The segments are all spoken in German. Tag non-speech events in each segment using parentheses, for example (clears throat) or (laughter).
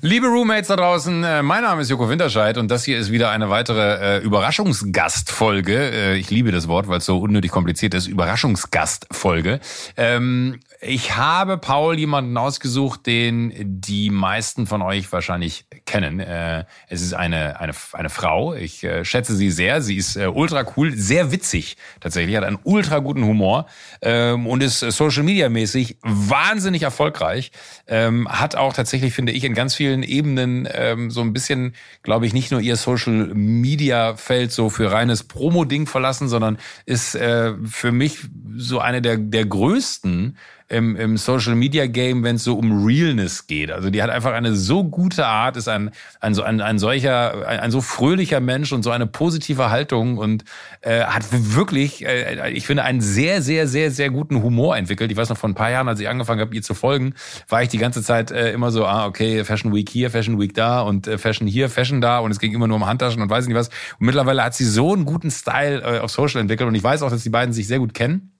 Liebe Roommates da draußen, äh, mein Name ist Joko Winterscheid und das hier ist wieder eine weitere äh, Überraschungsgastfolge. Äh, ich liebe das Wort, weil es so unnötig kompliziert ist. Überraschungsgastfolge. Ähm, ich habe Paul jemanden ausgesucht, den die meisten von euch wahrscheinlich kennen. Äh, es ist eine, eine, eine Frau. Ich äh, schätze sie sehr. Sie ist äh, ultra cool, sehr witzig tatsächlich, hat einen ultra guten Humor ähm, und ist Social Media mäßig wahnsinnig erfolgreich. Ähm, hat auch tatsächlich, finde ich, in ganz vielen Ebenen ähm, so ein bisschen, glaube ich, nicht nur ihr Social Media Feld so für reines Promo-Ding verlassen, sondern ist äh, für mich so eine der, der größten im, im Social Media Game, wenn es so um Realness geht. Also die hat einfach eine so gute Art, ist ein, ein, so, ein, ein solcher, ein, ein so fröhlicher Mensch und so eine positive Haltung und äh, hat wirklich, äh, ich finde, einen sehr, sehr, sehr, sehr guten Humor entwickelt. Ich weiß noch, vor ein paar Jahren, als ich angefangen habe, ihr zu folgen, war ich die ganze Zeit äh, immer so, ah, okay, Fashion Week hier, Fashion Week da und äh, Fashion hier, Fashion da und es ging immer nur um Handtaschen und weiß nicht was. Und mittlerweile hat sie so einen guten Style äh, auf Social entwickelt und ich weiß auch, dass die beiden sich sehr gut kennen.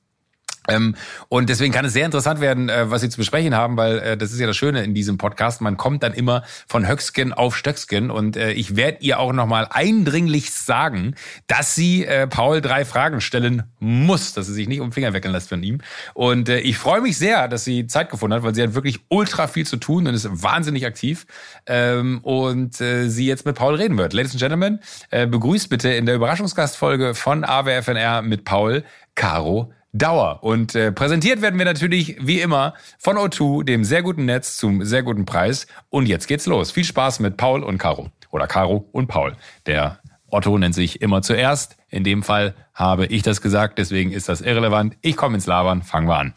Ähm, und deswegen kann es sehr interessant werden, äh, was Sie zu besprechen haben, weil äh, das ist ja das Schöne in diesem Podcast. Man kommt dann immer von Höcksken auf Stöcksken und äh, ich werde ihr auch nochmal eindringlich sagen, dass sie äh, Paul drei Fragen stellen muss, dass sie sich nicht um den Finger wickeln lässt von ihm. Und äh, ich freue mich sehr, dass sie Zeit gefunden hat, weil sie hat wirklich ultra viel zu tun und ist wahnsinnig aktiv ähm, und äh, sie jetzt mit Paul reden wird. Ladies and Gentlemen, äh, begrüßt bitte in der Überraschungsgastfolge von AWFNR mit Paul Caro Dauer. Und äh, präsentiert werden wir natürlich wie immer von O2, dem sehr guten Netz zum sehr guten Preis. Und jetzt geht's los. Viel Spaß mit Paul und Caro. Oder Caro und Paul. Der Otto nennt sich immer zuerst. In dem Fall habe ich das gesagt, deswegen ist das irrelevant. Ich komme ins Labern. Fangen wir an.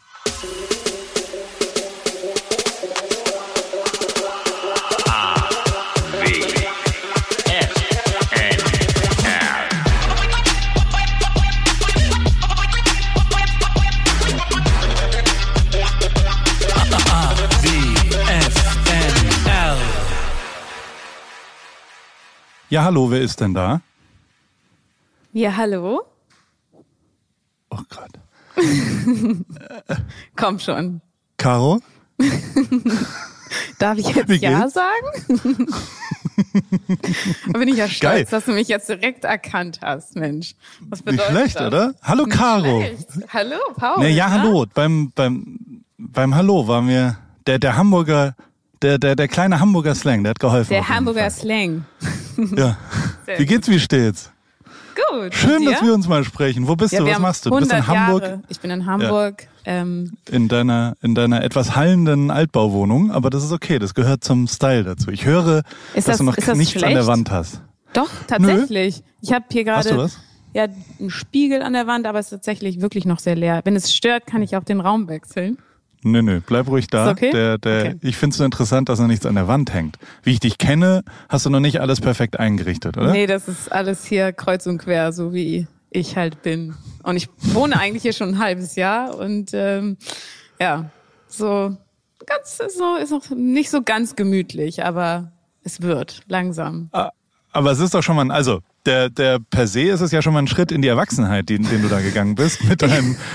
Ja, hallo, wer ist denn da? Ja, hallo. Oh Gott. (laughs) Komm schon. Caro? (laughs) Darf ich jetzt Wie Ja geht's? sagen? Da bin ich ja stolz, Geil. dass du mich jetzt direkt erkannt hast, Mensch. Was Nicht bedeutet schlecht, das? oder? Hallo, Nicht Caro. schlecht. Hallo, Paul. Ne, ja, na? hallo. Beim, beim, beim Hallo war mir der, der Hamburger, der, der, der kleine Hamburger Slang, der hat geholfen. Der Hamburger Fall. Slang. (laughs) Ja. (laughs) Wie geht's, wie steht's? Gut. Schön, dass wir uns mal sprechen. Wo bist ja, du? Was machst du? Du bist in 100 Hamburg, Jahre. Ich bin in Hamburg. Ähm, in deiner, in deiner etwas hallenden Altbauwohnung, aber das ist okay, das gehört zum Style dazu. Ich höre, Ist dass das- du noch das nichts an der schlecht? Wand hast. doch, tatsächlich. Ich habe hier Hast du gerade was? ja einen Spiegel an der Wand, aber es ist tatsächlich wirklich noch sehr leer. Wenn es stört, kann ich auch den Raum wechseln. Nö, nö, bleib ruhig da. Ist okay? Der, der, Okay. Ich finde es so interessant, dass noch nichts an der Wand hängt. Wie ich dich kenne, hast du noch nicht alles perfekt eingerichtet, oder? Nee, das ist alles hier kreuz und quer, so wie ich halt bin. Und ich wohne eigentlich hier schon ein halbes Jahr und ähm, ja, so ganz so ist noch nicht so ganz gemütlich, aber es wird langsam. Aber es ist doch schon mal, ein, also der, der per se ist es ja schon mal ein Schritt in die Erwachsenheit, den, den du da gegangen bist mit deinem. (laughs)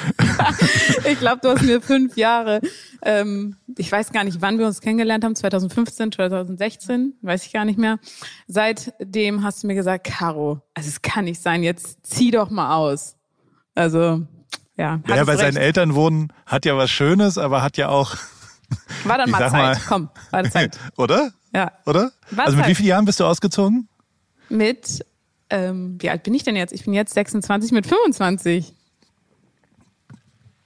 Ich glaube, du hast mir fünf Jahre, ähm, ich weiß gar nicht, wann wir uns kennengelernt haben, 2015, 2016, weiß ich gar nicht mehr. Seitdem hast du mir gesagt, Caro, also es kann nicht sein, jetzt zieh doch mal aus. Also, ja. ja, hattest bei recht. seinen Eltern wohnen hat ja was Schönes, aber hat ja auch, War dann (laughs) mal Zeit. mal- Komm, war Zeit. (laughs) oder? Ja. Oder? War also mit Zeit. wie vielen Jahren bist du ausgezogen? Mit, ähm, wie alt bin ich denn jetzt? Ich bin jetzt 26 mit 25.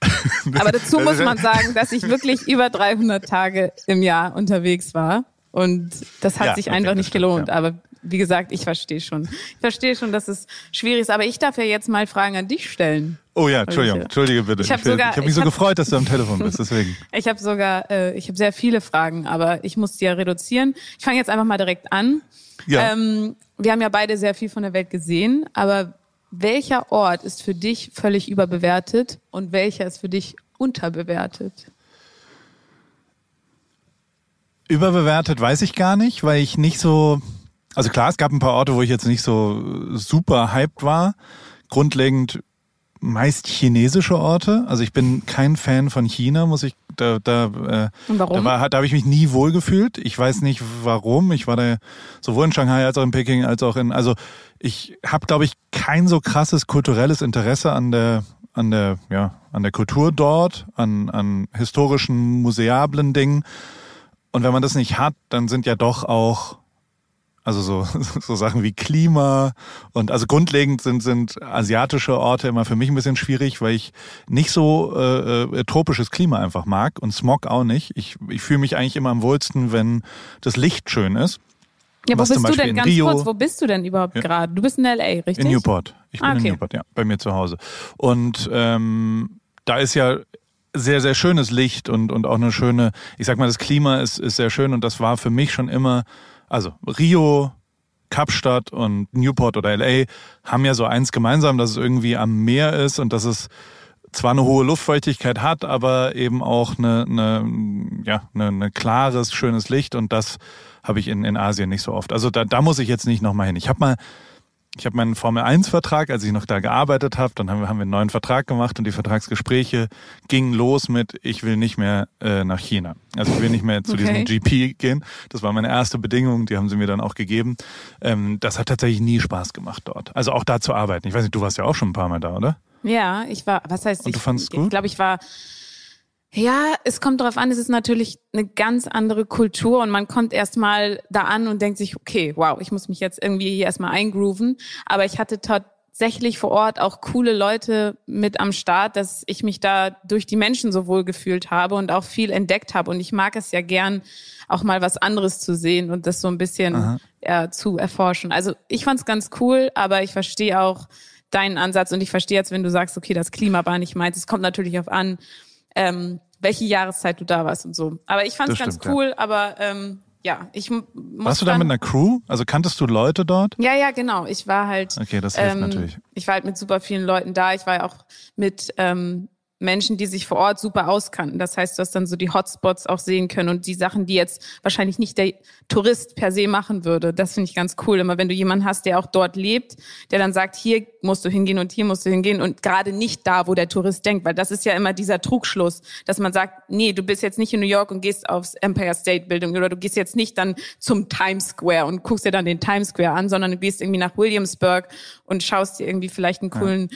(laughs) Aber dazu muss man (laughs) sagen, dass ich wirklich über 300 Tage im Jahr unterwegs war. Und das hat Ja, sich okay, einfach nicht stimmt, gelohnt. ja. Aber wie gesagt, ich verstehe schon. Ich verstehe schon, dass es schwierig ist. Aber ich darf ja jetzt mal Fragen an dich stellen. Oh ja, Entschuldigung, ich- entschuldige bitte. ich hab habe mich ich so hab- gefreut, dass du am Telefon bist, (laughs) deswegen. Ich habe sogar, äh, ich habe sehr viele Fragen, aber ich muss die ja reduzieren. Ich fange jetzt einfach mal direkt an. Ja. Ähm, wir haben ja beide sehr viel von der Welt gesehen, aber welcher Ort ist für dich völlig überbewertet und welcher ist für dich unterbewertet? Überbewertet weiß ich gar nicht, weil ich nicht so. Also klar, es gab ein paar Orte, wo ich jetzt nicht so super hyped war. Grundlegend meist chinesische Orte. Also ich bin kein Fan von China, muss ich da da äh, warum? da, war, da habe ich mich nie wohl gefühlt. Ich weiß nicht warum. Ich war da sowohl in Shanghai als auch in Peking als auch in also ich habe glaube ich kein so krasses kulturelles Interesse an der an der ja an der Kultur dort, an an historischen museablen Dingen. Und wenn man das nicht hat, dann sind ja doch auch also so, (laughs) so Sachen wie Klima und also grundlegend sind, sind asiatische Orte immer für mich ein bisschen schwierig, weil ich nicht so äh, äh, tropisches Klima einfach mag und Smog auch nicht. Ich, ich fühle mich eigentlich immer am wohlsten, wenn das Licht schön ist. Ja, wo bist du denn ganz Rio- kurz? Wo bist du denn überhaupt Ja. gerade? Du bist in LA, richtig? In Newport. Ich bin Ah, okay. in Newport, ja, bei mir zu Hause. Und ähm, da ist ja sehr, sehr schönes Licht und, und auch eine schöne, ich sag mal, das Klima ist, ist sehr schön und das war für mich schon immer, also Rio, Kapstadt und Newport oder LA haben ja so eins gemeinsam, dass es irgendwie am Meer ist und dass es zwar eine hohe Luftfeuchtigkeit hat, aber eben auch eine, eine ja, eine, eine klares, schönes Licht und das habe ich in, in Asien nicht so oft. Also da, da muss ich jetzt nicht nochmal hin. Ich habe mal ich habe meinen Formel-1-Vertrag, als ich noch da gearbeitet habe, dann haben wir, haben wir einen neuen Vertrag gemacht und die Vertragsgespräche gingen los mit, ich will nicht mehr äh, nach China. Also ich will nicht mehr zu Okay. diesem GP gehen. Das war meine erste Bedingung, die haben sie mir dann auch gegeben. Ähm, das hat tatsächlich nie Spaß gemacht dort. Also auch da zu arbeiten. Ich weiß nicht, du warst ja auch schon ein paar Mal da, oder? Ja, ich war, was heißt Und du ich, fandst ich glaube, ich war, ja, es kommt darauf an, es ist natürlich eine ganz andere Kultur und man kommt erstmal da an und denkt sich, okay, wow, ich muss mich jetzt irgendwie hier erstmal eingrooven. Aber ich hatte tatsächlich vor Ort auch coole Leute mit am Start, dass ich mich da durch die Menschen so wohl gefühlt habe und auch viel entdeckt habe. Und ich mag es ja gern, auch mal was anderes zu sehen und das so ein bisschen ja, zu erforschen. Also ich fand's ganz cool, aber ich verstehe auch deinen Ansatz und ich verstehe jetzt, wenn du sagst, okay, das Klima war nicht meins. Es kommt natürlich auf an, ähm, welche Jahreszeit du da warst und so. Aber ich fand's Das ganz stimmt, cool, aber ähm, ja, ich muss Warst du da mit einer Crew? Also kanntest du Leute dort? Ja, ja, genau. Ich war halt Okay, das hilft ähm, natürlich. Ich war halt mit super vielen Leuten da. Ich war ja auch mit ähm, Menschen, die sich vor Ort super auskannten. Das heißt, du hast dann so die Hotspots auch sehen können und die Sachen, die jetzt wahrscheinlich nicht der Tourist per se machen würde. Das finde ich ganz cool. Immer wenn du jemanden hast, der auch dort lebt, der dann sagt, hier musst du hingehen und hier musst du hingehen und gerade nicht da, wo der Tourist denkt, weil das ist ja immer dieser Trugschluss, dass man sagt, nee, du bist jetzt nicht in New York und gehst aufs Empire State Building oder du gehst jetzt nicht dann zum Times Square und guckst dir dann den Times Square an, sondern du gehst irgendwie nach Williamsburg und schaust dir irgendwie vielleicht einen coolen,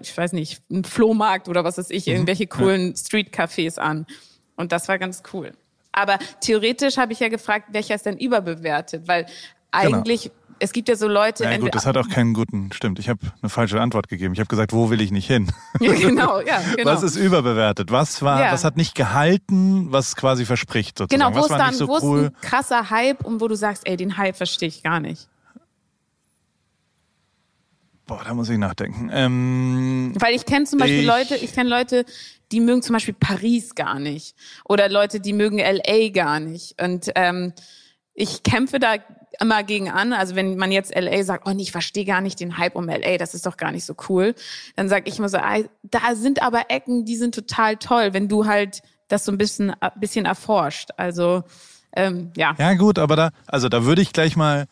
ich weiß nicht, einen Flohmarkt oder was weiß ich, irgendwelche coolen Street-Cafés an. Und das war ganz cool. Aber theoretisch habe ich ja gefragt, welcher ist denn überbewertet? Weil eigentlich, es gibt ja so Leute, Ja gut, das hat auch keinen guten, stimmt. Ich habe eine falsche Antwort gegeben. Ich habe gesagt, wo will ich nicht hin? (laughs) ja, genau, ja, genau. Was ist überbewertet? Was war, Ja. was hat nicht gehalten, was quasi verspricht sozusagen? genau, wo was ist dann, so wo cool? ist ein krasser Hype und wo du sagst, ey, den Hype verstehe ich gar nicht. Boah, da muss ich nachdenken. Ähm, Weil ich kenne zum Beispiel Ich- Leute, ich kenne Leute, die mögen zum Beispiel Paris gar nicht. Oder Leute, die mögen LA gar nicht. Und ähm, ich kämpfe da immer gegen an. Also wenn man jetzt LA sagt, oh nee, ich verstehe gar nicht den Hype um LA, das ist doch gar nicht so cool. Dann sage ich immer so, ah, da sind aber Ecken, die sind total toll, wenn du halt das so ein bisschen, ein bisschen erforscht. Also ähm, ja. ja gut, aber da, also da würde ich gleich mal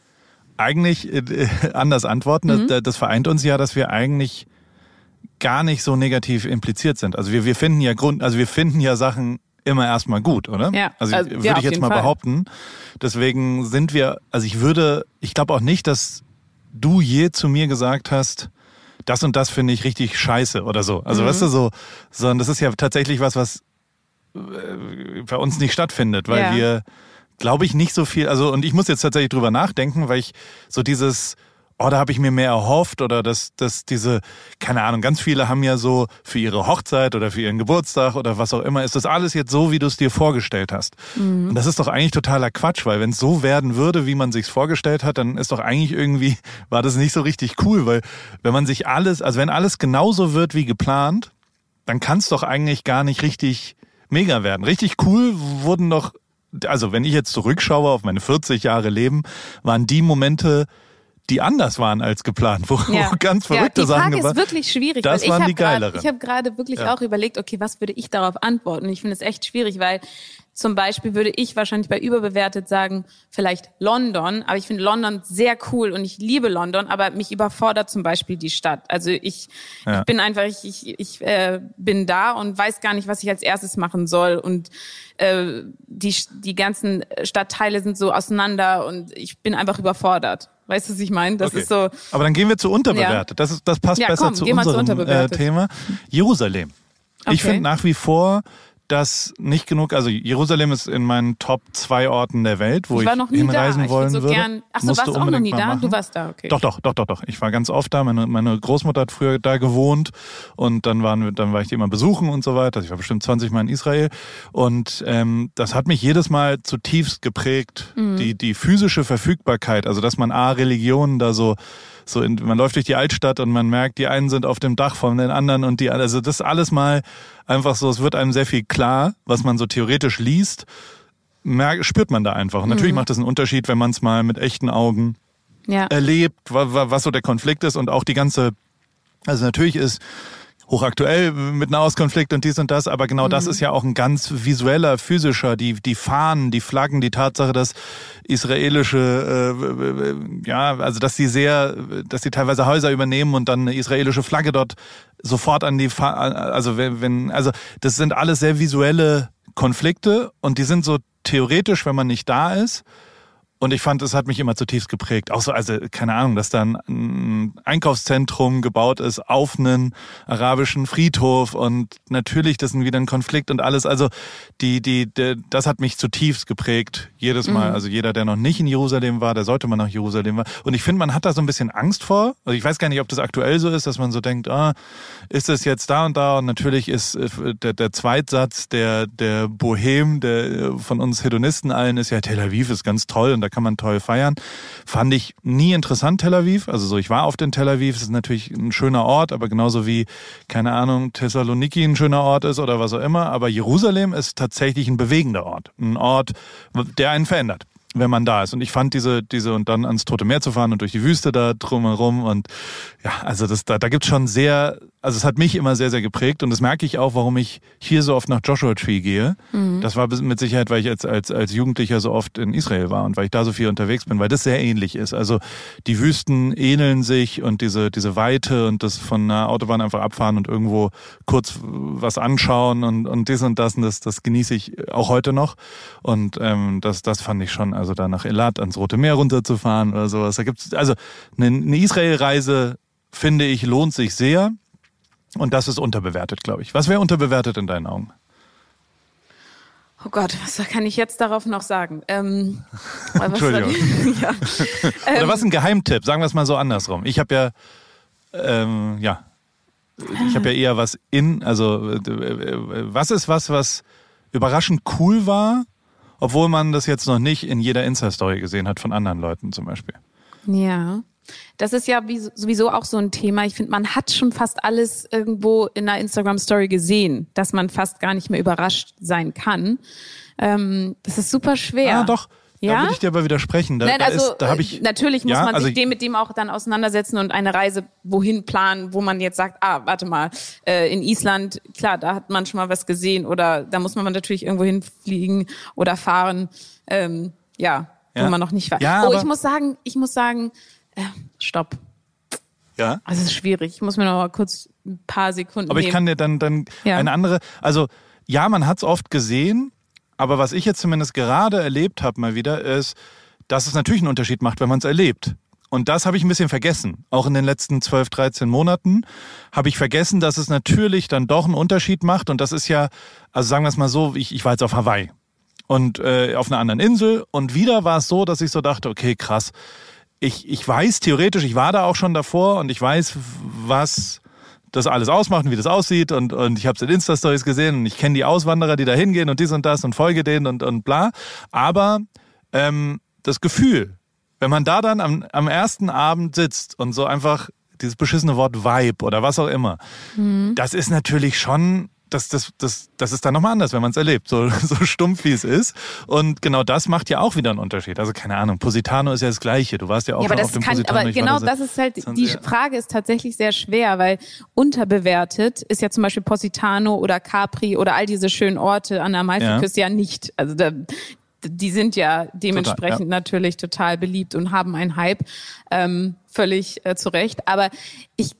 eigentlich äh, (laughs) anders antworten. Mhm. Das, das vereint uns ja, dass wir eigentlich gar nicht so negativ impliziert sind. Also wir, wir finden ja Grund, also wir finden ja Sachen immer erstmal gut, oder? Ja, also, also, würde ja, ich jetzt mal Fall. behaupten. Deswegen sind wir, also ich würde, ich glaube auch nicht, dass du je zu mir gesagt hast, das und das finde ich richtig scheiße oder so. Also Mhm. weißt du so, sondern das ist ja tatsächlich was, was äh, bei uns nicht stattfindet, weil Ja. wir, glaube ich, nicht so viel, also und ich muss jetzt tatsächlich drüber nachdenken, weil ich so dieses, oh, da habe ich mir mehr erhofft oder dass dass diese, keine Ahnung, ganz viele haben ja so für ihre Hochzeit oder für ihren Geburtstag oder was auch immer, ist das alles jetzt so, wie du es dir vorgestellt hast. Und das ist doch eigentlich totaler Quatsch, weil wenn es so werden würde, wie man sich's vorgestellt hat, dann ist doch eigentlich irgendwie, (laughs) war das nicht so richtig cool, weil wenn man sich alles, also wenn alles genauso wird wie geplant, dann kann es doch eigentlich gar nicht richtig mega werden. Richtig cool wurden doch, also wenn ich jetzt zurückschaue auf meine 40 Jahre Leben, waren die Momente, die anders waren als geplant, wo ja. (laughs) ganz verrückte ja, Sachen waren. Die Frage ist wirklich schwierig. Das waren die geileren. Grad, ich habe gerade wirklich ja. auch überlegt, okay, was würde ich darauf antworten? Ich finde es echt schwierig, weil zum Beispiel würde ich wahrscheinlich bei überbewertet sagen, vielleicht London, aber ich finde London sehr cool und ich liebe London, aber mich überfordert zum Beispiel die Stadt. Also ich, ja. ich bin einfach, ich, ich, ich äh, bin da und weiß gar nicht, was ich als erstes machen soll und äh, die, die ganzen Stadtteile sind so auseinander und ich bin einfach überfordert. Weißt du, was ich meine? Das okay. ist so. Aber dann gehen wir zu unterbewertet. Ja. Das, ist, das passt ja, besser komm, zu unserem zu äh, Thema. Jerusalem. Okay. Ich finde nach wie vor das nicht genug, also Jerusalem ist in meinen Top zwei Orten der Welt, wo ich, ich hinreisen da. wollen ich so würde. Gern, ach so, warst du auch noch nie da? Du warst da, okay. Doch, doch, doch, doch, doch. Ich war ganz oft da. Meine, meine Großmutter hat früher da gewohnt und dann waren wir, dann war ich die immer besuchen und so weiter. Also ich war bestimmt 20 Mal in Israel und ähm, das hat mich jedes Mal zutiefst geprägt. Mhm. Die, die physische Verfügbarkeit, also dass man A, Religionen da so so in, man läuft durch die Altstadt und man merkt, die einen sind auf dem Dach von den anderen und die, also das alles mal einfach so, es wird einem sehr viel klar, was man so theoretisch liest, merkt, spürt man da einfach. Und natürlich mhm. macht das einen Unterschied, wenn man es mal mit echten Augen ja. erlebt, was so der Konflikt ist und auch die ganze, also natürlich ist hochaktuell mit Nahostkonflikt und dies und das, aber genau mhm. das ist ja auch ein ganz visueller, physischer, die, die Fahnen, die Flaggen, die Tatsache, dass israelische, äh, ja, also dass sie sehr, dass sie teilweise Häuser übernehmen und dann eine israelische Flagge dort sofort an die, Fa also wenn, wenn, also das sind alles sehr visuelle Konflikte und die sind so theoretisch, wenn man nicht da ist, und ich fand, es hat mich immer zutiefst geprägt. Auch so, also keine Ahnung, dass da ein Einkaufszentrum gebaut ist auf einen arabischen Friedhof und natürlich das ist wieder ein Konflikt und alles. Also die, die, die das hat mich zutiefst geprägt jedes Mal. Mhm. Also jeder, der noch nicht in Jerusalem war, der sollte mal nach Jerusalem war. Und ich finde, man hat da so ein bisschen Angst vor. Also ich weiß gar nicht, ob das aktuell so ist, dass man so denkt, ah, ist es jetzt da und da? Und natürlich ist äh, der, der Zweitsatz der der Bohem, der äh, von uns Hedonisten allen ist ja Tel Aviv ist ganz toll und da kann man toll feiern. Fand ich nie interessant, Tel Aviv. Also so, ich war oft in Tel Aviv, es ist natürlich ein schöner Ort, aber genauso wie, keine Ahnung, Thessaloniki ein schöner Ort ist oder was auch immer. Aber Jerusalem ist tatsächlich ein bewegender Ort. Ein Ort, der einen verändert wenn man da ist. Und ich fand diese, diese und dann ans Tote Meer zu fahren und durch die Wüste da drumherum und ja, also das, da, da gibt's schon sehr, also es hat mich immer sehr, sehr geprägt und das merke ich auch, warum ich hier so oft nach Joshua Tree gehe. Mhm. Das war mit Sicherheit, weil ich als, als, als Jugendlicher so oft in Israel war und weil ich da so viel unterwegs bin, weil das sehr ähnlich ist. Also die Wüsten ähneln sich und diese, diese Weite und das von einer Autobahn einfach abfahren und irgendwo kurz was anschauen und, und das und das und das, das genieße ich auch heute noch. Und ähm, das, das fand ich schon, also da nach Elat ans Rote Meer runterzufahren oder sowas. Da gibt's also eine, eine Israel-Reise, finde ich, lohnt sich sehr. Und das ist unterbewertet, glaube ich. Was wäre unterbewertet in deinen Augen? Oh Gott, was kann ich jetzt darauf noch sagen? Ähm, (laughs) Entschuldigung. (laughs) ja. (laughs) Oder was ein Geheimtipp? Sagen wir es mal so andersrum. Ich habe ja, ähm, ja, ich habe ja eher was in, also was ist was, was überraschend cool war, obwohl man das jetzt noch nicht in jeder Insta-Story gesehen hat von anderen Leuten zum Beispiel? Ja. Das ist ja sowieso auch so ein Thema. Ich finde, man hat schon fast alles irgendwo in einer Instagram-Story gesehen, dass man fast gar nicht mehr überrascht sein kann. Ähm, das ist super schwer. Ah, doch. Ja? Da würde ich dir aber widersprechen. Da, Nein, also, da, da ich, natürlich muss ja, man also sich dem mit dem auch dann auseinandersetzen und eine Reise wohin planen, wo man jetzt sagt, ah, warte mal, äh, in Island, klar, da hat man schon mal was gesehen oder da muss man natürlich irgendwo hinfliegen oder fahren. Ähm, ja, ja, wo man noch nicht war. Ja, oh, ich muss sagen, ich muss sagen, äh, stopp. Ja. Also es ist schwierig. Ich muss mir noch mal kurz ein paar Sekunden. Aber ich kann dir dann, dann ja. eine andere, also ja, man hat es oft gesehen, aber was ich jetzt zumindest gerade erlebt habe mal wieder, ist, dass es natürlich einen Unterschied macht, wenn man es erlebt. Und das habe ich ein bisschen vergessen. Auch in den letzten 12, 13 Monaten habe ich vergessen, dass es natürlich dann doch einen Unterschied macht. Und das ist ja, also sagen wir es mal so, ich, ich war jetzt auf Hawaii und äh, auf einer anderen Insel. Und wieder war es so, dass ich so dachte, okay, krass. Ich, ich weiß theoretisch, ich war da auch schon davor und ich weiß, was das alles ausmacht und wie das aussieht und, und ich habe es in Insta-Stories gesehen und ich kenne die Auswanderer, die da hingehen und dies und das und folge denen und, und bla. Aber ähm, das Gefühl, wenn man da dann am, am ersten Abend sitzt und so einfach dieses beschissene Wort Vibe oder was auch immer, mhm. das ist natürlich schon das, das, das, das ist dann nochmal anders, wenn man es erlebt, so, (laughs) so stumpf wie es ist. Und genau das macht ja auch wieder einen Unterschied. Also keine Ahnung, Positano ist ja das Gleiche. Du warst ja auch ja, aber auf dem kann, Positano. Aber genau das, das ist halt, die Frage ist tatsächlich sehr schwer, weil unterbewertet ist ja zum Beispiel Positano oder Capri oder all diese schönen Orte an der Amalfiküste ja. ja nicht. Also da, die sind ja dementsprechend total, ja. natürlich total beliebt und haben einen Hype, ähm, völlig äh, zu Recht. Aber ich,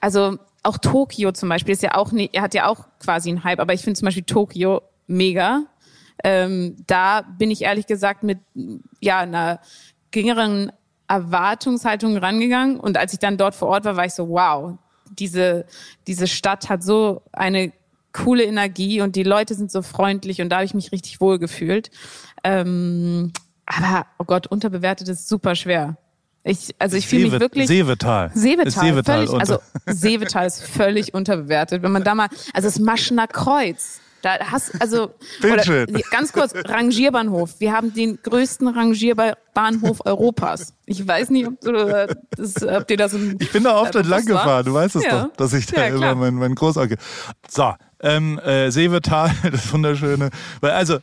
also auch Tokio zum Beispiel ist ja auch, ne, hat ja auch quasi einen Hype, aber ich finde zum Beispiel Tokio mega. Ähm, da bin ich ehrlich gesagt mit ja einer geringeren Erwartungshaltung rangegangen und als ich dann dort vor Ort war, war ich so wow, diese diese Stadt hat so eine coole Energie und die Leute sind so freundlich und da habe ich mich richtig wohl gefühlt. Ähm, aber oh Gott, unterbewertet ist super schwer. Ich, also ich fühle mich wirklich. Seevetal. Seevetal. Seevetal völlig, also Seevetal ist völlig unterbewertet. Wenn man da mal, also das Maschener Kreuz. Da hast, also, (laughs) oder, ganz kurz, Rangierbahnhof. Wir haben den größten Rangierbahnhof Europas. Ich weiß nicht, ob, du, das, ob dir das im, (laughs) Ich bin da oft entlang gefahren, du weißt es ja. doch, dass ich da ja, immer mein, mein Großonkel. So, ähm, äh, Seevetal, (laughs) das Wunderschöne. Also,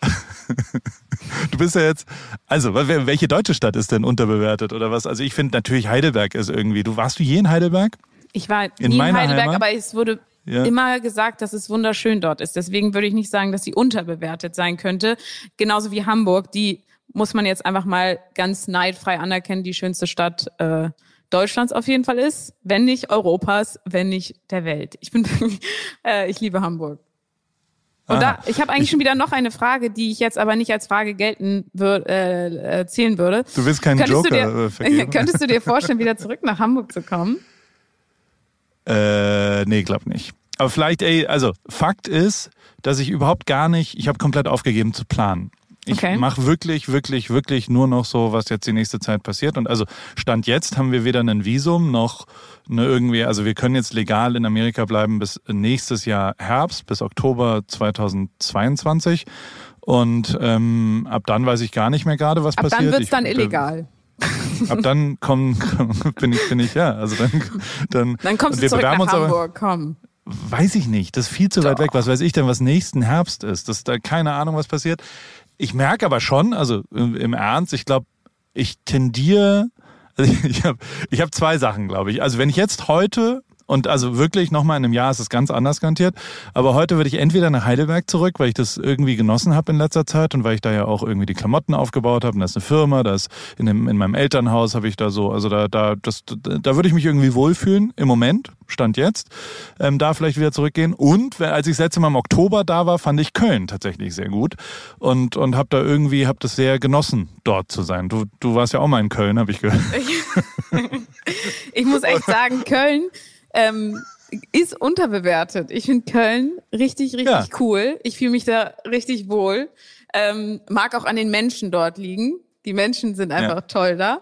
du bist ja jetzt, also, welche deutsche Stadt ist denn unterbewertet oder was? Also ich finde natürlich Heidelberg ist irgendwie. Du warst du je in Heidelberg? Ich war in nie in Heidelberg, Heimat? aber es wurde ja. immer gesagt, dass es wunderschön dort ist. Deswegen würde ich nicht sagen, dass sie unterbewertet sein könnte. Genauso wie Hamburg, die muss man jetzt einfach mal ganz neidfrei anerkennen, die schönste Stadt äh, Deutschlands auf jeden Fall ist, wenn nicht Europas, wenn nicht der Welt. Ich bin, (laughs) äh, ich liebe Hamburg. Und da, ich habe eigentlich schon wieder noch eine Frage, die ich jetzt aber nicht als Frage gelten würde, äh, äh, zählen würde. Du willst keinen könntest Joker du dir, vergeben. (laughs) Könntest du dir (laughs) vorstellen, wieder zurück nach Hamburg zu kommen? Äh, nee, glaub nicht. Aber vielleicht, ey, also Fakt ist, dass ich überhaupt gar nicht, ich habe komplett aufgegeben zu planen. Ich okay. mache wirklich, wirklich, wirklich nur noch so, was jetzt die nächste Zeit passiert. Und also Stand jetzt haben wir weder ein Visum noch eine irgendwie, also wir können jetzt legal in Amerika bleiben bis nächstes Jahr Herbst, bis Oktober 2022. Und ähm, ab dann weiß ich gar nicht mehr gerade, was ab passiert. Ab dann wird's dann illegal. Ab dann kommen, bin ich, bin ich, ja, also dann, dann. Dann kommst du zurück nach Hamburg, komm. Weiß ich nicht. Das ist viel zu Doch. weit weg. Was weiß ich denn, was nächsten Herbst ist? Das ist da keine Ahnung, was passiert. Ich merke aber schon, also im Ernst, ich glaube, ich tendiere, also (laughs) ich habe ich hab zwei Sachen, glaube ich. Also wenn ich jetzt heute und also wirklich nochmal in einem Jahr ist es ganz anders garantiert. Aber heute würde ich entweder nach Heidelberg zurück, weil ich das irgendwie genossen habe in letzter Zeit und weil ich da ja auch irgendwie die Klamotten aufgebaut habe. Und da ist eine Firma, da ist in, dem, in meinem Elternhaus habe ich da so, also da, da, das, da würde ich mich irgendwie wohlfühlen im Moment, Stand jetzt. Ähm, da vielleicht wieder zurückgehen. Und als ich das letzte Mal im Oktober da war, fand ich Köln tatsächlich sehr gut. Und, und habe da irgendwie, habe das sehr genossen, dort zu sein. Du, du warst ja auch mal in Köln, habe ich gehört. ich muss echt sagen, Köln ähm, ist unterbewertet. Ich finde Köln richtig, richtig ja. cool. Ich fühle mich da richtig wohl. Ähm, mag auch an den Menschen dort liegen. Die Menschen sind einfach ja. toll da.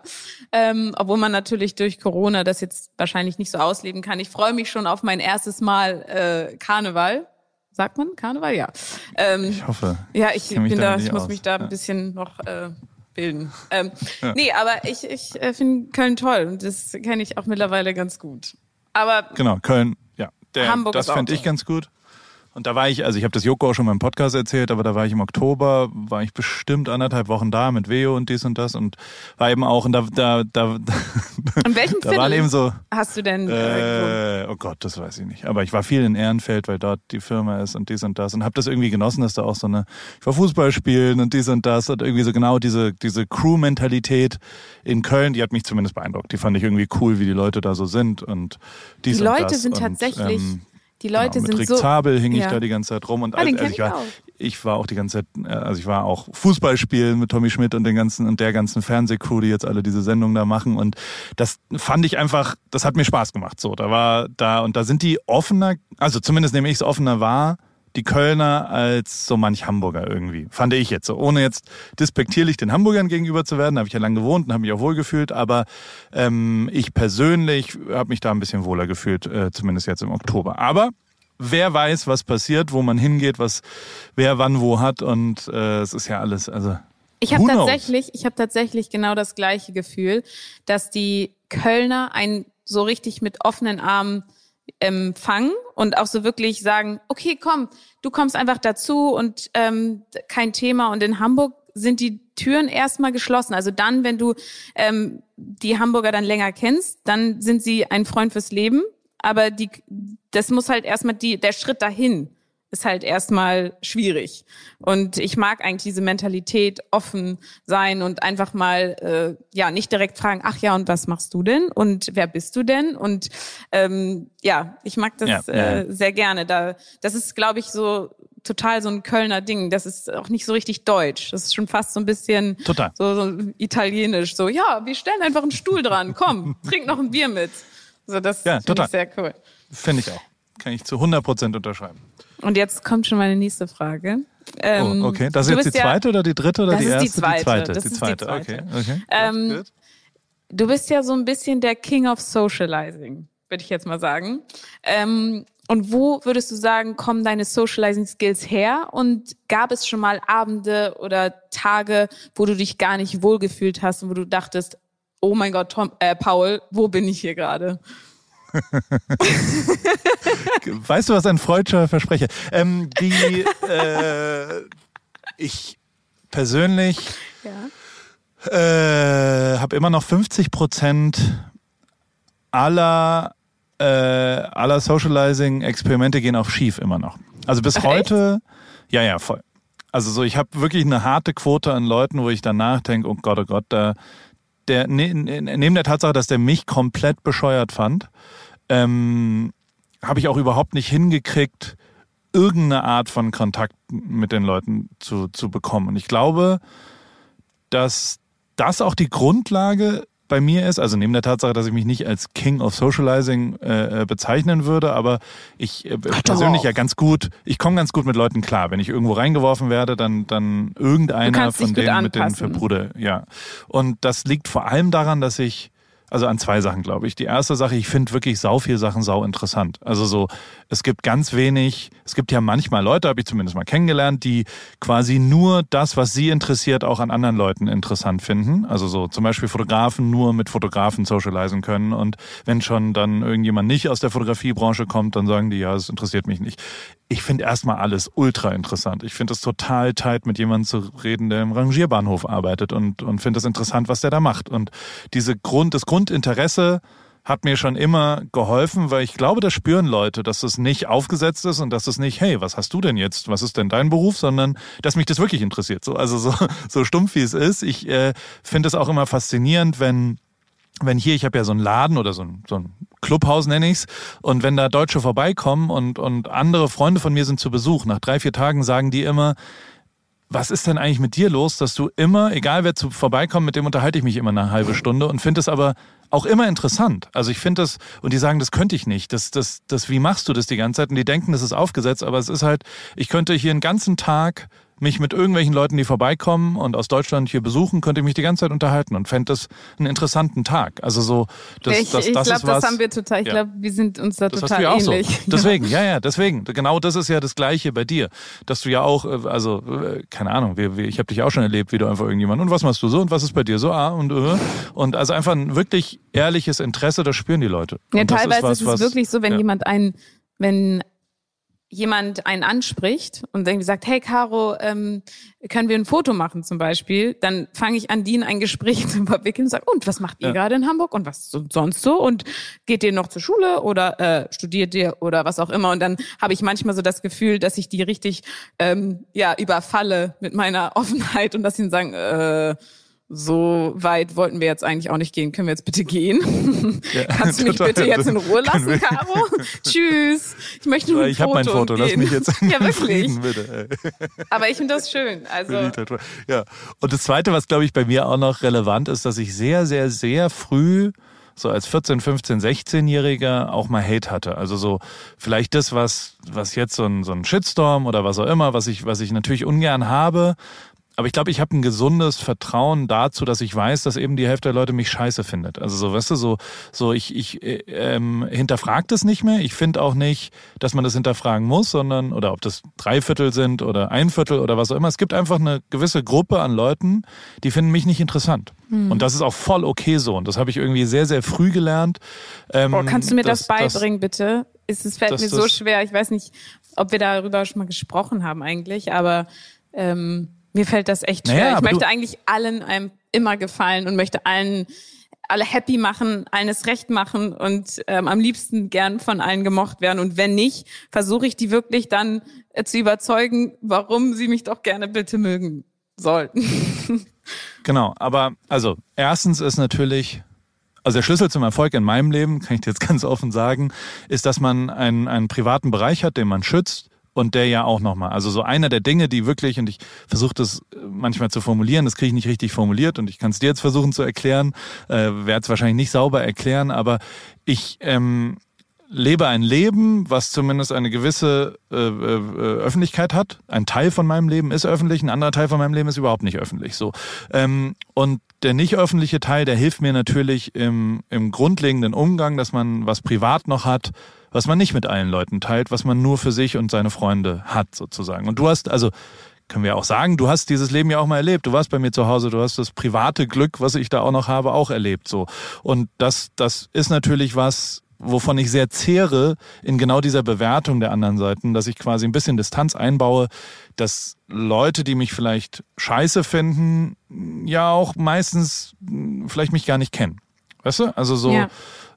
Ähm, obwohl man natürlich durch Corona das jetzt wahrscheinlich nicht so ausleben kann. Ich freue mich schon auf mein erstes Mal äh, Karneval. Sagt man Karneval? Ja. Ähm, ich hoffe. Ja, ich, ich bin da, ich muss aus. mich da ein bisschen noch äh, bilden. Ähm, ja. Nee, aber ich, ich äh, finde Köln toll und das kenne ich auch mittlerweile ganz gut. Aber genau, Köln, ja. Der, Hamburg das fände ich ganz gut. Und da war ich, also ich habe das Joko auch schon mal im Podcast erzählt, aber da war ich im Oktober, war ich bestimmt anderthalb Wochen da mit Veo und dies und das und war eben auch und da da da In welchem (laughs) da waren eben so hast du denn äh, oh Gott, das weiß ich nicht, aber ich war viel in Ehrenfeld, weil dort die Firma ist und dies und das und habe das irgendwie genossen, dass da auch so eine ich war Fußball spielen und dies und das und irgendwie so genau diese diese Crew Mentalität in Köln, die hat mich zumindest beeindruckt. Die fand ich irgendwie cool, wie die Leute da so sind und dies die und Leute das sind und, tatsächlich ähm, die Leute genau, mit sind Rick so. Zabel hing ja. ich da die ganze Zeit rum und Ah, also, den kenn ich, ich war, auch. ich war auch die ganze Zeit, äh, also ich war auch Fußballspielen mit Tommy Schmidt und den ganzen und der ganzen Fernsehcrew, die jetzt alle diese Sendung da machen und das fand ich einfach, das hat mir Spaß gemacht. So, da war da und da sind die offener, also zumindest nehme ich es offener wahr die Kölner als so manch Hamburger irgendwie. Fand ich jetzt so. Ohne jetzt despektierlich den Hamburgern gegenüber zu werden, habe ich ja lange gewohnt und habe mich auch wohl gefühlt, aber ähm, ich persönlich habe mich da ein bisschen wohler gefühlt, äh, zumindest jetzt im Oktober. Aber wer weiß, was passiert, wo man hingeht, was wer wann wo hat und äh, es ist ja alles, also ich habe tatsächlich, ich habe tatsächlich genau das gleiche Gefühl, dass die Kölner einen so richtig mit offenen Armen empfangen und auch so wirklich sagen, okay, komm, du kommst einfach dazu und ähm, kein Thema. Und in Hamburg sind die Türen erstmal geschlossen. Also dann, wenn du ähm, die Hamburger dann länger kennst, dann sind sie ein Freund fürs Leben. Aber die, das muss halt erstmal die, der Schritt dahin ist halt erstmal schwierig. Und ich mag eigentlich diese Mentalität, offen sein und einfach mal äh, ja nicht direkt fragen, ach ja, und was machst du denn? Und wer bist du denn? Und ähm, ja, ich mag das ja, äh, ja. sehr gerne. Da, das ist, glaube ich, so total so ein Kölner Ding. Das ist auch nicht so richtig deutsch. Das ist schon fast so ein bisschen total. So, so italienisch. So, ja, wir stellen einfach einen Stuhl dran. Komm, (laughs) trink noch ein Bier mit. So, das ja, finde ich sehr cool. Finde ich auch. Kann ich zu 100 Prozent unterschreiben. Und jetzt kommt schon meine nächste Frage. Ähm, oh, okay. Das ist jetzt die zweite ja, oder die dritte oder die erste? Die zweite. Die zweite. Das die zweite. Die zweite. Okay. okay. Ähm, du bist ja so ein bisschen der King of Socializing, würde ich jetzt mal sagen. Ähm, und wo würdest du sagen, kommen deine Socializing Skills her? Und gab es schon mal Abende oder Tage, wo du dich gar nicht wohlgefühlt hast und wo du dachtest, oh mein Gott, Tom, äh, Paul, wo bin ich hier gerade? (laughs) weißt du, was ein freudscher Versprecher? Ähm, die, äh, ich persönlich ja. äh, habe immer noch 50 Prozent aller, äh, aller Socializing-Experimente gehen auf schief immer noch. Also bis Ach, heute, echt? ja, ja, voll. Also so, ich habe wirklich eine harte Quote an Leuten, wo ich danach denke, oh Gott, oh Gott, da, der, ne, ne, neben der Tatsache, dass der mich komplett bescheuert fand, ähm, habe ich auch überhaupt nicht hingekriegt, irgendeine Art von Kontakt mit den Leuten zu, zu bekommen. Und ich glaube, dass das auch die Grundlage bei mir ist, also neben der Tatsache, dass ich mich nicht als King of Socializing äh, äh bezeichnen würde, aber ich äh, persönlich ja ganz gut, ich komme ganz gut mit Leuten klar. Wenn ich irgendwo reingeworfen werde, dann, dann irgendeiner von denen mit denen verbruder. Ja. Und das liegt vor allem daran, dass ich also an zwei Sachen, glaube ich. Die erste Sache, ich finde wirklich sau viel Sachen sau interessant. Also so, es gibt ganz wenig, es gibt ja manchmal Leute, habe ich zumindest mal kennengelernt, die quasi nur das, was sie interessiert, auch an anderen Leuten interessant finden. Also so zum Beispiel Fotografen nur mit Fotografen socialisen können. Und wenn schon dann irgendjemand nicht aus der Fotografiebranche kommt, dann sagen die, ja, das interessiert mich nicht ich finde erstmal alles ultra interessant. Ich finde es total tight, mit jemandem zu reden, der im Rangierbahnhof arbeitet und, und finde es interessant, was der da macht. Und diese Grund, das Grundinteresse hat mir schon immer geholfen, weil ich glaube, das spüren Leute, dass es nicht aufgesetzt ist und dass es nicht, hey, was hast du denn jetzt? Was ist denn dein Beruf? Sondern, dass mich das wirklich interessiert. So, also so, so stumpf wie es ist. Ich äh, finde es auch immer faszinierend, wenn wenn hier, ich habe ja so einen Laden oder so ein, so ein Clubhaus nenne ich's, und wenn da Deutsche vorbeikommen und, und andere Freunde von mir sind zu Besuch, nach drei, vier Tagen sagen die immer, was ist denn eigentlich mit dir los, dass du immer, egal wer zu vorbeikommt, mit dem unterhalte ich mich immer eine halbe Stunde und finde es aber auch immer interessant. Also ich finde das, und die sagen, das könnte ich nicht. Das, das, das, wie machst du das die ganze Zeit? Und die denken, das ist aufgesetzt, aber es ist halt, ich könnte hier einen ganzen Tag mich mit irgendwelchen Leuten, die vorbeikommen und aus Deutschland hier besuchen, könnte ich mich die ganze Zeit unterhalten und fände das einen interessanten Tag. Also so, das, ich, das, ich das glaube, das haben wir total. Ich ja. glaube, wir sind uns da das total ähnlich. So. (laughs) Deswegen, ja, ja, deswegen. Genau das ist ja das Gleiche bei dir, dass du ja auch, äh, also äh, keine Ahnung, wir, wir, ich habe dich auch schon erlebt, wie du einfach irgendjemand und was machst du so und was ist bei dir so ah und äh, und also einfach ein wirklich ehrliches Interesse, das spüren die Leute. Ja, teilweise ist, was, ist es wirklich so, wenn ja. jemand einen wenn jemand einen anspricht und irgendwie sagt, hey Caro, ähm, können wir ein Foto machen zum Beispiel, dann fange ich an, die in ein Gespräch (laughs) zu verwickeln und sage, und was macht ihr ja. gerade in Hamburg? Und was sonst so? Und geht ihr noch zur Schule oder äh, studiert ihr oder was auch immer? Und dann habe ich manchmal so das Gefühl, dass ich die richtig ähm, ja überfalle mit meiner (laughs) Offenheit und dass sie sagen, äh, so weit wollten wir jetzt eigentlich auch nicht gehen. Können wir jetzt bitte gehen? Ja, (laughs) Kannst du mich bitte jetzt in Ruhe lassen, Caro? (laughs) Tschüss. Ich möchte nur ein ich Foto. Ich habe mein Foto. Lass mich jetzt (laughs) ja, wirklich. Bitte. Aber ich finde das schön. Also ja. Und das Zweite, was glaube ich bei mir auch noch relevant ist, dass ich sehr, sehr, sehr früh so als 14, 15, 16-Jähriger auch mal Hate hatte. Also so vielleicht das, was, was jetzt so ein, so ein Shitstorm oder was auch immer, was ich, was ich natürlich ungern habe, aber ich glaube, ich habe ein gesundes Vertrauen dazu, dass ich weiß, dass eben die Hälfte der Leute mich scheiße findet. Also so, weißt du, so, so ich, ich äh, ähm, hinterfrage das nicht mehr. Ich finde auch nicht, dass man das hinterfragen muss, sondern, oder ob das drei Viertel sind oder ein Viertel oder was auch immer. Es gibt einfach eine gewisse Gruppe an Leuten, die finden mich nicht interessant. Mhm. Und das ist auch voll okay so. Und das habe ich irgendwie sehr, sehr früh gelernt. Ähm, oh, kannst du mir das, das beibringen, bitte? es, es fällt mir so schwer. Ich weiß nicht, ob wir darüber schon mal gesprochen haben eigentlich, aber ähm, mir fällt das echt schwer. Naja, ich möchte eigentlich allen einem immer gefallen und möchte allen alle happy machen, allen es recht machen und ähm, am liebsten gern von allen gemocht werden. Und wenn nicht, versuche ich die wirklich dann äh, zu überzeugen, warum sie mich doch gerne bitte mögen sollten. (laughs) genau, aber also erstens ist natürlich also der Schlüssel zum Erfolg in meinem Leben, kann ich dir jetzt (laughs) ganz offen sagen, ist, dass man einen, einen privaten Bereich hat, den man schützt und der ja auch nochmal. Also so einer der Dinge, die wirklich, und ich versuche das manchmal zu formulieren, das kriege ich nicht richtig formuliert und ich kann es dir jetzt versuchen zu erklären, äh, werde es wahrscheinlich nicht sauber erklären, aber ich ähm, lebe ein Leben, was zumindest eine gewisse äh, äh, Öffentlichkeit hat. Ein Teil von meinem Leben ist öffentlich, ein anderer Teil von meinem Leben ist überhaupt nicht öffentlich. So ähm, und der nicht öffentliche Teil, der hilft mir natürlich im, im grundlegenden Umgang, dass man was privat noch hat, was man nicht mit allen Leuten teilt, was man nur für sich und seine Freunde hat sozusagen. Und du hast also können wir auch sagen, du hast dieses Leben ja auch mal erlebt. Du warst bei mir zu Hause, du hast das private Glück, was ich da auch noch habe, auch erlebt so. Und das das ist natürlich was wovon ich sehr zehre in genau dieser Bewertung der anderen Seiten, dass ich quasi ein bisschen Distanz einbaue, dass Leute, die mich vielleicht scheiße finden, ja auch meistens vielleicht mich gar nicht kennen. Weißt du? Also so, ja.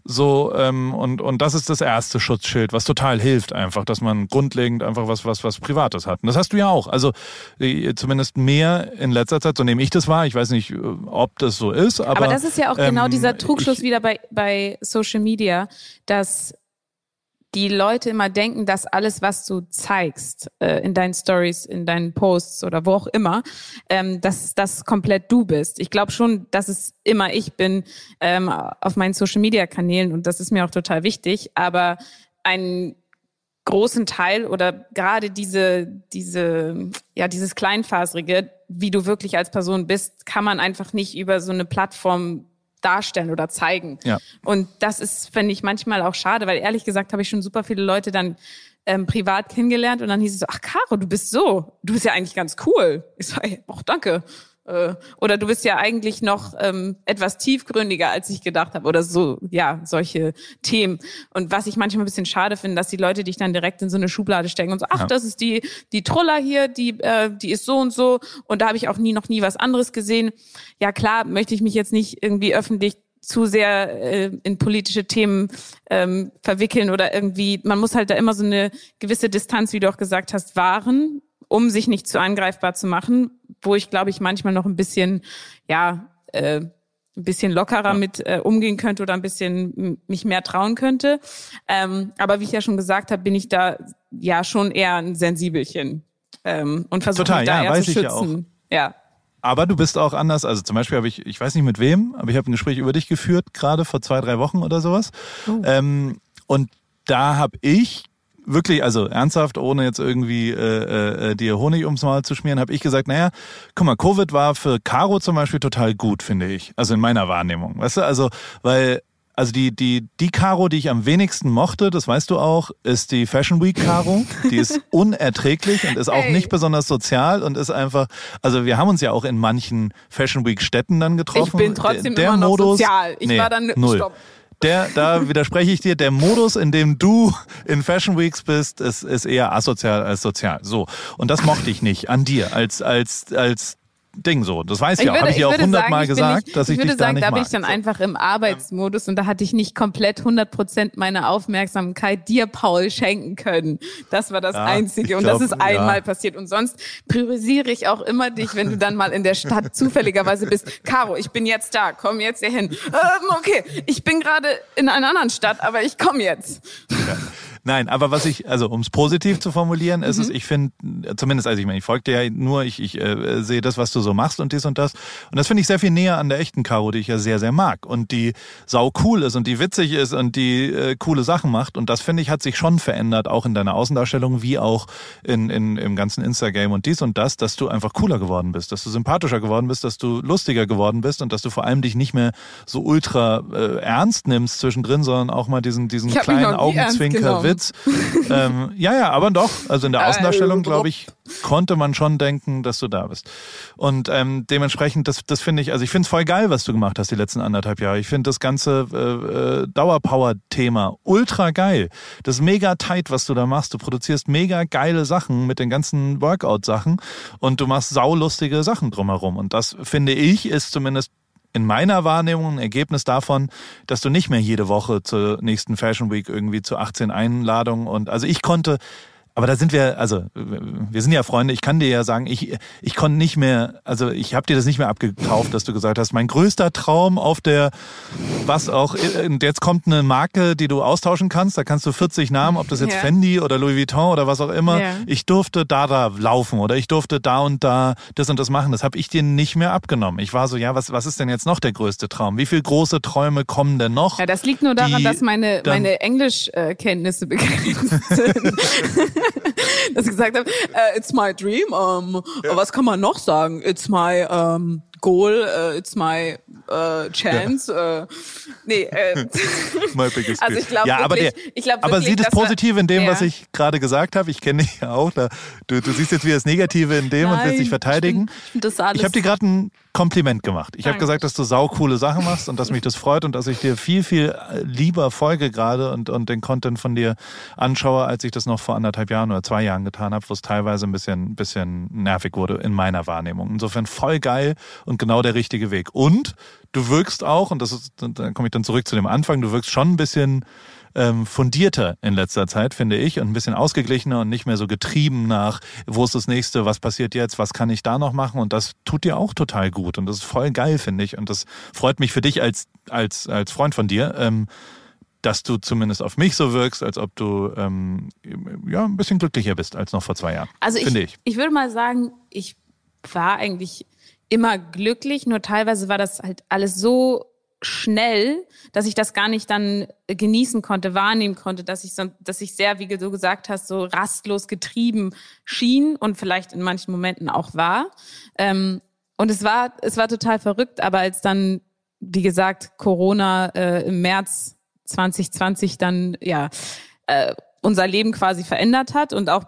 So, ähm, und, und das ist das erste Schutzschild, was total hilft einfach, dass man grundlegend einfach was, was, was Privates hat. Und das hast du ja auch. Also äh, zumindest mehr in letzter Zeit, so nehme ich das wahr. Ich weiß nicht, äh, ob das so ist, aber. Aber das ist ja auch genau ähm, genau dieser Trugschluss ich, wieder bei, bei Social Media, dass die Leute immer denken, dass alles, was du zeigst äh, in deinen Stories, in deinen Posts oder wo auch immer, ähm, dass das komplett du bist. Ich glaube schon, dass es immer ich bin ähm, auf meinen Social-Media-Kanälen und das ist mir auch total wichtig. Aber einen großen Teil oder gerade diese, diese, ja, dieses Kleinfaserige, wie du wirklich als Person bist, kann man einfach nicht über so eine Plattform darstellen oder zeigen. Ja. Und das ist, finde ich, manchmal auch schade, weil ehrlich gesagt habe ich schon super viele Leute dann ähm, privat kennengelernt und dann hieß es so, ach Caro, du bist so, du bist ja eigentlich ganz cool. Ich so, ach danke. Äh, oder du bist ja eigentlich noch ähm, etwas tiefgründiger, als ich gedacht habe. Oder so, ja, solche Themen. Und was ich manchmal ein bisschen schade finde, dass die Leute dich dann direkt in so eine Schublade stecken und so, ach, ja. das ist die, die Truller hier, die, äh, die ist so und so. Und da habe ich auch nie noch nie was anderes gesehen. Ja, klar, möchte ich mich jetzt nicht irgendwie öffentlich zu sehr äh, in politische Themen ähm, verwickeln oder irgendwie, man muss halt da immer so eine gewisse Distanz, wie du auch gesagt hast, wahren, um sich nicht zu angreifbar zu machen, wo ich glaube ich manchmal noch ein bisschen, ja, äh, ein bisschen lockerer ja. mit äh, umgehen könnte oder ein bisschen mich mehr trauen könnte. Ähm, aber wie ich ja schon gesagt habe, bin ich da ja schon eher ein Sensibelchen ähm, und versuche mich da ja, eher zu schützen. Ja, ja. Aber du bist auch anders. Also zum Beispiel habe ich, ich weiß nicht mit wem, aber ich habe ein Gespräch über dich geführt, gerade vor zwei, drei Wochen oder sowas. Oh. Ähm, und da habe ich wirklich, also ernsthaft, ohne jetzt irgendwie äh, äh, dir Honig ums Maul zu schmieren, habe ich gesagt, naja, guck mal, Covid war für Caro zum Beispiel total gut, finde ich. Also in meiner Wahrnehmung. Weißt du, also, weil also die, die, die Caro, die ich am wenigsten mochte, das weißt du auch, ist die Fashion Week Caro. Die ist (laughs) unerträglich und ist auch nicht besonders sozial und ist einfach, also wir haben uns ja auch in manchen Fashion Week Städten dann getroffen. Ich bin trotzdem der, der immer Modus, noch sozial. Ich nee, war dann, null. stopp der, da widerspreche ich dir, der Modus, in dem du in Fashion Weeks bist, ist, ist eher asozial als sozial. So. Und das mochte ich nicht an dir als, als, als Ding so. Das weiß ich, ich auch. Habe ich ja auch hundertmal gesagt, nicht, dass ich, ich würde sagen, da bin ich dann einfach im Arbeitsmodus und da hatte ich nicht komplett 100 Prozent meiner Aufmerksamkeit dir, Paul, schenken können. Das war das ja, Einzige. Und glaub, das ist einmal ja. passiert. Und sonst priorisiere ich auch immer dich, wenn du dann mal in der Stadt (laughs) zufälligerweise bist. Caro, ich bin jetzt da. Komm jetzt hier hin. Ähm, okay, ich bin gerade in einer anderen Stadt, aber ich komme jetzt. Ja. Nein, aber was ich, also um es positiv zu formulieren, ist mhm. es, ich finde, zumindest, also ich meine, ich folge dir ja nur, ich, ich äh, sehe das, was du so machst und dies und das. Und das finde ich sehr viel näher an der echten Caro, die ich ja sehr, sehr mag. Und die sau cool ist und die witzig ist und die äh, coole Sachen macht. Und das finde ich, hat sich schon verändert, auch in deiner Außendarstellung, wie auch in, in, im ganzen Instagram und dies und das, dass du einfach cooler geworden bist, dass du sympathischer geworden bist, dass du lustiger geworden bist und dass du vor allem dich nicht mehr so ultra äh, ernst nimmst zwischendrin, sondern auch mal diesen, diesen kleinen Augenzwinker-Witz Witz. ähm, ja, ja, aber doch. Also in der Außendarstellung, glaube ich, konnte man schon denken, dass du da bist. Und ähm, dementsprechend, das, das finde ich, also ich finde es voll geil, was du gemacht hast die letzten anderthalb Jahre. Ich finde das ganze äh, äh, Dauerpower-Thema ultra geil. Das ist mega tight, was du da machst. Du produzierst mega geile Sachen mit den ganzen Workout-Sachen und du machst saulustige Sachen drumherum. Und das, finde ich, ist zumindest in meiner Wahrnehmung ein Ergebnis davon, dass du nicht mehr jede Woche zur nächsten Fashion Week irgendwie zu 18 Einladungen und also ich konnte aber da sind wir, also wir sind ja Freunde, ich kann dir ja sagen, ich, ich konnte nicht mehr, also ich habe dir das nicht mehr abgekauft, dass du gesagt hast, mein größter Traum auf der, was auch, und jetzt kommt eine Marke, die du austauschen kannst, da kannst du 40 Namen, ob das jetzt ja. Fendi oder Louis Vuitton oder was auch immer, ja. ich durfte da da laufen oder ich durfte da und da das und das machen, das habe ich dir nicht mehr abgenommen. Ich war so, ja, was, was ist denn jetzt noch der größte Traum? Wie viele große Träume kommen denn noch? Ja, das liegt nur daran, dass meine, meine Englischkenntnisse begrenzt sind. (laughs) (laughs) dass ich gesagt habe, uh, it's my dream. Um, ja. Was kann man noch sagen? It's my um, goal, uh, it's my uh, chance. Ja. Uh, nee, äh, (laughs) my biggest also ich glaube ja, aber, der, ich glaub aber sieh das Positive in dem, ja. was ich gerade gesagt habe. Ich kenne dich ja auch. Da, du, du siehst jetzt wie das Negative in dem Nein, und willst dich verteidigen. Ich, ich, ich habe dir gerade ein Kompliment gemacht. Ich habe gesagt, dass du saukoole Sachen machst und dass mich das freut und dass ich dir viel, viel lieber folge gerade und, und den Content von dir anschaue, als ich das noch vor anderthalb Jahren oder zwei Jahren getan habe, wo es teilweise ein bisschen, bisschen nervig wurde in meiner Wahrnehmung. Insofern voll geil und genau der richtige Weg. Und du wirkst auch, und das ist, da komme ich dann zurück zu dem Anfang, du wirkst schon ein bisschen ähm, fundierter in letzter Zeit, finde ich, und ein bisschen ausgeglichener und nicht mehr so getrieben nach, wo ist das nächste, was passiert jetzt, was kann ich da noch machen und das tut dir auch total gut und das ist voll geil, finde ich und das freut mich für dich als, als, als Freund von dir. Ähm, dass du zumindest auf mich so wirkst, als ob du ähm, ja ein bisschen glücklicher bist als noch vor zwei Jahren. Also ich, ich. ich würde mal sagen, ich war eigentlich immer glücklich, nur teilweise war das halt alles so schnell, dass ich das gar nicht dann genießen konnte, wahrnehmen konnte, dass ich so, dass ich sehr, wie du gesagt hast, so rastlos getrieben schien und vielleicht in manchen Momenten auch war. Ähm, und es war, es war total verrückt, aber als dann, wie gesagt, Corona äh, im März 2020 dann ja äh, unser Leben quasi verändert hat und auch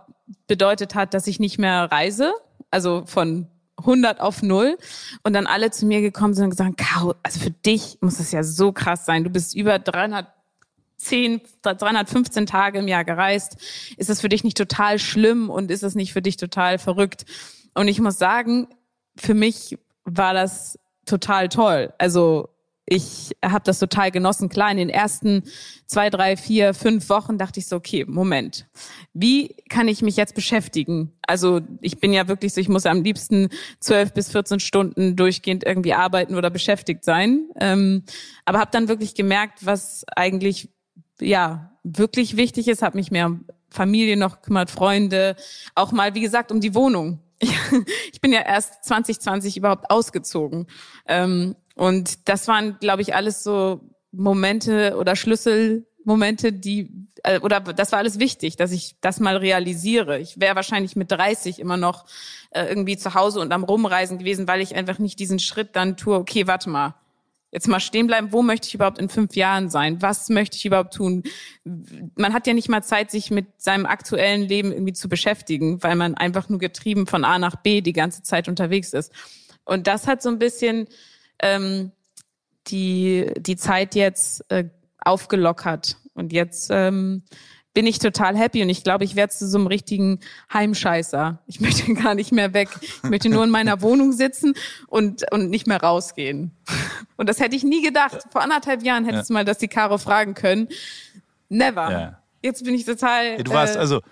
bedeutet hat, dass ich nicht mehr reise, also von 100 auf 0 und dann alle zu mir gekommen sind und gesagt, Caro, also für dich muss das ja so krass sein. Du bist über 310, 315 Tage im Jahr gereist. Ist das für dich nicht total schlimm und ist das nicht für dich total verrückt? Und ich muss sagen, für mich war das total toll. Also ich habe das total genossen. Klar, in den ersten zwei, drei, vier, fünf Wochen dachte ich so, okay, Moment, wie kann ich mich jetzt beschäftigen? Also ich bin ja wirklich so, ich muss am liebsten zwölf bis 14 Stunden durchgehend irgendwie arbeiten oder beschäftigt sein. Ähm, aber habe dann wirklich gemerkt, was eigentlich ja wirklich wichtig ist, habe mich mehr um Familie noch gekümmert, Freunde, auch mal, wie gesagt, um die Wohnung. (laughs) Ich bin ja erst 2020 überhaupt ausgezogen. Ähm, und das waren, glaube ich, alles so Momente oder Schlüsselmomente, die äh, oder das war alles wichtig, dass ich das mal realisiere. Ich wäre wahrscheinlich mit 30 immer noch äh, irgendwie zu Hause und am Rumreisen gewesen, weil ich einfach nicht diesen Schritt dann tue, okay, warte mal, jetzt mal stehen bleiben, wo möchte ich überhaupt in fünf Jahren sein? Was möchte ich überhaupt tun? Man hat ja nicht mal Zeit, sich mit seinem aktuellen Leben irgendwie zu beschäftigen, weil man einfach nur getrieben von A nach B die ganze Zeit unterwegs ist. Und das hat so ein bisschen ähm, die, die Zeit jetzt äh, aufgelockert. Und jetzt ähm, bin ich total happy und ich glaube, ich werde zu so einem richtigen Heimscheißer. Ich (laughs) möchte gar nicht mehr weg. Ich möchte nur in meiner Wohnung sitzen und, und nicht mehr rausgehen. (laughs) Und das hätte ich nie gedacht. Vor anderthalb Jahren hättest ja. du mal das die Caro fragen können. Never. Ja. Jetzt bin ich total. Du warst, äh, also,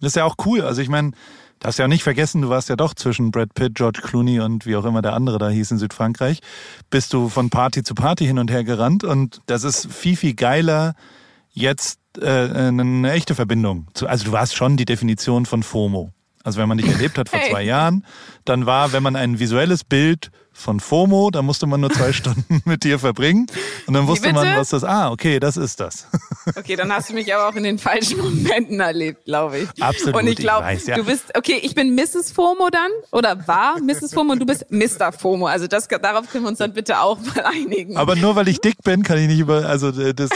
das ist ja auch cool. Also ich meine, Darfst ja auch nicht vergessen, du warst ja doch zwischen Brad Pitt, George Clooney und wie auch immer der andere da hieß in Südfrankreich. Bist du von Party zu Party hin und her gerannt und das ist viel, viel geiler jetzt äh, eine echte Verbindung. Zu, also du warst schon die Definition von FOMO. Also wenn man dich erlebt hat vor hey. zwei Jahren, dann war, wenn man ein visuelles Bild von FOMO, da musste man nur zwei (laughs) Stunden mit dir verbringen und dann wusste man, was das, ah, okay, das ist das. (laughs) Okay, dann hast du mich aber auch in den falschen Momenten erlebt, glaube ich. Absolut. Und ich glaube, ja. du bist, okay, ich bin Mrs. FOMO dann oder war Mrs. FOMO und du bist Mr. FOMO. Also das, darauf können wir uns dann bitte auch mal einigen. Aber nur weil ich dick bin, kann ich nicht über, also das,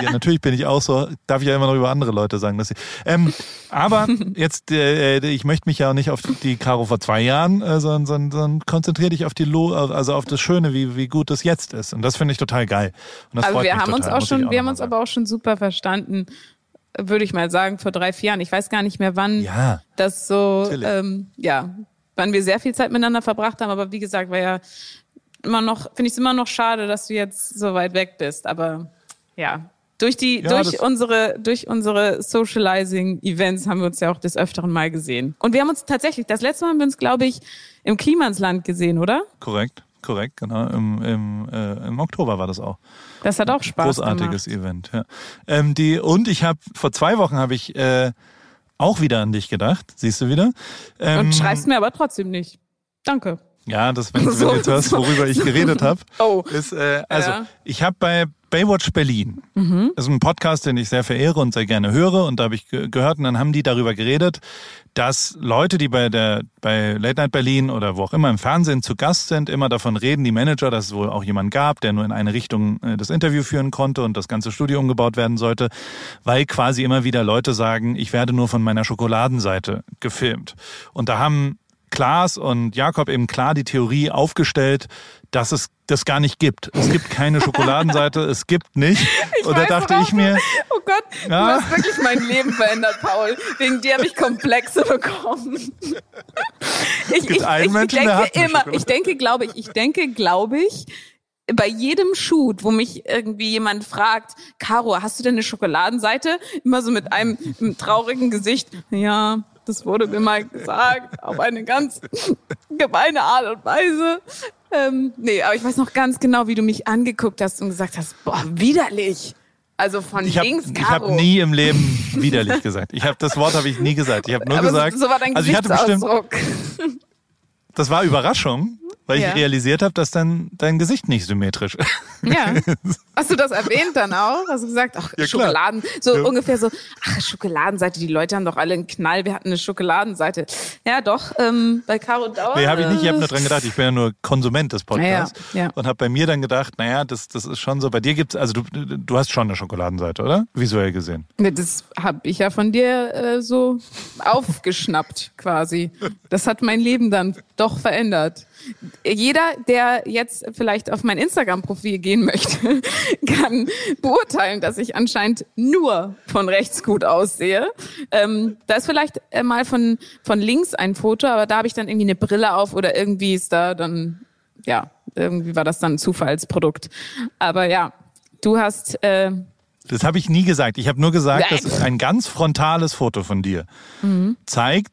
ja, natürlich bin ich auch so, darf ich ja immer noch über andere Leute sagen, dass ich, ähm, aber jetzt, äh, ich möchte mich ja auch nicht auf die Caro vor zwei Jahren, äh, sondern, sondern, konzentriere dich auf die Lo also auf das Schöne, wie, wie gut das jetzt ist. Und das finde ich total geil. Und das also freut wir mich haben total, uns auch schon, auch wir haben uns aber auch schon super verstanden, würde ich mal sagen, vor drei, vier Jahren. Ich weiß gar nicht mehr, wann ja, das so, ähm, ja, wann wir sehr viel Zeit miteinander verbracht haben. Aber wie gesagt, war ja immer noch, finde ich es immer noch schade, dass du jetzt so weit weg bist. Aber ja, durch die, Ja, durch unsere, durch unsere Socializing-Events haben wir uns ja auch des Öfteren mal gesehen. Und wir haben uns tatsächlich, das letzte Mal haben wir uns, glaube ich, im Klimansland gesehen, oder? korrekt, korrekt, genau. Im, im, äh, Im Oktober war das auch. Das hat auch Spaß Großartiges gemacht. Event, ja. Ähm, die, und ich habe, vor zwei Wochen habe ich äh, auch wieder an dich gedacht, siehst du wieder. Ähm, Und schreibst mir aber trotzdem nicht. Danke. Ja, das, wenn, wenn So- du (laughs) jetzt hörst, worüber ich geredet habe, (laughs) Oh. ist, äh, also Ja. ich habe bei Baywatch Berlin, das ist ein Podcast, den ich sehr verehre und sehr gerne höre und da habe ich ge gehört und dann haben die darüber geredet, dass Leute, die bei der bei Late Night Berlin oder wo auch immer im Fernsehen zu Gast sind, immer davon reden, die Manager, dass es wohl auch jemand gab, der nur in eine Richtung äh, das Interview führen konnte und das ganze Studio umgebaut werden sollte, weil quasi immer wieder Leute sagen, ich werde nur von meiner Schokoladenseite gefilmt. Und da haben Klaas und Jakob eben klar die Theorie aufgestellt, dass es das gar nicht gibt. Es gibt keine Schokoladenseite, es gibt nicht. und da weiß, dachte ich mir, du- Oh Gott, Ja. du hast wirklich mein Leben verändert, Paul. Wegen dir habe ich Komplexe bekommen. Ich, gibt einen Menschen, ich der denke hat immer, ich denke, glaube ich, ich denke, glaube ich, bei jedem Shoot, wo mich irgendwie jemand fragt, Caro, hast du denn eine Schokoladenseite? Immer so mit einem, einem traurigen Gesicht. Ja, das wurde mir mal gesagt, auf eine ganz gemeine Art und Weise. Ähm, nee, aber ich weiß noch ganz genau, wie du mich angeguckt hast und gesagt hast, boah, widerlich. Also von ich habe links ich hab Caro. nie im Leben widerlich gesagt. Ich habe das Wort habe ich nie gesagt. Ich habe nur aber gesagt, so, war dein also ich hatte bestimmt, Gesichtsausdruck. das war Überraschung, weil Ja. ich realisiert habe, dass dein dein Gesicht nicht symmetrisch ist. Ja. (laughs) Hast du das erwähnt dann auch? Hast du gesagt, ach, Ja. Schokoladen, so Ja. ungefähr so, ach, Schokoladenseite, die Leute haben doch alle einen Knall, wir hatten eine Schokoladenseite. Ja, doch, ähm, bei Caro Dauer. Nee, habe ich nicht. Ich habe äh, nur dran gedacht. Ich bin ja nur Konsument des Podcasts. Ja, ja. Und habe bei mir dann gedacht, naja, das, das ist schon so. Bei dir gibt's, also du, du hast schon eine Schokoladenseite, oder? Visuell gesehen. Nee, das habe ich ja von dir äh, so aufgeschnappt quasi. Das hat mein Leben dann doch verändert. Jeder, der jetzt vielleicht auf mein Instagram-Profil gehen möchte, (laughs) kann beurteilen, dass ich anscheinend nur von rechts gut aussehe. Ähm, da ist vielleicht äh, mal von, von links ein Foto, aber da habe ich dann irgendwie eine Brille auf oder irgendwie ist da dann, ja, irgendwie war das dann ein Zufallsprodukt. Aber ja, du hast... Äh, Das habe ich nie gesagt. Ich habe nur gesagt, Nein. dass ein ganz frontales Foto von dir Mhm. zeigt,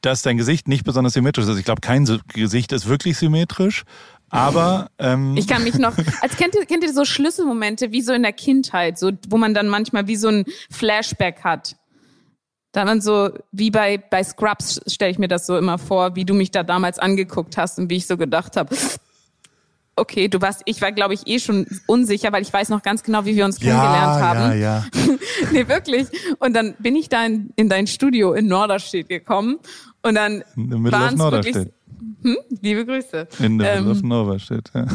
dass dein Gesicht nicht besonders symmetrisch ist. Ich glaube, kein Gesicht ist wirklich symmetrisch, aber ähm, Ich kann mich noch, als kennt ihr, kennt ihr so Schlüsselmomente wie so in der Kindheit, so, wo man dann manchmal wie so ein Flashback hat. Da man so, wie bei, bei Scrubs stelle ich mir das so immer vor, wie du mich da damals angeguckt hast und wie ich so gedacht habe, okay, du warst, ich war glaube ich eh schon unsicher, weil ich weiß noch ganz genau, wie wir uns kennengelernt haben. ja, ja. (laughs) nee, wirklich. Und dann bin ich da in, in dein Studio in Norderstedt gekommen und dann of waren's wirklich, Norderstedt. hm, liebe Grüße. In middle Ähm, of Norderstedt, ja.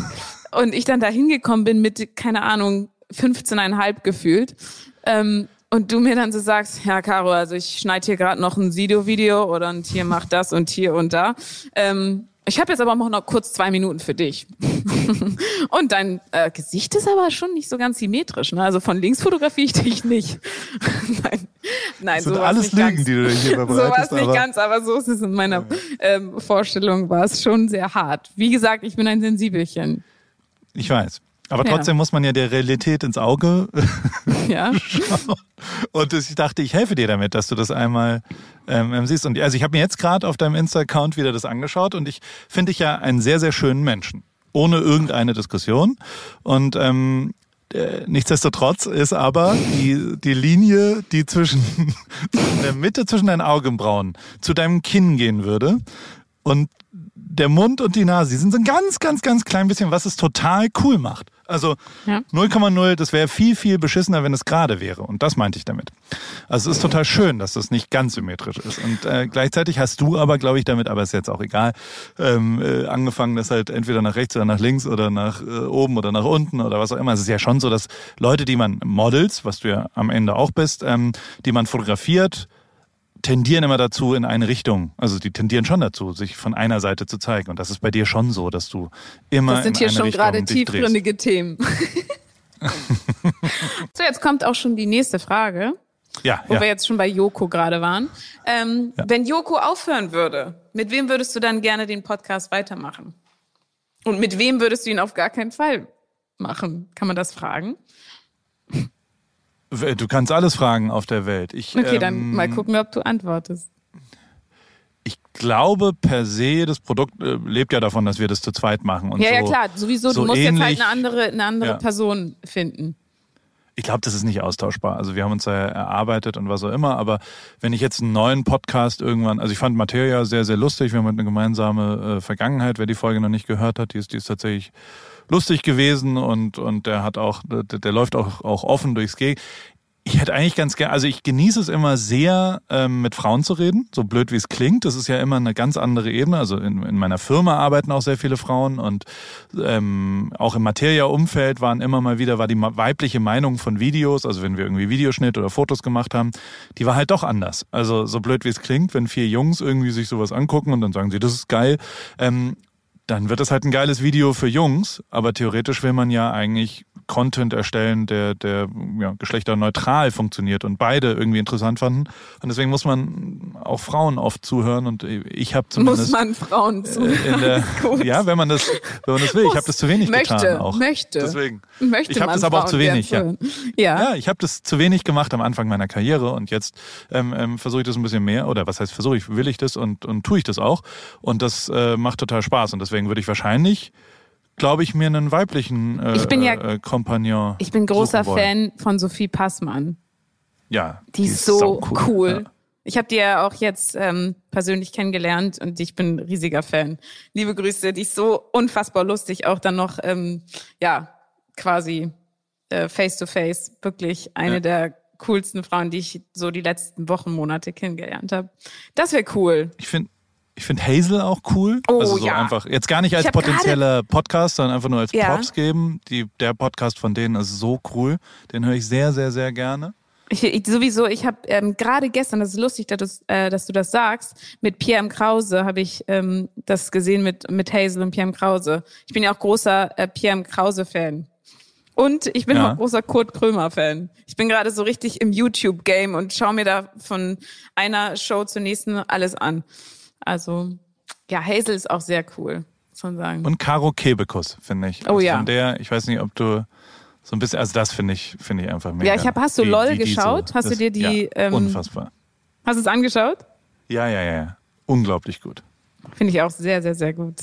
und ich dann da hingekommen bin mit, keine Ahnung, 15,5 gefühlt. Ähm, und du mir dann so sagst, ja, Caro, also ich schneide hier gerade noch ein Sido-Video oder ein Tier macht das und hier und da. Ähm, ich habe jetzt aber auch noch kurz zwei Minuten für dich. (laughs) und dein äh, Gesicht ist aber schon nicht so ganz symmetrisch. Ne? Also von links fotografiere ich dich nicht. (laughs) nein, nein Das sind alles Lügen, ganz. die du hier So war es nicht ganz, aber so ist es in meiner ähm, Vorstellung, war es schon sehr hart. Wie gesagt, ich bin ein Sensibelchen. ich weiß. Aber Ja. trotzdem muss man ja der Realität ins Auge (laughs) Ja. (laughs) schauen. Und ich dachte, ich helfe dir damit, dass du das einmal ähm, ähm, siehst. Und also ich habe mir jetzt gerade auf deinem Insta-Account wieder das angeschaut und ich finde dich ja einen sehr, sehr schönen Menschen. Ohne irgendeine Diskussion. Und ähm, äh, nichtsdestotrotz ist aber die, die Linie, die zwischen, (laughs) zwischen der Mitte zwischen deinen Augenbrauen zu deinem Kinn gehen würde und der Mund und die Nase, die sind so ein ganz, ganz, ganz klein bisschen, was es total cool macht. Also Ja. 0,0, das wäre viel, viel beschissener, wenn es gerade wäre. Und das meinte ich damit. Also es ist total schön, dass das nicht ganz symmetrisch ist. Und äh, gleichzeitig hast du aber, glaube ich, damit, aber ist jetzt auch egal, ähm, äh, angefangen, das halt entweder nach rechts oder nach links oder nach äh, oben oder nach unten oder was auch immer. Es ist ja schon so, dass Leute, die man Models, was du ja am Ende auch bist, ähm, die man fotografiert, tendieren immer dazu in eine Richtung. Also die tendieren schon dazu, sich von einer Seite zu zeigen. Und das ist bei dir schon so, dass du immer Das sind in hier eine schon Richtung gerade dich drehst. tiefgründige Themen. (laughs) so, jetzt kommt auch schon die nächste Frage, Ja, wo ja. wir jetzt schon bei Joko gerade waren. Ähm, Wenn Joko aufhören würde, mit wem würdest du dann gerne den Podcast weitermachen? Und mit wem würdest du ihn auf gar keinen Fall machen? Kann man das fragen? Du kannst alles fragen auf der Welt. Ich, Okay, ähm, dann mal gucken, ob du antwortest. Ich glaube per se, das Produkt äh, lebt ja davon, dass wir das zu zweit machen. Und Ja, so, ja, klar. Sowieso, so du musst jetzt halt ähnlich- eine andere, eine andere Ja. Person finden. Ich glaube, das ist nicht austauschbar. Also wir haben uns da erarbeitet und was auch immer. Aber wenn ich jetzt einen neuen Podcast irgendwann, also ich fand Materia sehr, sehr lustig. Wir haben eine gemeinsame äh, Vergangenheit. Wer die Folge noch nicht gehört hat, die ist, die ist tatsächlich lustig gewesen und und der hat auch, der, der läuft auch auch offen durchs Geg. Ich hätte eigentlich ganz gerne, also ich genieße es immer sehr, ähm, mit Frauen zu reden, so blöd wie es klingt. Das ist ja immer eine ganz andere Ebene. Also in, in meiner Firma arbeiten auch sehr viele Frauen und ähm, auch im Materia-Umfeld waren immer mal wieder, war die weibliche Meinung von Videos, also wenn wir irgendwie Videoschnitt oder Fotos gemacht haben, die war halt doch anders. Also so blöd wie es klingt, wenn vier Jungs irgendwie sich sowas angucken und dann sagen sie, das ist geil, ähm, dann wird das halt ein geiles Video für Jungs, aber theoretisch will man ja eigentlich Content erstellen, der, der ja, geschlechterneutral funktioniert und beide irgendwie interessant fanden. Und deswegen muss man auch Frauen oft zuhören und ich habe zumindest Muss man Frauen zu. äh, in der, (laughs) ja, wenn man das, wenn man das will. Ich habe das zu wenig möchte, getan auch. Möchte. Deswegen. Möchte Ich habe das aber auch Frauen zu wenig, ja. zuhören. Ja. Ja, ich habe das zu wenig gemacht am Anfang meiner Karriere und jetzt ähm, ähm, versuche ich das ein bisschen mehr oder was heißt versuche ich, will ich das und, und tue ich das auch und das äh, macht total Spaß und deswegen würde ich wahrscheinlich, glaube ich, mir einen weiblichen äh, Ich bin ja- äh, Kompagnon Ich bin großer. Fan von Sophie Passmann. Ja, Die, ist so saucool. cool. Ja. Ich habe die ja auch jetzt ähm, persönlich kennengelernt und ich bin ein riesiger Fan. Liebe Grüße, die ist so unfassbar lustig, auch dann noch, ähm, ja, quasi äh, face to face. Wirklich eine Ja. der coolsten Frauen, die ich so die letzten Wochen, Monate kennengelernt habe. Das wäre cool. Ich finde ich finde Hazel auch cool. Oh, also so ja. einfach, jetzt gar nicht als potenzieller Podcast, sondern einfach nur als Ja. Props geben. Die, der Podcast von denen ist so cool. Den höre ich sehr, sehr, sehr gerne. Ich, ich, sowieso, ich habe ähm, gerade gestern, das ist lustig, dass, du's, äh, dass du das sagst, mit Pierre M. Krause habe ich ähm, das gesehen mit, mit Hazel und Pierre M. Krause. Ich bin ja auch großer äh, Pierre M. Krause-Fan. Und ich bin Ja. auch großer Kurt Krömer-Fan. Ich bin gerade so richtig im YouTube-Game und schaue mir da von einer Show zur nächsten alles an. Also, ja, Hazel ist auch sehr cool, muss man sagen. Und Caro Kebekus, finde ich. Oh Also ja. Von der, ich weiß nicht, ob du so ein bisschen, also das finde ich, finde ich einfach mega. Ja, ich hab- hast du Wie- LOL wie die geschaut? Hast du dir die, Ja, ähm, unfassbar. Hast du es angeschaut? Ja, ja, ja, ja. Unglaublich gut. Finde ich auch sehr, sehr, sehr gut.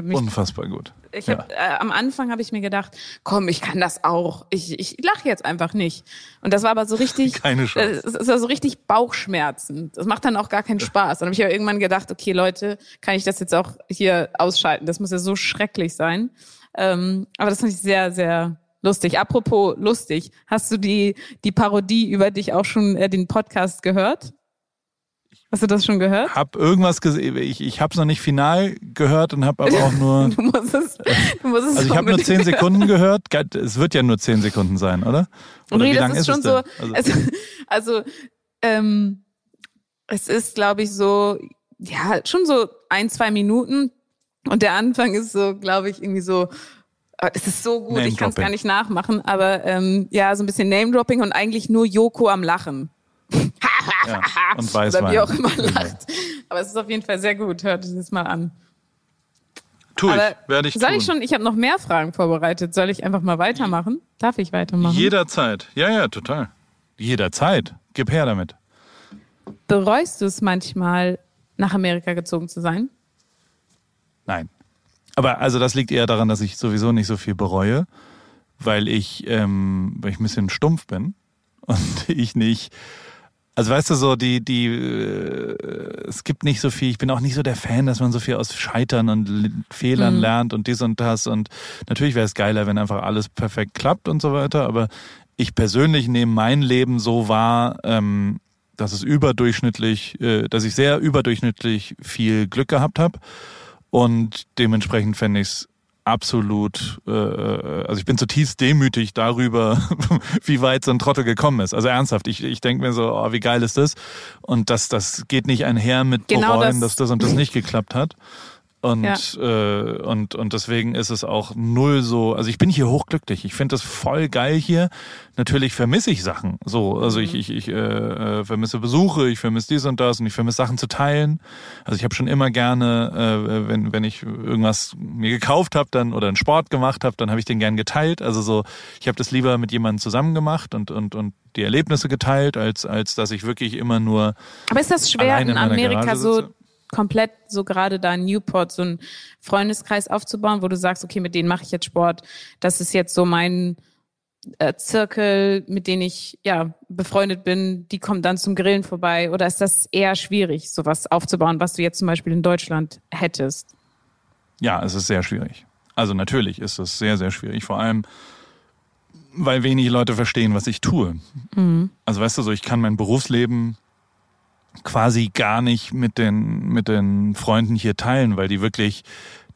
Mich Unfassbar gut. Ich ja. hab, äh, am Anfang habe ich mir gedacht, komm, ich kann das auch. Ich, ich lache jetzt einfach nicht. Und das war aber so richtig, (laughs) Keine Chance. äh, es es war so richtig Bauchschmerzen. Das macht dann auch gar keinen Spaß. Und dann habe ich aber irgendwann gedacht, okay, Leute, kann ich das jetzt auch hier ausschalten? Das muss ja so schrecklich sein. Ähm, aber das fand ich sehr, sehr lustig. Apropos lustig, hast du die die Parodie über dich auch schon äh, den Podcast gehört? Hast du das schon gehört? Hab irgendwas gesehen, ich, ich habe es noch nicht final gehört und habe aber auch nur, (laughs) Du musst es, du musst es also ich habe nur zehn Sekunden gehört. Es wird ja nur zehn Sekunden sein, oder? Oder nee, wie das lang ist ist schon es so. denn? Also, Also, (laughs) also ähm, es ist, glaube ich, so, ja, schon so ein, zwei Minuten. Und der Anfang ist so, glaube ich, irgendwie so. äh, Es ist so gut, ich kann es gar nicht nachmachen, aber ähm, ja, so ein bisschen Name-Dropping und eigentlich nur Joko am Lachen. Ja. (laughs) Und Oder Weißwein. wie auch immer lacht. Aber es ist auf jeden Fall sehr gut. Hört es mal an. Tu ich, werde ich soll tun. ich schon, ich habe noch mehr Fragen vorbereitet. Soll ich einfach mal weitermachen? Darf ich weitermachen? Jederzeit. Ja, ja, total. Jederzeit. Gib her damit. Bereust du es manchmal, nach Amerika gezogen zu sein? Nein. Aber also das liegt eher daran, dass ich sowieso nicht so viel bereue, weil ich, ähm, weil ich ein bisschen stumpf bin und (laughs) ich nicht Also weißt du so, die, die, äh, es gibt nicht so viel, ich bin auch nicht so der Fan, dass man so viel aus Scheitern und L Fehlern mhm. lernt und dies und das. Und natürlich wäre es geiler, wenn einfach alles perfekt klappt und so weiter. Aber ich persönlich nehme mein Leben so wahr, ähm, dass es überdurchschnittlich, äh, dass ich sehr überdurchschnittlich viel Glück gehabt habe. Und dementsprechend fände ich es absolut, äh, äh, also ich bin zutiefst demütig darüber, (laughs) wie weit so ein Trottel gekommen ist. Also ernsthaft, ich, ich denke mir so, oh, wie geil ist das? Und das, das geht nicht einher mit genau bereuen, das, dass das und das nicht geklappt hat. Und, ja. äh, und, und deswegen ist es auch null so, also ich bin hier hochglücklich. Ich finde das voll geil hier. Natürlich vermisse ich Sachen. So, also mhm. ich, ich, ich äh, äh, vermisse Besuche, ich vermisse dies und das und ich vermisse Sachen zu teilen. Also ich habe schon immer gerne, äh, wenn, wenn ich irgendwas mir gekauft habe dann oder einen Sport gemacht habe, dann habe ich den gern geteilt. Also so, ich habe das lieber mit jemandem zusammen gemacht und, und, und die Erlebnisse geteilt, als, als dass ich wirklich immer nur. Aber ist das schwer in, in Amerika so komplett so gerade da in Newport so einen Freundeskreis aufzubauen, wo du sagst, okay, mit denen mache ich jetzt Sport. Das ist jetzt so mein äh, Zirkel, mit denen ich ja befreundet bin, die kommen dann zum Grillen vorbei? Oder ist das eher schwierig, sowas aufzubauen, was du jetzt zum Beispiel in Deutschland hättest? Ja, es ist sehr schwierig. Also natürlich ist es sehr, sehr schwierig. Vor allem, weil wenig Leute verstehen, was ich tue. Mhm. Also weißt du so, ich kann mein Berufsleben quasi gar nicht mit den, mit den Freunden hier teilen, weil die wirklich,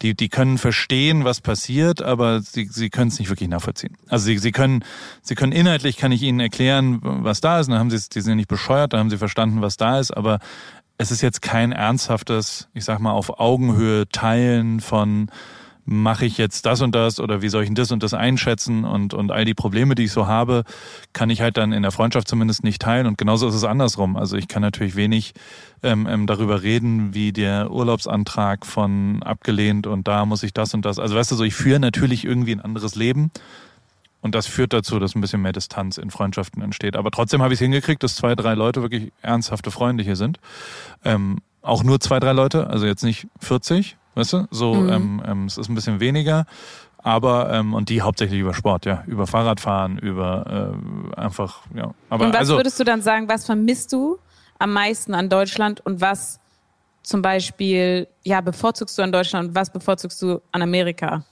die, die können verstehen, was passiert, aber sie, sie können es nicht wirklich nachvollziehen. Also sie, sie können, sie können inhaltlich kann ich ihnen erklären, was da ist, dann haben sie die sind nicht bescheuert, dann haben sie verstanden, was da ist, aber es ist jetzt kein ernsthaftes, ich sag mal, auf Augenhöhe Teilen von mache ich jetzt das und das oder wie soll ich denn das und das einschätzen und, und all die Probleme, die ich so habe, kann ich halt dann in der Freundschaft zumindest nicht teilen. Und genauso ist es andersrum. Also ich kann natürlich wenig ähm, ähm, darüber reden, wie der Urlaubsantrag von abgelehnt und da muss ich das und das. Also weißt du so, ich führe natürlich irgendwie ein anderes Leben. Und das führt dazu, dass ein bisschen mehr Distanz in Freundschaften entsteht. Aber trotzdem habe ich es hingekriegt, dass zwei, drei Leute wirklich ernsthafte Freunde hier sind. Ähm, auch nur zwei, drei Leute, also jetzt nicht 40, Weißt du? So, mhm. ähm, ähm, es ist ein bisschen weniger, aber ähm, und die hauptsächlich über Sport, ja, über Fahrradfahren, über äh, einfach, ja. Aber und was also, würdest du dann sagen, was vermisst du am meisten an Deutschland und was zum Beispiel, ja, bevorzugst du an Deutschland und was bevorzugst du an Amerika?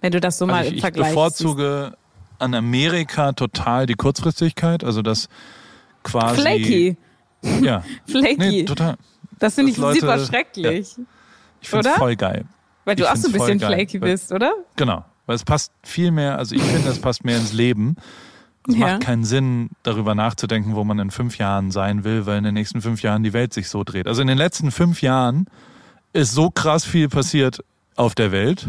Wenn du das so also mal ich, im Vergleich Ich bevorzuge an Amerika total die Kurzfristigkeit, also das quasi. Flaky. Ja. (laughs) Flaky. Nee, total. Das finde ich Leute, super schrecklich. Ja. Ich finde es voll geil. Weil du ich auch so ein bisschen flaky bist, oder? Genau. Weil es passt viel mehr, also ich finde, es passt mehr ins Leben. Es ja. macht keinen Sinn, darüber nachzudenken, wo man in fünf Jahren sein will, weil in den nächsten fünf Jahren die Welt sich so dreht. Also in den letzten fünf Jahren ist so krass viel passiert auf der Welt,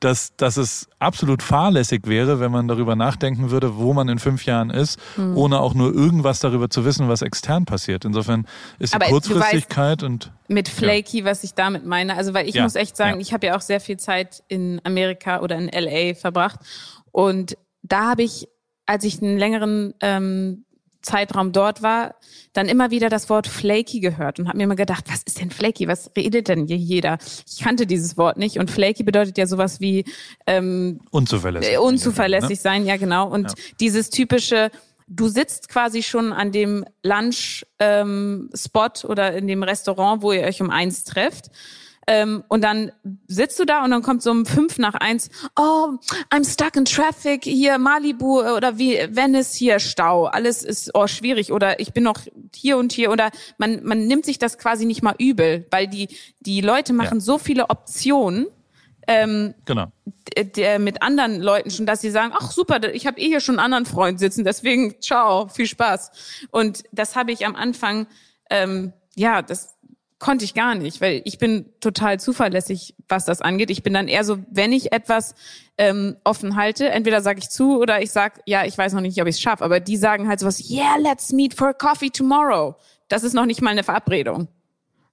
dass, dass es absolut fahrlässig wäre, wenn man darüber nachdenken würde, wo man in fünf Jahren ist, mhm. ohne auch nur irgendwas darüber zu wissen, was extern passiert. Insofern ist die Aber Kurzfristigkeit weißt, und. Mit Flaky, ja. was ich damit meine. Also, weil ich ja, muss echt sagen, ja. ich habe ja auch sehr viel Zeit in Amerika oder in LA verbracht. Und da habe ich, als ich einen längeren ähm, Zeitraum dort war, dann immer wieder das Wort flaky gehört und habe mir immer gedacht, was ist denn flaky? Was redet denn hier jeder? Ich kannte dieses Wort nicht und flaky bedeutet ja sowas wie ähm, unzuverlässig, äh, unzuverlässig ne? sein, ja genau. Und ja. dieses typische, du sitzt quasi schon an dem Lunch-Spot ähm, oder in dem Restaurant, wo ihr euch um eins trefft ähm, und dann sitzt du da und dann kommt so um fünf nach eins, oh, I'm stuck in traffic, hier Malibu äh, oder wie Venice, hier Stau, alles ist oh, schwierig oder ich bin noch hier und hier oder man, man nimmt sich das quasi nicht mal übel, weil die, die Leute machen ja. so viele Optionen, ähm, genau. Der mit anderen Leuten schon, dass sie sagen, ach super, ich habe eh hier schon einen anderen Freund sitzen, deswegen ciao, viel Spaß. Und das habe ich am Anfang, ähm, ja, das konnte ich gar nicht, weil ich bin total zuverlässig, was das angeht. Ich bin dann eher so, wenn ich etwas ähm, offen halte, entweder sage ich zu oder ich sag, ja, ich weiß noch nicht, ob ich es schaffe. Aber die sagen halt sowas, yeah, let's meet for coffee tomorrow. Das ist noch nicht mal eine Verabredung.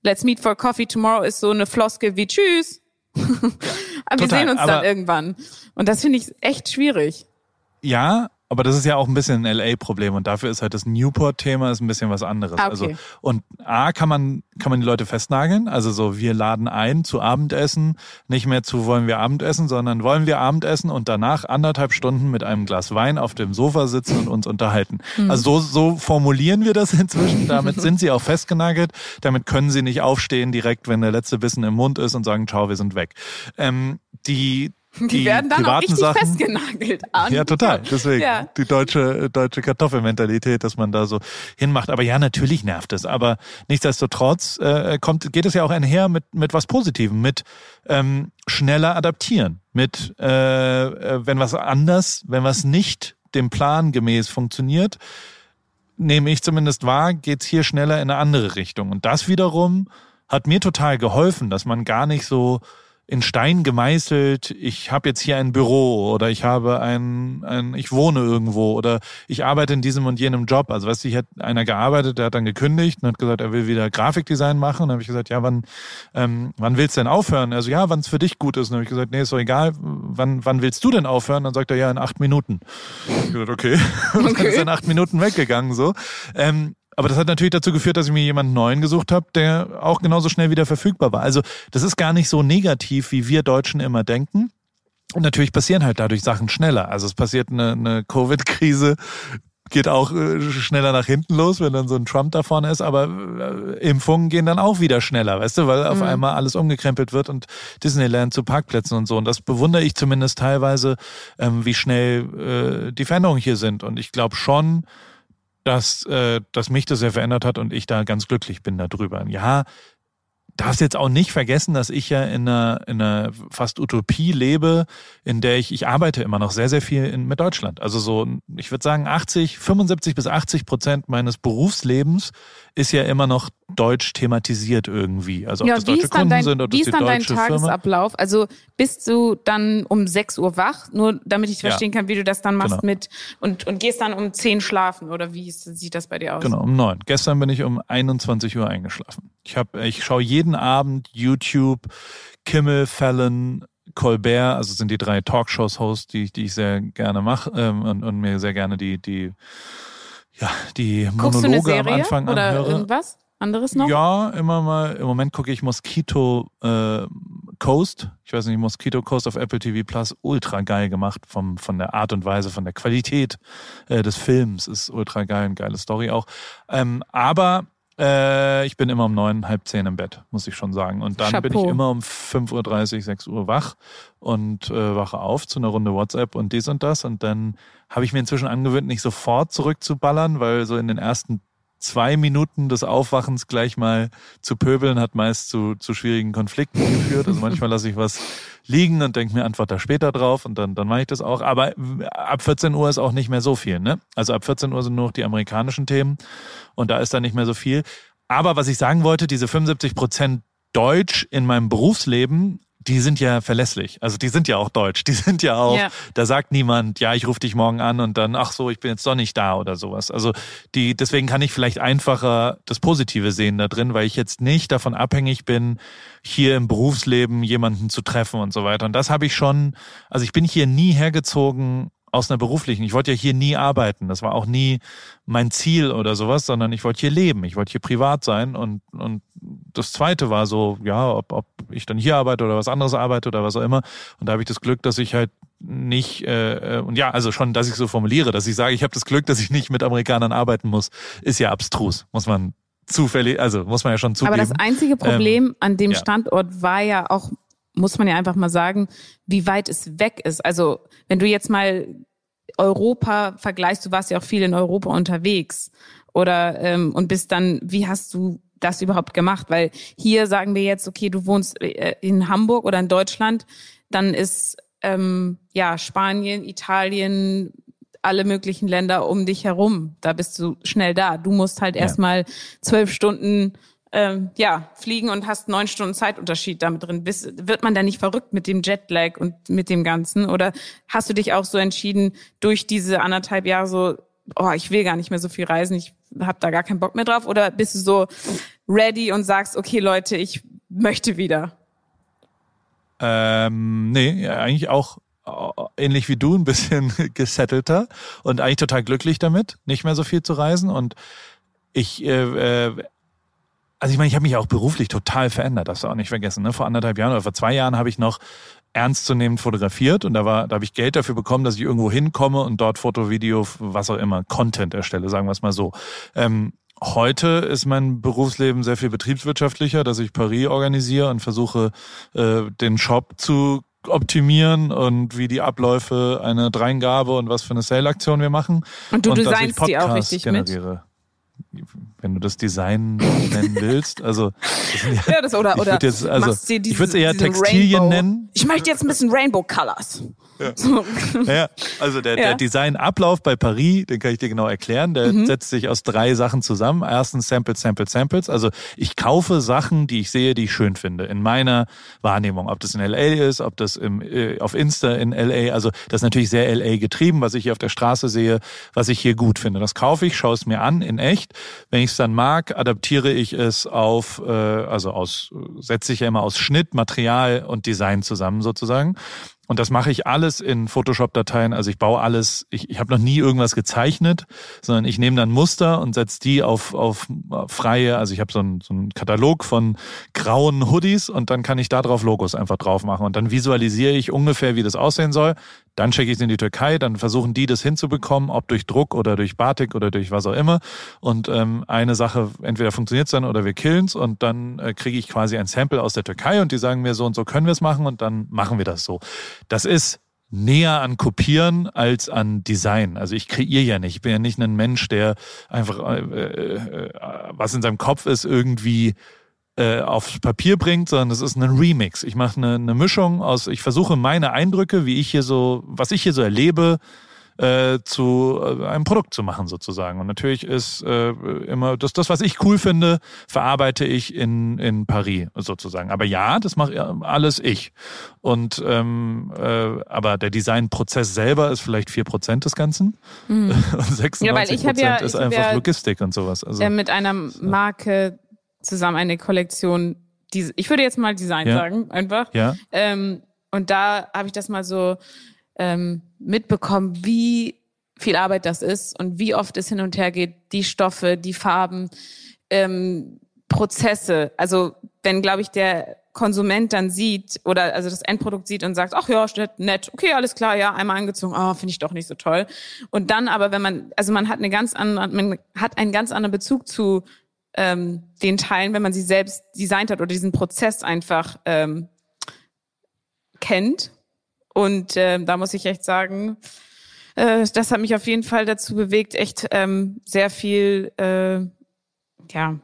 Let's meet for coffee tomorrow ist so eine Floskel wie Tschüss. (laughs) aber Total, wir sehen uns dann irgendwann. Und das finde ich echt schwierig. Ja, aber das ist ja auch ein bisschen ein LA-Problem und dafür ist halt das Newport-Thema ist ein bisschen was anderes. Ah, Also okay. und A kann man kann man die Leute festnageln, also so wir laden ein zu Abendessen, nicht mehr zu wollen wir Abendessen, sondern wollen wir Abendessen und danach anderthalb Stunden mit einem Glas Wein auf dem Sofa sitzen und uns unterhalten. Also so, so formulieren wir das (laughs) inzwischen. Damit sind sie auch festgenagelt. Damit können sie nicht aufstehen direkt, wenn der letzte Bissen im Mund ist und sagen, ciao, wir sind weg. Ähm, die Die, werden dann auch richtig Sachen, festgenagelt. An. ja, total. Deswegen Ja. die deutsche deutsche Kartoffelmentalität, dass man da so hinmacht. Aber ja, natürlich nervt es. Aber nichtsdestotrotz äh, kommt geht es ja auch einher mit mit was Positivem, mit ähm, schneller adaptieren, mit äh, äh, wenn was anders, wenn was nicht dem Plan gemäß funktioniert, nehme ich zumindest wahr, geht's hier schneller in eine andere Richtung. Und das wiederum hat mir total geholfen, dass man gar nicht so in Stein gemeißelt, ich habe jetzt hier ein Büro oder ich habe ein, ein, ich wohne irgendwo oder ich arbeite in diesem und jenem Job. Also weißt du, ich hat einer gearbeitet, der hat dann gekündigt und hat gesagt, er will wieder Grafikdesign machen. Und dann habe ich gesagt, ja, wann, ähm, wann willst du denn aufhören? Also ja, wann es für dich gut ist. Und dann habe ich gesagt, nee, ist doch egal, wann, wann willst du denn aufhören? Dann sagt er, ja, in acht Minuten. Ich gesagt, okay. (laughs) Und dann ist er in acht Minuten weggegangen so. Ähm, aber das hat natürlich dazu geführt, dass ich mir jemanden neuen gesucht habe, der auch genauso schnell wieder verfügbar war. Also das ist gar nicht so negativ, wie wir Deutschen immer denken. Und natürlich passieren halt dadurch Sachen schneller. Also es passiert eine, eine Covid-Krise, geht auch äh, schneller nach hinten los, wenn dann so ein Trump da vorne ist, aber äh, Impfungen gehen dann auch wieder schneller, weißt du, weil auf einmal alles umgekrempelt wird und Disneyland zu Parkplätzen und so. Und das bewundere ich zumindest teilweise, ähm, wie schnell äh, die Veränderungen hier sind. Und ich glaube schon, dass, äh, dass mich das sehr verändert hat und ich da ganz glücklich bin darüber. Ja, darfst jetzt auch nicht vergessen, dass ich ja in einer, in einer fast Utopie lebe, in der ich, ich arbeite immer noch sehr, sehr viel in, mit Deutschland. Also so, ich würde sagen, 80, 75 bis 80 Prozent meines Berufslebens ist ja immer noch deutsch thematisiert irgendwie. Also ob Ja, das deutsche ist Kunden dein, sind, ob wie das ist die dann dein deutsche Firma. Tagesablauf? Also bist du dann um 6 Uhr wach, nur damit ich Ja. verstehen kann, wie du das dann machst Genau. mit und, und gehst dann um 10 schlafen oder wie ist, sieht das bei dir aus? Genau, um neun. Gestern bin ich um 21 Uhr eingeschlafen. Ich hab, ich schaue jeden Abend YouTube, Kimmel, Fallon, Colbert, also sind die drei Talkshows-Hosts, die, ich- die ich sehr gerne mache ähm, und, und mir sehr gerne die, die, ja, die Guckst du eine Monologe am Anfang oder anhöre. irgendwas anderes noch? Ja, immer mal. Im Moment gucke ich Mosquito äh, Coast. Ich weiß nicht, Mosquito Coast auf Apple TV Plus. Ultra geil gemacht vom, von der Art und Weise, von der Qualität äh, des Films. Ist ultra geil, eine geile Story auch. Ähm, aber äh, ich bin immer um neun, halb zehn im Bett, muss ich schon sagen. Und dann bin ich Chapeau. immer um 5.30 Uhr, 6 Uhr wach und äh, wache auf zu einer Runde WhatsApp und dies und das. Und dann habe ich mir inzwischen angewöhnt, nicht sofort zurückzuballern, weil so in den ersten zwei Minuten des Aufwachens gleich mal zu pöbeln hat meist zu, zu schwierigen Konflikten geführt. Also manchmal lasse ich was liegen und denke mir Antwort da später drauf und dann, dann mache ich das auch. Aber ab 14 Uhr ist auch nicht mehr so viel. Ne? Also ab 14 Uhr sind nur noch die amerikanischen Themen und da ist dann nicht mehr so viel. Aber was ich sagen wollte, diese 75 Prozent Deutsch in meinem Berufsleben, die sind ja verlässlich. Also die sind ja auch deutsch. Die sind ja auch, Ja. da sagt niemand, ja, ich rufe dich morgen an und dann, ach so, ich bin jetzt doch nicht da oder sowas. Also die, deswegen kann ich vielleicht einfacher das Positive sehen da drin, weil ich jetzt nicht davon abhängig bin, hier im Berufsleben jemanden zu treffen und so weiter. Und das habe ich schon, also ich bin hier nie hergezogen aus einer beruflichen. Ich wollte ja hier nie arbeiten. Das war auch nie mein Ziel oder sowas, sondern ich wollte hier leben. Ich wollte hier privat sein. Und, und das zweite war so, ja, ob, ob ich dann hier arbeite oder was anderes arbeite oder was auch immer. Und da habe ich das Glück, dass ich halt nicht, äh, äh, und ja, also schon, dass ich so formuliere, dass ich sage, ich habe das Glück, dass ich nicht mit Amerikanern arbeiten muss, ist ja abstrus, muss man zufällig, also muss man ja schon zugeben. Aber das einzige Problem an dem ja. Standort war ja auch, muss man ja einfach mal sagen, wie weit es weg ist. Also wenn du jetzt mal Europa vergleichst, du warst ja auch viel in Europa unterwegs oder ähm, und bist dann, wie hast du das überhaupt gemacht? Weil hier sagen wir jetzt, okay, du wohnst äh, in Hamburg oder in Deutschland, dann ist ähm, ja Spanien, Italien, alle möglichen Länder um dich herum. Da bist du schnell da. Du musst halt erstmal zwölf Stunden ähm, ja, fliegen und hast neun Stunden Zeitunterschied damit drin. Bist, wird man da nicht verrückt mit dem Jetlag und mit dem Ganzen? Oder hast du dich auch so entschieden, durch diese anderthalb Jahre so, oh, ich will gar nicht mehr so viel reisen, ich habe da gar keinen Bock mehr drauf? Oder bist du so ready und sagst, okay, Leute, ich möchte wieder? Ähm, nee, eigentlich auch, ähnlich wie du ein bisschen (laughs) gesettelter und eigentlich total glücklich damit, nicht mehr so viel zu reisen. Und ich, äh, äh, also ich meine, ich habe mich auch beruflich total verändert, das du auch nicht vergessen. Ne? Vor anderthalb Jahren oder vor zwei Jahren habe ich noch ernstzunehmend fotografiert und da war, da habe ich Geld dafür bekommen, dass ich irgendwo hinkomme und dort Foto, Video, was auch immer, Content erstelle, sagen wir es mal so. Ähm, Heute ist mein Berufsleben sehr viel betriebswirtschaftlicher, dass ich Paris organisiere und versuche, äh, den Shop zu optimieren und wie die Abläufe einer Dreingabe und was für eine Sale-Aktion wir machen. Und du und designst die auch richtig generiere. mit? Wenn du das Design nennen (laughs) willst. Also ja, ja, das oder oder jetzt, also, ich würde es eher Textilien Rainbow. nennen. Ich möchte jetzt ein bisschen Rainbow Colors. Ja. So. ja, also der, ja. der Designablauf bei Paris, den kann ich dir genau erklären. Der mhm. setzt sich aus drei Sachen zusammen. Erstens Samples, Samples, Samples. Also ich kaufe Sachen, die ich sehe, die ich schön finde. In meiner Wahrnehmung. Ob das in LA ist, ob das im, äh, auf Insta in LA. Also das ist natürlich sehr LA getrieben, was ich hier auf der Straße sehe, was ich hier gut finde. Das kaufe ich, schaue es mir an in echt. Wenn ich es dann mag, adaptiere ich es auf, äh, also aus, setze ich ja immer aus Schnitt, Material und Design zusammen sozusagen. Und das mache ich alles in Photoshop-Dateien. Also ich baue alles, ich, ich habe noch nie irgendwas gezeichnet, sondern ich nehme dann Muster und setze die auf, auf freie, also ich habe so einen, so einen Katalog von grauen Hoodies und dann kann ich da drauf Logos einfach drauf machen. Und dann visualisiere ich ungefähr, wie das aussehen soll. Dann schicke ich es in die Türkei, dann versuchen die das hinzubekommen, ob durch Druck oder durch Batik oder durch was auch immer. Und ähm, eine Sache, entweder funktioniert es dann oder wir killen es und dann äh, kriege ich quasi ein Sample aus der Türkei und die sagen mir so und so können wir es machen und dann machen wir das so. Das ist näher an Kopieren als an Design. Also ich kreiere ja nicht. Ich bin ja nicht ein Mensch, der einfach äh, äh, was in seinem Kopf ist, irgendwie äh, aufs Papier bringt, sondern es ist ein Remix. Ich mache eine, eine Mischung aus, ich versuche meine Eindrücke, wie ich hier so, was ich hier so erlebe, äh, zu äh, einem Produkt zu machen sozusagen. Und natürlich ist äh, immer das, das, was ich cool finde, verarbeite ich in, in Paris sozusagen. Aber ja, das mache alles ich. Und ähm, äh, aber der Designprozess selber ist vielleicht vier Prozent des Ganzen. Mhm. (laughs) Und 96 ja, Prozent ja, ist einfach ja, Logistik und sowas. Also, mit einer Marke zusammen eine Kollektion, die, ich würde jetzt mal Design ja. sagen, einfach. Ja. Ähm, und da habe ich das mal so ähm, mitbekommen, wie viel Arbeit das ist und wie oft es hin und her geht, die Stoffe, die Farben, ähm, Prozesse. Also wenn, glaube ich, der Konsument dann sieht oder also das Endprodukt sieht und sagt, ach ja, nett, okay, alles klar, ja, einmal angezogen, oh, finde ich doch nicht so toll. Und dann aber, wenn man, also man hat eine ganz andere, man hat einen ganz anderen Bezug zu ähm, den Teilen, wenn man sie selbst designt hat oder diesen Prozess einfach ähm, kennt und äh, da muss ich echt sagen, äh, das hat mich auf jeden Fall dazu bewegt, echt ähm, sehr viel, äh, ja,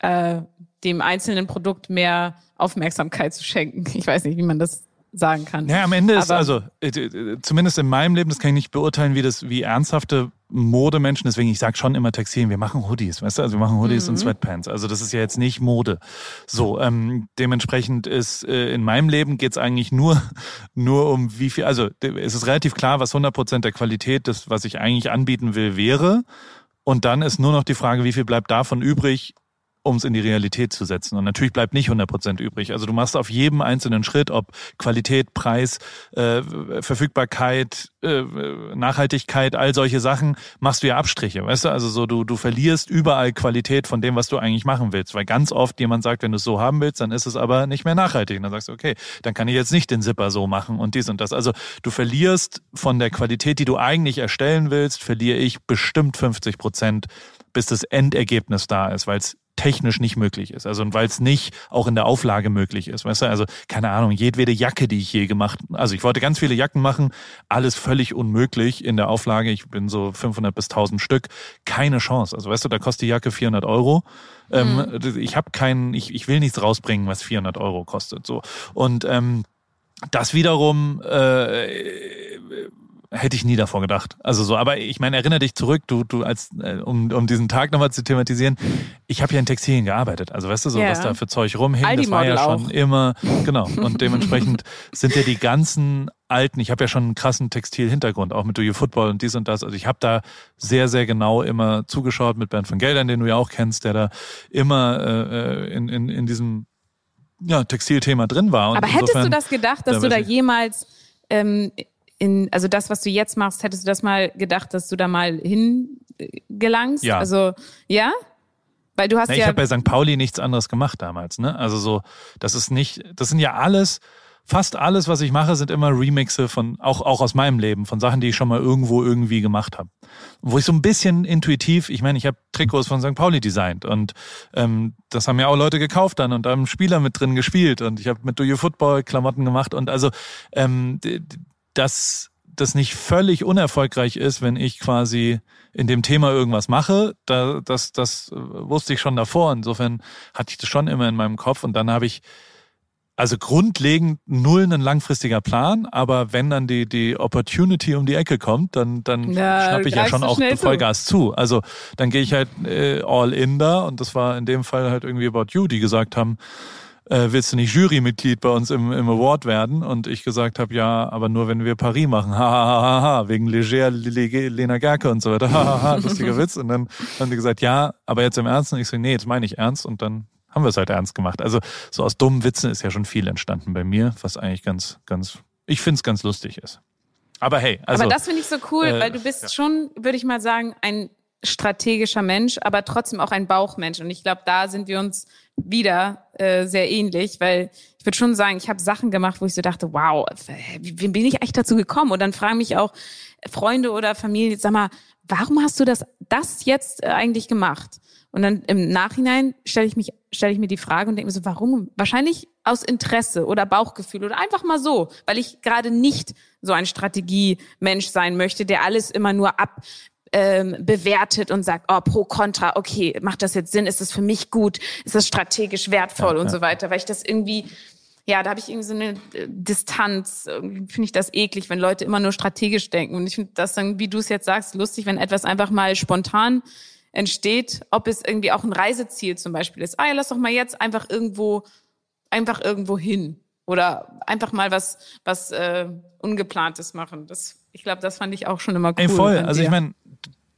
äh, dem einzelnen Produkt mehr Aufmerksamkeit zu schenken. Ich weiß nicht, wie man das sagen kann. Ja, am Ende ist also äh, zumindest in meinem Leben, das kann ich nicht beurteilen, wie das wie ernsthafte Modemenschen, deswegen ich sage schon immer Textilien, wir machen Hoodies, weißt du, also wir machen Hoodies mhm. und Sweatpants. Also das ist ja jetzt nicht Mode. So, ähm, dementsprechend ist äh, in meinem Leben geht's eigentlich nur (laughs) nur um wie viel, also es ist relativ klar, was 100% der Qualität des, was ich eigentlich anbieten will, wäre. Und dann ist nur noch die Frage, wie viel bleibt davon übrig, um es in die Realität zu setzen. Und natürlich bleibt nicht 100 Prozent übrig. Also du machst auf jedem einzelnen Schritt, ob Qualität, Preis, äh, Verfügbarkeit, äh, Nachhaltigkeit, all solche Sachen, machst du ja Abstriche. Weißt du, also so du, du verlierst überall Qualität von dem, was du eigentlich machen willst. Weil ganz oft jemand sagt, wenn du es so haben willst, dann ist es aber nicht mehr nachhaltig. Und dann sagst du, okay, dann kann ich jetzt nicht den Zipper so machen und dies und das. Also du verlierst von der Qualität, die du eigentlich erstellen willst, verliere ich bestimmt 50 Prozent bis das Endergebnis da ist, weil es technisch nicht möglich ist. Also weil es nicht auch in der Auflage möglich ist. Weißt du, also keine Ahnung, jedwede Jacke, die ich je gemacht, also ich wollte ganz viele Jacken machen, alles völlig unmöglich in der Auflage. Ich bin so 500 bis 1000 Stück, keine Chance. Also weißt du, da kostet die Jacke 400 Euro. Ähm, mhm. ich habe keinen, ich, ich will nichts rausbringen, was 400 Euro kostet. So und ähm, das wiederum äh, hätte ich nie davor gedacht. Also so, aber ich meine, erinnere dich zurück, du, du als, äh, um, um diesen Tag nochmal zu thematisieren, ich habe ja in Textilien gearbeitet. Also weißt du, so yeah. was da für Zeug rumhing, Aldi das war ja schon auch. immer, (laughs) genau. Und dementsprechend sind ja die ganzen alten, ich habe ja schon einen krassen Textilhintergrund, auch mit Do You Football und dies und das. Also ich habe da sehr, sehr genau immer zugeschaut mit Bernd von Geldern, den du ja auch kennst, der da immer äh, äh in, in, in diesem ja, Textilthema drin war. Und Aber hättest du das gedacht, dass da du da jemals ähm, in, also das, was du jetzt machst, hättest du das mal gedacht, dass du da mal hingelangst? Ja. Also, ja? Weil du hast Na, ja. ich habe bei St. Pauli nichts anderes gemacht damals, ne? Also so, das ist nicht, das sind ja alles, fast alles, was ich mache, sind immer Remixe von, auch, auch aus meinem Leben, von Sachen, die ich schon mal irgendwo irgendwie gemacht habe. Wo ich so ein bisschen intuitiv, ich meine, ich habe Trikots von St. Pauli designt und ähm, das haben ja auch Leute gekauft dann und da haben Spieler mit drin gespielt und ich habe mit Do You Football Klamotten gemacht und also ähm, dass das nicht völlig unerfolgreich ist, wenn ich quasi in dem Thema irgendwas mache, da, das, das wusste ich schon davor. Insofern hatte ich das schon immer in meinem Kopf und dann habe ich also grundlegend null ein langfristiger Plan, aber wenn dann die, die Opportunity um die Ecke kommt, dann, dann Ja, schnappe ich ja schon auch schnell zu. Vollgas zu. Also dann gehe ich halt äh, all in da und das war in dem Fall halt irgendwie About You, die gesagt haben, äh, willst du nicht Jurymitglied bei uns im, im Award werden? Und ich gesagt habe, ja, aber nur wenn wir Paris machen. (laughs) Ha, ha, ha, ha, ha. wegen Leger, Le- Lena Gerke und so weiter. (laughs) Ha, ha, ha, lustiger Witz. Und dann haben die gesagt, ja, aber jetzt im Ernst. Und ich so, nee, jetzt meine ich ernst. Und dann haben wir es halt ernst gemacht. Also so aus dummen Witzen ist ja schon viel entstanden bei mir, was eigentlich ganz, ganz, ich finde es ganz lustig ist. Aber hey, also aber das finde ich so cool, äh, weil du bist ja. schon, würde ich mal sagen, ein strategischer Mensch, aber trotzdem auch ein Bauchmensch. Und ich glaube, da sind wir uns wieder äh, sehr ähnlich, weil ich würde schon sagen, ich habe Sachen gemacht, wo ich so dachte, wow, wie, bin ich eigentlich dazu gekommen? Und dann fragen mich auch Freunde oder Familie, sag mal, warum hast du das, das jetzt äh, eigentlich gemacht? Und dann im Nachhinein stelle ich mich, stelle ich mir die Frage und denke mir so, warum? Wahrscheinlich aus Interesse oder Bauchgefühl oder einfach mal so, weil ich gerade nicht so ein Strategiemensch sein möchte, der alles immer nur ab ähm, bewertet und sagt, oh, pro, contra, okay, macht das jetzt Sinn? Ist das für mich gut? Ist das strategisch wertvoll und so weiter? Weil ich das irgendwie, ja, da habe ich irgendwie so eine äh, Distanz. Finde ich das eklig, wenn Leute immer nur strategisch denken. Und ich finde das dann, wie du es jetzt sagst, lustig, wenn etwas einfach mal spontan entsteht, ob es irgendwie auch ein Reiseziel zum Beispiel ist. Ah ja, lass doch mal jetzt einfach irgendwo, einfach irgendwo hin. Oder einfach mal was, was äh, Ungeplantes machen. Das, ich glaube, das fand ich auch schon immer cool. Ey, voll. Also ich meine,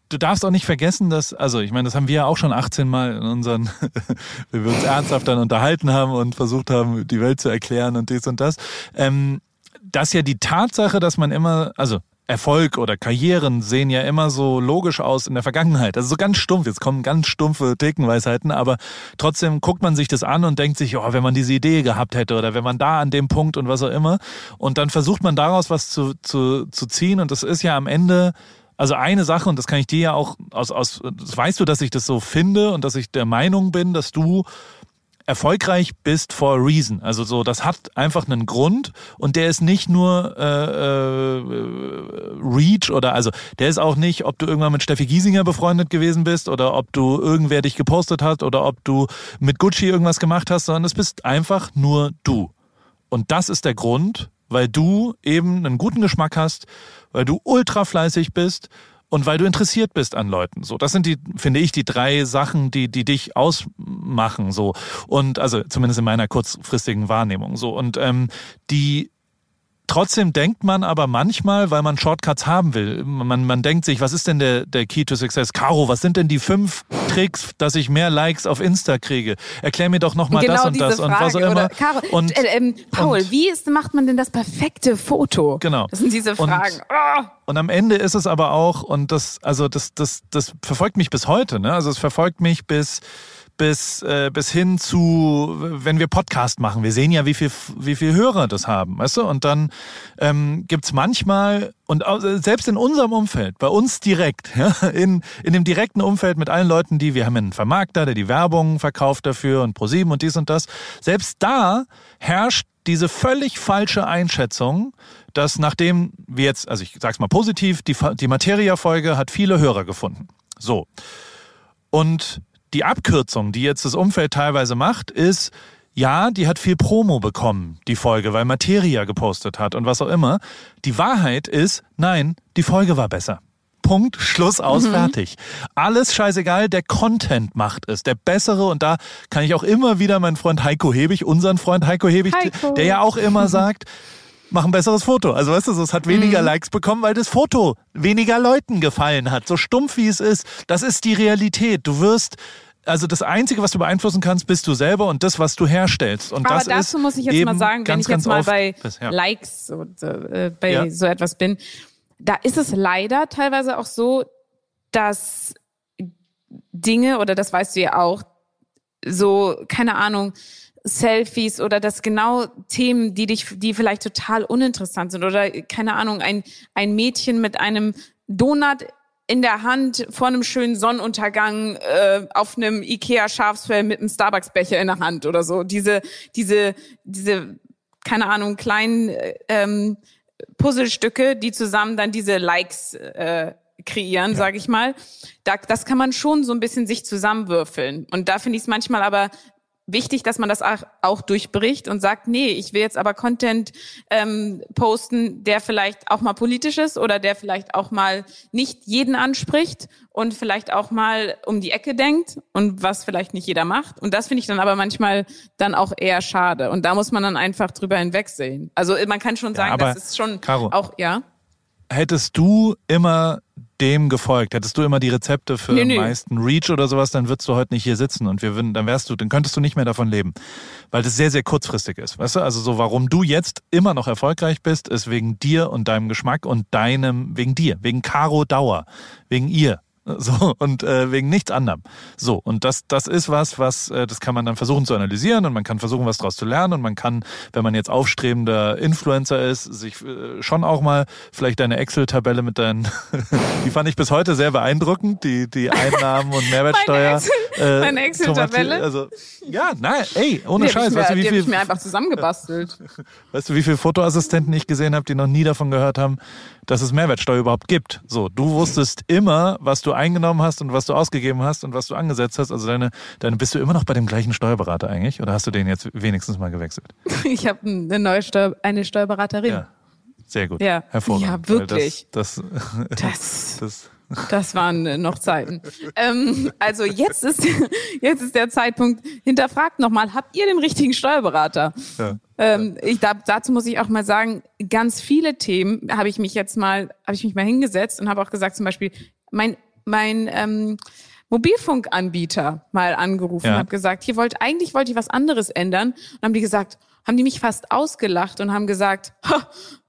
du darfst auch nicht vergessen, dass, also ich meine, das haben wir ja auch schon 18 Mal in unseren, (laughs) wenn wir uns ernsthaft dann unterhalten haben und versucht haben, die Welt zu erklären und dies und das, ähm, dass ja die Tatsache, dass man immer, also Erfolg oder Karrieren sehen ja immer so logisch aus in der Vergangenheit. Also so ganz stumpf, jetzt kommen ganz stumpfe Thekenweisheiten, aber trotzdem guckt man sich das an und denkt sich, oh, wenn man diese Idee gehabt hätte oder wenn man da an dem Punkt und was auch immer. Und dann versucht man daraus was zu, zu, zu ziehen und das ist ja am Ende also eine Sache, und das kann ich dir ja auch aus, aus, das weißt du, dass ich das so finde und dass ich der Meinung bin, dass du erfolgreich bist for a reason. Also so, das hat einfach einen Grund und der ist nicht nur äh, äh, Reach oder also der ist auch nicht, ob du irgendwann mit Steffi Giesinger befreundet gewesen bist oder ob du irgendwer dich gepostet hat oder ob du mit Gucci irgendwas gemacht hast, sondern es bist einfach nur du. Und das ist der Grund, weil du eben einen guten Geschmack hast, weil du ultra fleißig bist und weil du interessiert bist an Leuten. So, das sind die, finde ich, die drei Sachen, die, die dich ausmachen. So und also zumindest in meiner kurzfristigen Wahrnehmung. So und ähm, die Trotzdem denkt man aber manchmal, weil man Shortcuts haben will, man, man denkt sich, was ist denn der, der Key to Success? Caro, was sind denn die fünf Tricks, dass ich mehr Likes auf Insta kriege? Erklär mir doch nochmal genau das und das Frage. und was auch immer. Oder, Caro, und, äh, ähm, Paul, und- wie ist, macht man denn das perfekte Foto? Genau. Das sind diese Und- Fragen. Ah! Und am Ende ist es aber auch, und das, also das, das, das verfolgt mich bis heute, ne? Also es verfolgt mich bis, bis, äh, bis hin zu, wenn wir Podcast machen. Wir sehen ja, wie viel, wie viel Hörer das haben, weißt du? Und dann ähm, gibt's manchmal, und selbst in unserem Umfeld, bei uns direkt, (laughs) ja, in, in dem direkten Umfeld mit allen Leuten, die, wir haben einen Vermarkter, der die Werbung verkauft dafür und ProSieben und dies und das, selbst da herrscht diese völlig falsche Einschätzung, dass nachdem wir jetzt, also ich sag's mal positiv, die, die Materia-Folge hat viele Hörer gefunden. So. Und die Abkürzung, die jetzt das Umfeld teilweise macht, ist, ja, die hat viel Promo bekommen, die Folge, weil Materia gepostet hat und was auch immer. Die Wahrheit ist, nein, die Folge war besser. Punkt, Schluss, aus, fertig. Alles scheißegal, der Content macht es, der bessere und da kann ich auch immer wieder meinen Freund Heiko Hebig, unseren Freund Heiko Hebig, Heiko. der ja auch immer (laughs) sagt, mach ein besseres Foto. Also weißt du, es hat weniger Likes bekommen, weil das Foto weniger Leuten gefallen hat. So stumpf wie es ist, das ist die Realität. Du wirst also das Einzige, was du beeinflussen kannst, bist du selber und das, was du herstellst. Und Aber das dazu ist muss ich jetzt mal sagen, ganz, wenn ich jetzt mal bei oft- ja. Likes und äh, bei Ja. so etwas bin, da ist es leider teilweise auch so, dass Dinge, oder das weißt du ja auch, so, keine Ahnung, Selfies oder das genau Themen, die dich, die vielleicht total uninteressant sind oder keine Ahnung, ein, ein Mädchen mit einem Donut in der Hand vor einem schönen Sonnenuntergang äh, auf einem Ikea Schafsfell mit einem Starbucks Becher in der Hand oder so. Diese, diese, diese, keine Ahnung, kleinen äh, ähm, Puzzlestücke, die zusammen dann diese Likes äh, kreieren, sage ich mal. Da, das kann man schon so ein bisschen sich zusammenwürfeln. Und da finde ich es manchmal aber wichtig, dass man das auch, durchbricht und sagt, nee, ich will jetzt aber Content ähm, posten, der vielleicht auch mal politisch ist oder der vielleicht auch mal nicht jeden anspricht und vielleicht auch mal um die Ecke denkt und was vielleicht nicht jeder macht. Und das finde ich dann aber manchmal dann auch eher schade. Und da muss man dann einfach drüber hinwegsehen. Also man kann schon sagen, aber, das ist schon Caro, auch, ja. Hättest du immer dem gefolgt, hättest du immer die Rezepte für Nee, den nee. meisten Reach oder sowas, dann würdest du heute nicht hier sitzen und wir würden, dann wärst du, dann könntest du nicht mehr davon leben. Weil das sehr, sehr kurzfristig ist. Weißt du? Also so, warum du jetzt immer noch erfolgreich bist, ist wegen dir und deinem Geschmack und deinem, wegen dir, wegen Caro Dauer, wegen ihr. (laughs) So, und äh, wegen nichts anderem. So, und das, das ist was, was, äh, das kann man dann versuchen zu analysieren und man kann versuchen, was daraus zu lernen und man kann, wenn man jetzt aufstrebender Influencer ist, sich äh, schon auch mal vielleicht deine Excel-Tabelle mit deinen, (laughs) die fand ich bis heute sehr beeindruckend, die, die Einnahmen und (laughs) Mehrwertsteuer. Excel- meine Excel-Tabelle? Also, ja, nein, ey, ohne Die Scheiß, mir, weißt du, wie die viel, ich mir einfach zusammengebastelt. Weißt du, wie viele Fotoassistenten ich gesehen habe, die noch nie davon gehört haben, dass es Mehrwertsteuer überhaupt gibt? So, du wusstest immer, was du eingenommen hast und was du ausgegeben hast und was du angesetzt hast. Also deine, deine bist du immer noch bei dem gleichen Steuerberater eigentlich? Oder hast du den jetzt wenigstens mal gewechselt? (laughs) Ich habe eine neue Steuer, eine Steuerberaterin. Ja. Sehr gut. Ja. Hervorragend. Ja, wirklich. Das, das, (laughs) Das, (laughs) das, das waren noch Zeiten. ähm, also jetzt ist, jetzt ist der Zeitpunkt. Hinterfragt nochmal, habt ihr den richtigen Steuerberater? ja. Ähm, ich, da, dazu muss ich auch mal sagen, ganz viele Themen habe ich mich jetzt mal, habe ich mich mal hingesetzt und habe auch gesagt, zum Beispiel mein mein ähm, Mobilfunkanbieter mal angerufen Ja. und habe gesagt, hier wollte eigentlich wollte ich was anderes ändern und haben die gesagt, haben die mich fast ausgelacht und haben gesagt,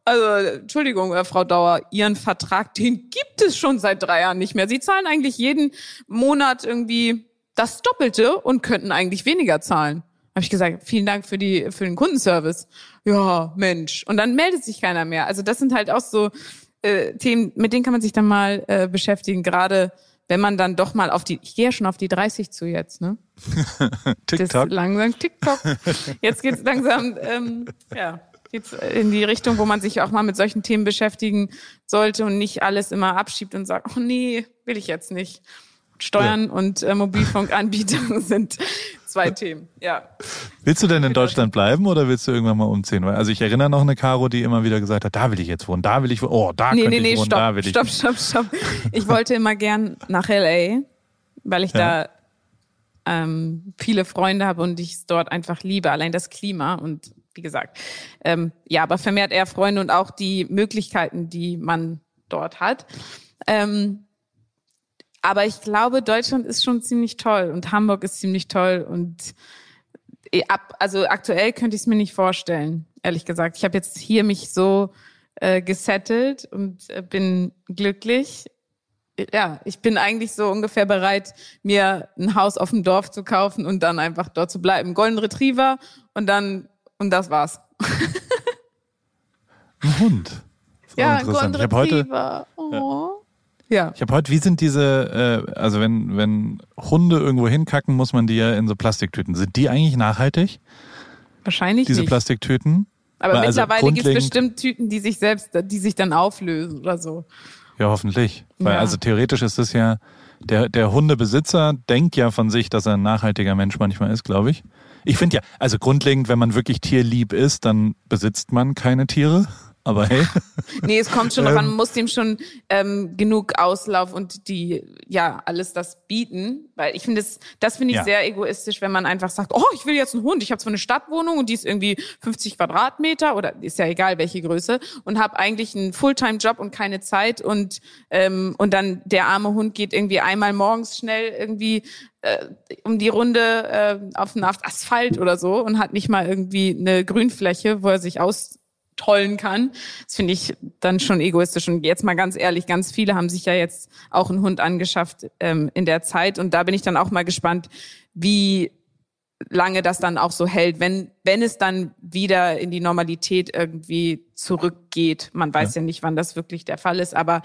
also Entschuldigung, äh, Frau Dauer, Ihren Vertrag, den gibt es schon seit drei Jahren nicht mehr. Sie zahlen eigentlich jeden Monat irgendwie das Doppelte und könnten eigentlich weniger zahlen. Habe ich gesagt, vielen Dank für die für den Kundenservice. Ja, Mensch. Und dann meldet sich keiner mehr. Also das sind halt auch so äh, Themen, mit denen kann man sich dann mal äh, beschäftigen. Gerade wenn man dann doch mal auf die, ich gehe ja schon auf die 30 zu jetzt, ne? (laughs) Das TikTok. langsam TikTok. Jetzt geht's (laughs) langsam, ähm, ja, geht's in die Richtung, wo man sich auch mal mit solchen Themen beschäftigen sollte und nicht alles immer abschiebt und sagt, oh nee, will ich jetzt nicht. Steuern und äh, Mobilfunkanbieter (laughs) sind zwei Themen. Ja. Willst du denn in Deutschland bleiben oder willst du irgendwann mal umziehen? Also ich erinnere noch eine Caro, die immer wieder gesagt hat, da will ich jetzt wohnen, da will ich wohnen, oh, da Nee, könnte nee, nee, ich wohnen, da stopp, will ich. stopp, stopp, stopp. Ich wollte immer gern nach LA, weil ich Ja. da ähm, viele Freunde habe und ich es dort einfach liebe, allein das Klima und wie gesagt, ähm, ja, aber vermehrt eher Freunde und auch die Möglichkeiten, die man dort hat. Ähm, aber ich glaube, Deutschland ist schon ziemlich toll und Hamburg ist ziemlich toll und eh, ab, also aktuell könnte ich es mir nicht vorstellen, ehrlich gesagt. Ich habe jetzt hier mich so äh, gesettelt und äh, bin glücklich. Ja, ich bin eigentlich so ungefähr bereit, mir ein Haus auf dem Dorf zu kaufen und dann einfach dort zu bleiben. Golden Retriever und dann und das war's. Ein Hund. (laughs) Ja, ein. Golden Retriever. Oh. Ja. Ich habe heute, wie sind diese, äh, also wenn, wenn Hunde irgendwo hinkacken, muss man die ja in so Plastiktüten. Sind die eigentlich nachhaltig, wahrscheinlich diese nicht. Plastiktüten? Aber Weil also mittlerweile gibt es bestimmt Tüten, die sich selbst, die sich dann auflösen oder so. Ja, hoffentlich. Weil Ja. also theoretisch ist es ja, der, der Hundebesitzer denkt ja von sich, dass er ein nachhaltiger Mensch manchmal ist, glaube ich. Ich finde ja, also grundlegend, wenn man wirklich tierlieb ist, dann besitzt man keine Tiere. Aber hey. (laughs) nee, es kommt schon noch an, man muss dem schon ähm, genug Auslauf und die, ja, alles das bieten. Weil ich finde es, das finde ich ja. sehr egoistisch, wenn man einfach sagt, oh, ich will jetzt einen Hund, ich habe zwar eine Stadtwohnung und die ist irgendwie 50 Quadratmeter oder ist ja egal welche Größe und habe eigentlich einen Fulltime-Job und keine Zeit und ähm, und dann der arme Hund geht irgendwie einmal morgens schnell irgendwie äh, um die Runde äh, auf den Asphalt oder so und hat nicht mal irgendwie eine Grünfläche, wo er sich aus tollen kann. Das finde ich dann schon egoistisch. Und jetzt mal ganz ehrlich, ganz viele haben sich ja jetzt auch einen Hund angeschafft ähm, in der Zeit. Und da bin ich dann auch mal gespannt, wie lange das dann auch so hält, wenn, wenn es dann wieder in die Normalität irgendwie zurückgeht. Man weiß ja. ja nicht, wann das wirklich der Fall ist, aber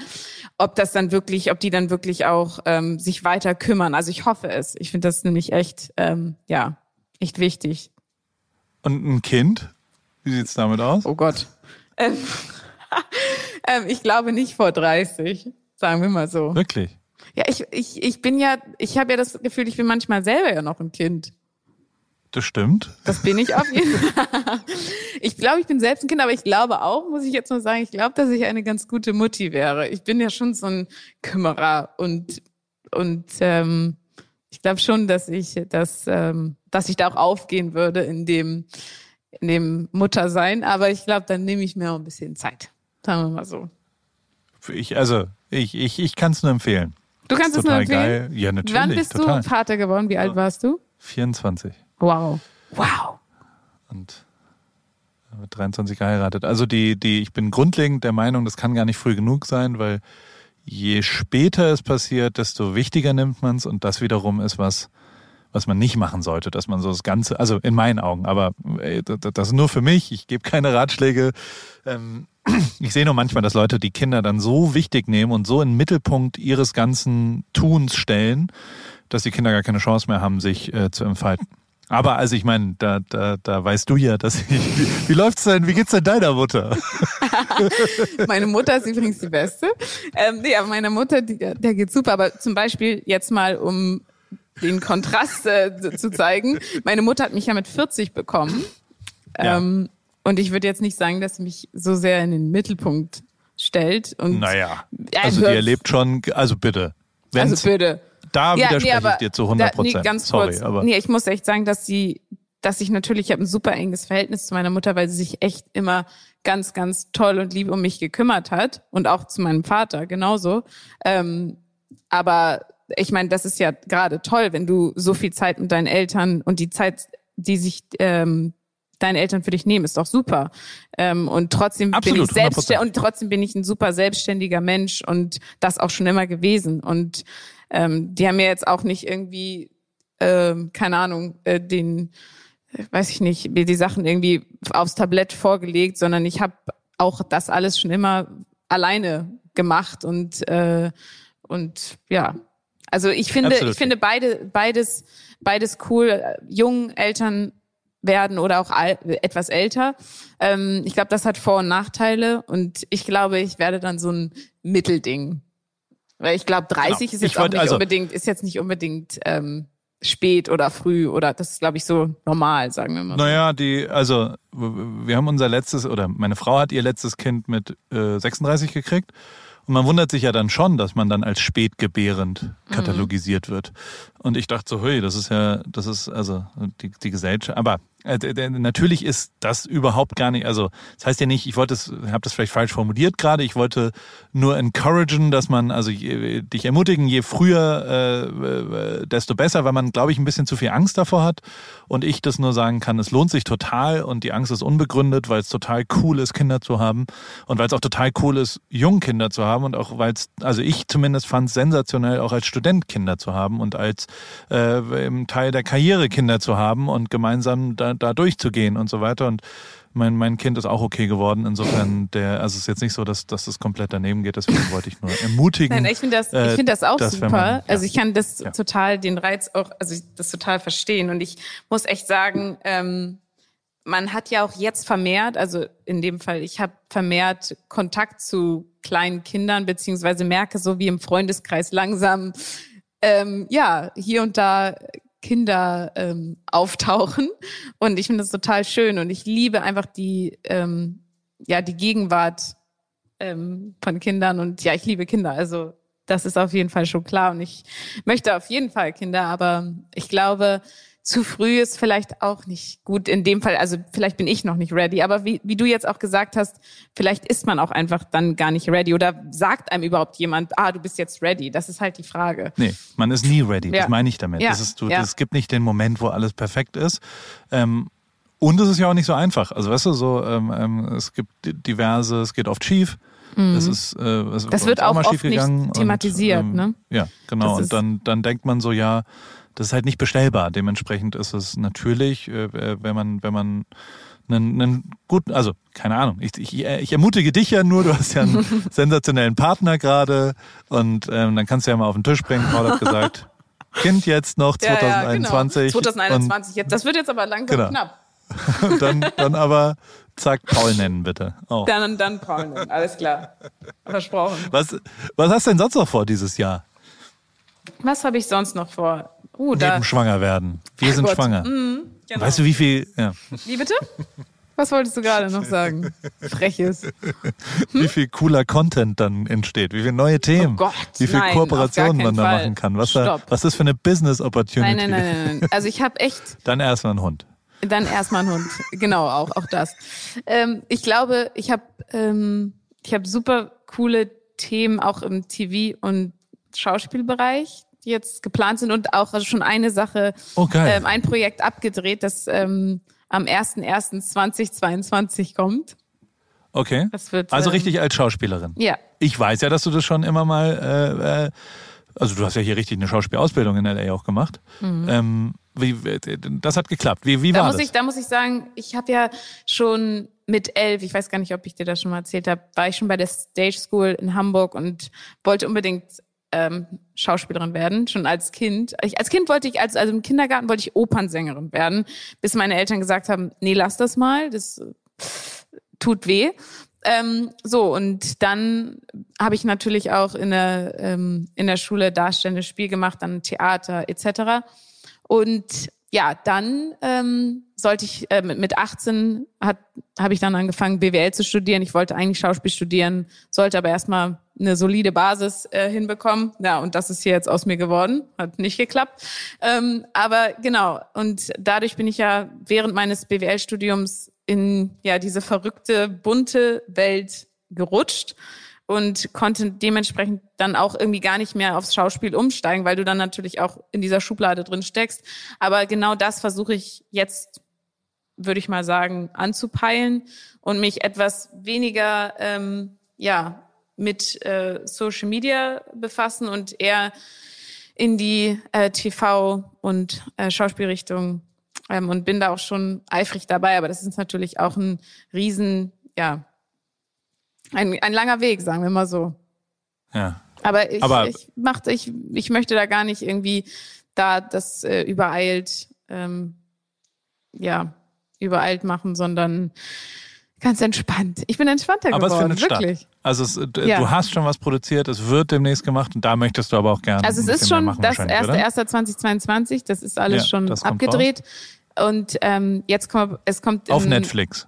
ob das dann wirklich, ob die dann wirklich auch ähm, sich weiter kümmern. Also ich hoffe es. Ich finde das nämlich echt, ähm, ja, echt wichtig. Und ein Kind? Wie sieht's damit aus? Oh Gott. Ähm, (laughs) ähm, ich glaube nicht vor 30, sagen wir mal so. Wirklich? Ja, ich, ich, ich bin ja, ich habe ja das Gefühl, ich bin manchmal selber ja noch ein Kind. Das stimmt. Das bin ich auf jeden (laughs) Fall. Ich glaube, ich bin selbst ein Kind, aber ich glaube auch, muss ich jetzt mal sagen, ich glaube, dass ich eine ganz gute Mutti wäre. Ich bin ja schon so ein Kümmerer und und ähm, ich glaube schon, dass ich, dass, ähm, dass ich da auch aufgehen würde in dem in dem Muttersein, aber ich glaube, dann nehme ich mir auch ein bisschen Zeit. Sagen wir mal so. Ich, also, ich, ich, ich kann es nur empfehlen. Du kannst es nur empfehlen? Geil. Ja, natürlich. Wann bist total. du Vater geworden? Wie alt warst du? 24. Wow. Wow. Und mit 23 geheiratet. Also die, die, ich bin grundlegend der Meinung, das kann gar nicht früh genug sein, weil je später es passiert, desto wichtiger nimmt man es und das wiederum ist was, was man nicht machen sollte, dass man so das Ganze, also in meinen Augen, aber das ist nur für mich, ich gebe keine Ratschläge. Ähm, (clears throat) ich sehe nur manchmal, dass Leute die Kinder dann so wichtig nehmen und so in den Mittelpunkt ihres ganzen Tuns stellen, dass die Kinder gar keine Chance mehr haben, sich äh, zu entfalten. Aber also ich meine, da, da, da weißt du ja, dass ich. Wie, wie läuft's denn? Wie geht's denn deiner Mutter? (laughs) meine Mutter ist übrigens die Beste. Ähm, nee, aber meiner Mutter, die, der geht super. Aber zum Beispiel jetzt mal, um den Kontrast äh, zu zeigen. Meine Mutter hat mich ja mit 40 bekommen. Ja. Ähm, und ich würde jetzt nicht sagen, dass sie mich so sehr in den Mittelpunkt stellt. Und naja, also die erlebt schon, also bitte. Wenn's, also bitte. Da ja, widerspreche nee, ich dir zu 100 Prozent. Nee, ganz Sorry, kurz. Aber. Nee, ich muss echt sagen, dass sie, dass ich natürlich, ich habe ein super enges Verhältnis zu meiner Mutter, weil sie sich echt immer ganz, ganz toll und lieb um mich gekümmert hat. Und auch zu meinem Vater genauso. Ähm, aber ich meine, das ist ja gerade toll, wenn du so viel Zeit mit deinen Eltern und die Zeit, die sich ähm, deine Eltern für dich nehmen, ist doch super. Ähm, und trotzdem Absolut, bin ich selbst und trotzdem bin ich ein super selbstständiger Mensch und das auch schon immer gewesen. Und ähm, die haben mir jetzt auch nicht irgendwie, ähm, keine Ahnung, äh, den, weiß ich nicht, mir die Sachen irgendwie aufs Tablett vorgelegt, sondern ich habe auch das alles schon immer alleine gemacht und äh, und ja, also ich finde, Absolut. ich finde beide, beides, beides cool. Jungen Eltern werden oder auch etwas älter. Ähm, ich glaube, das hat Vor- und Nachteile und ich glaube, ich werde dann so ein Mittelding. Weil ich glaube, 30 genau. ist jetzt auch nicht also unbedingt, ist jetzt nicht unbedingt ähm, spät oder früh oder das ist, glaube ich, so normal, sagen wir mal. Naja, die, also wir haben unser letztes, oder meine Frau hat ihr letztes Kind mit äh, 36 gekriegt. Und man wundert sich ja dann schon, dass man dann als spätgebärend mhm. katalogisiert mhm. wird. Und ich dachte so, hey, das ist ja, das ist also die, die Gesellschaft. Aber äh, natürlich ist das überhaupt gar nicht, also das heißt ja nicht, ich wollte es, habe das vielleicht falsch formuliert gerade, ich wollte nur encouragen, dass man, also je, dich ermutigen, je früher, äh, äh, desto besser, weil man, glaube ich, ein bisschen zu viel Angst davor hat und ich das nur sagen kann, es lohnt sich total und die Angst ist unbegründet, weil es total cool ist, Kinder zu haben und weil es auch total cool ist, Jungkinder zu haben und auch weil es, also ich zumindest fand es sensationell, auch als Student Kinder zu haben und als äh, im Teil der Karriere Kinder zu haben und gemeinsam da da, durchzugehen und so weiter. Und mein, mein Kind ist auch okay geworden. Insofern, der, also es ist jetzt nicht so, dass, dass das komplett daneben geht. Deswegen wollte ich nur ermutigen. Nein, ich finde das, ich finde das auch äh, super. Man, ja. Also ich kann das ja. total, den Reiz auch, also ich, das total verstehen. Und ich muss echt sagen, ähm, man hat ja auch jetzt vermehrt, also in dem Fall, ich habe vermehrt Kontakt zu kleinen Kindern, beziehungsweise merke so wie im Freundeskreis langsam, ähm, ja, hier und da Kinder ähm, auftauchen. Und ich finde das total schön. Und ich liebe einfach die, ähm, ja die Gegenwart ähm, von Kindern und ja, ich liebe Kinder. Also das ist auf jeden Fall schon klar und ich möchte auf jeden Fall Kinder, aber ich glaube, zu früh ist vielleicht auch nicht gut in dem Fall. Also vielleicht bin ich noch nicht ready, aber wie, wie du jetzt auch gesagt hast, vielleicht ist man auch einfach dann gar nicht ready oder sagt einem überhaupt jemand, ah, du bist jetzt ready. Das ist halt die Frage. Nee, man ist nie ready. Ja. Das meine ich damit. Ja. Das ist, du, Ja. Es gibt nicht den Moment, wo alles perfekt ist. Ähm, und es ist ja auch nicht so einfach. Also weißt du, so ähm, ähm, es gibt diverse, es geht oft schief. Es ist, äh, Mhm. Das wird auch mal oft nicht thematisiert, und, ähm, ne? Ja, genau. Das Und dann, dann denkt man so, ja, das ist halt nicht bestellbar. Dementsprechend ist es natürlich, äh, äh, wenn man, wenn man einen, einen guten, also keine Ahnung, ich, ich, ich ermutige dich ja nur, du hast ja einen (laughs) sensationellen Partner gerade und ähm, dann kannst du ja mal auf den Tisch bringen. Paul hat gesagt, (laughs) Kind jetzt noch 2021. Ja, genau. 2021. Jetzt, das wird jetzt aber langsam Genau. knapp. (laughs) Dann, dann aber zack, Paul nennen bitte. Oh. Dann, dann Paul nennen. Alles klar. Versprochen. Was, was hast du denn sonst noch vor dieses Jahr? Was habe ich sonst noch vor? Uh, da. Neben schwanger werden. Wir sind Gott. schwanger. Genau. Weißt du, wie viel, ja, Wie bitte? Was wolltest du gerade noch sagen? Freches. wie viel cooler Content dann entsteht? Wie viele neue Themen? Oh Gott, wie viel nein, Kooperationen man da Fall. machen kann? Was, da, was ist für eine Business Opportunity? Nein, nein, nein, nein, nein. Also ich habe echt Dann erstmal ein Hund. Dann erstmal ein Hund. Genau, auch, auch das. Ähm, ich glaube, ich habe ähm, ich hab super coole Themen auch im TV- und Schauspielbereich, die jetzt geplant sind und auch also schon eine Sache, Oh, ähm, ein Projekt abgedreht, das ähm, am 01.01.2022 kommt. Okay. Wird, also ähm, richtig als Schauspielerin. Ja, Ich weiß ja, dass du das schon immer mal, äh, äh, also du hast ja hier richtig eine Schauspielausbildung in LA auch gemacht. Ähm, wie, das hat geklappt. Wie, wie Mhm. da war muss das? ich, da muss ich sagen, ich habe ja schon mit elf, ich weiß gar nicht, ob ich dir das schon mal erzählt habe, war ich schon bei der Stage School in Hamburg und wollte unbedingt ähm, Schauspielerin werden, schon als Kind. Ich, als Kind wollte ich, als, also im Kindergarten wollte ich Opernsängerin werden, bis meine Eltern gesagt haben, nee, lass das mal, das äh, tut weh. Ähm, so, und dann habe ich natürlich auch in der, ähm, in der Schule darstellendes Spiel gemacht, dann Theater etc. Und ja, dann ähm, sollte ich äh, mit, mit 18 hat habe ich dann angefangen BWL zu studieren. Ich wollte eigentlich Schauspiel studieren, sollte aber erstmal eine solide Basis äh, hinbekommen. Ja, und das ist hier jetzt aus mir geworden, hat nicht geklappt. Ähm, aber genau, und dadurch bin ich ja während meines BWL-Studiums in ja diese verrückte bunte Welt gerutscht und konnte dementsprechend dann auch irgendwie gar nicht mehr aufs Schauspiel umsteigen, weil du dann natürlich auch in dieser Schublade drin steckst. Aber genau das versuche ich jetzt, würde ich mal sagen, anzupeilen und mich etwas weniger, ähm, ja, mit äh, Social Media befassen und eher in die äh, TV- und äh, Schauspielrichtung ähm, und bin da auch schon eifrig dabei. Aber das ist natürlich auch ein riesen, ja, ein, ein langer Weg, sagen wir mal so. Ja. Aber ich, Aber- ich, mach, ich, ich möchte da gar nicht irgendwie da das äh, übereilt, ähm, ja, übereilt machen, sondern ganz entspannt. Ich bin entspannter Aber es geworden, findet wirklich. statt. Also es, Ja. du hast schon was produziert, es wird demnächst gemacht und da möchtest du aber auch gerne. Also es ist schon das erste oder? erster 2022, das ist alles Ja, schon abgedreht. Und ähm, jetzt kommt es kommt Auf im- Netflix.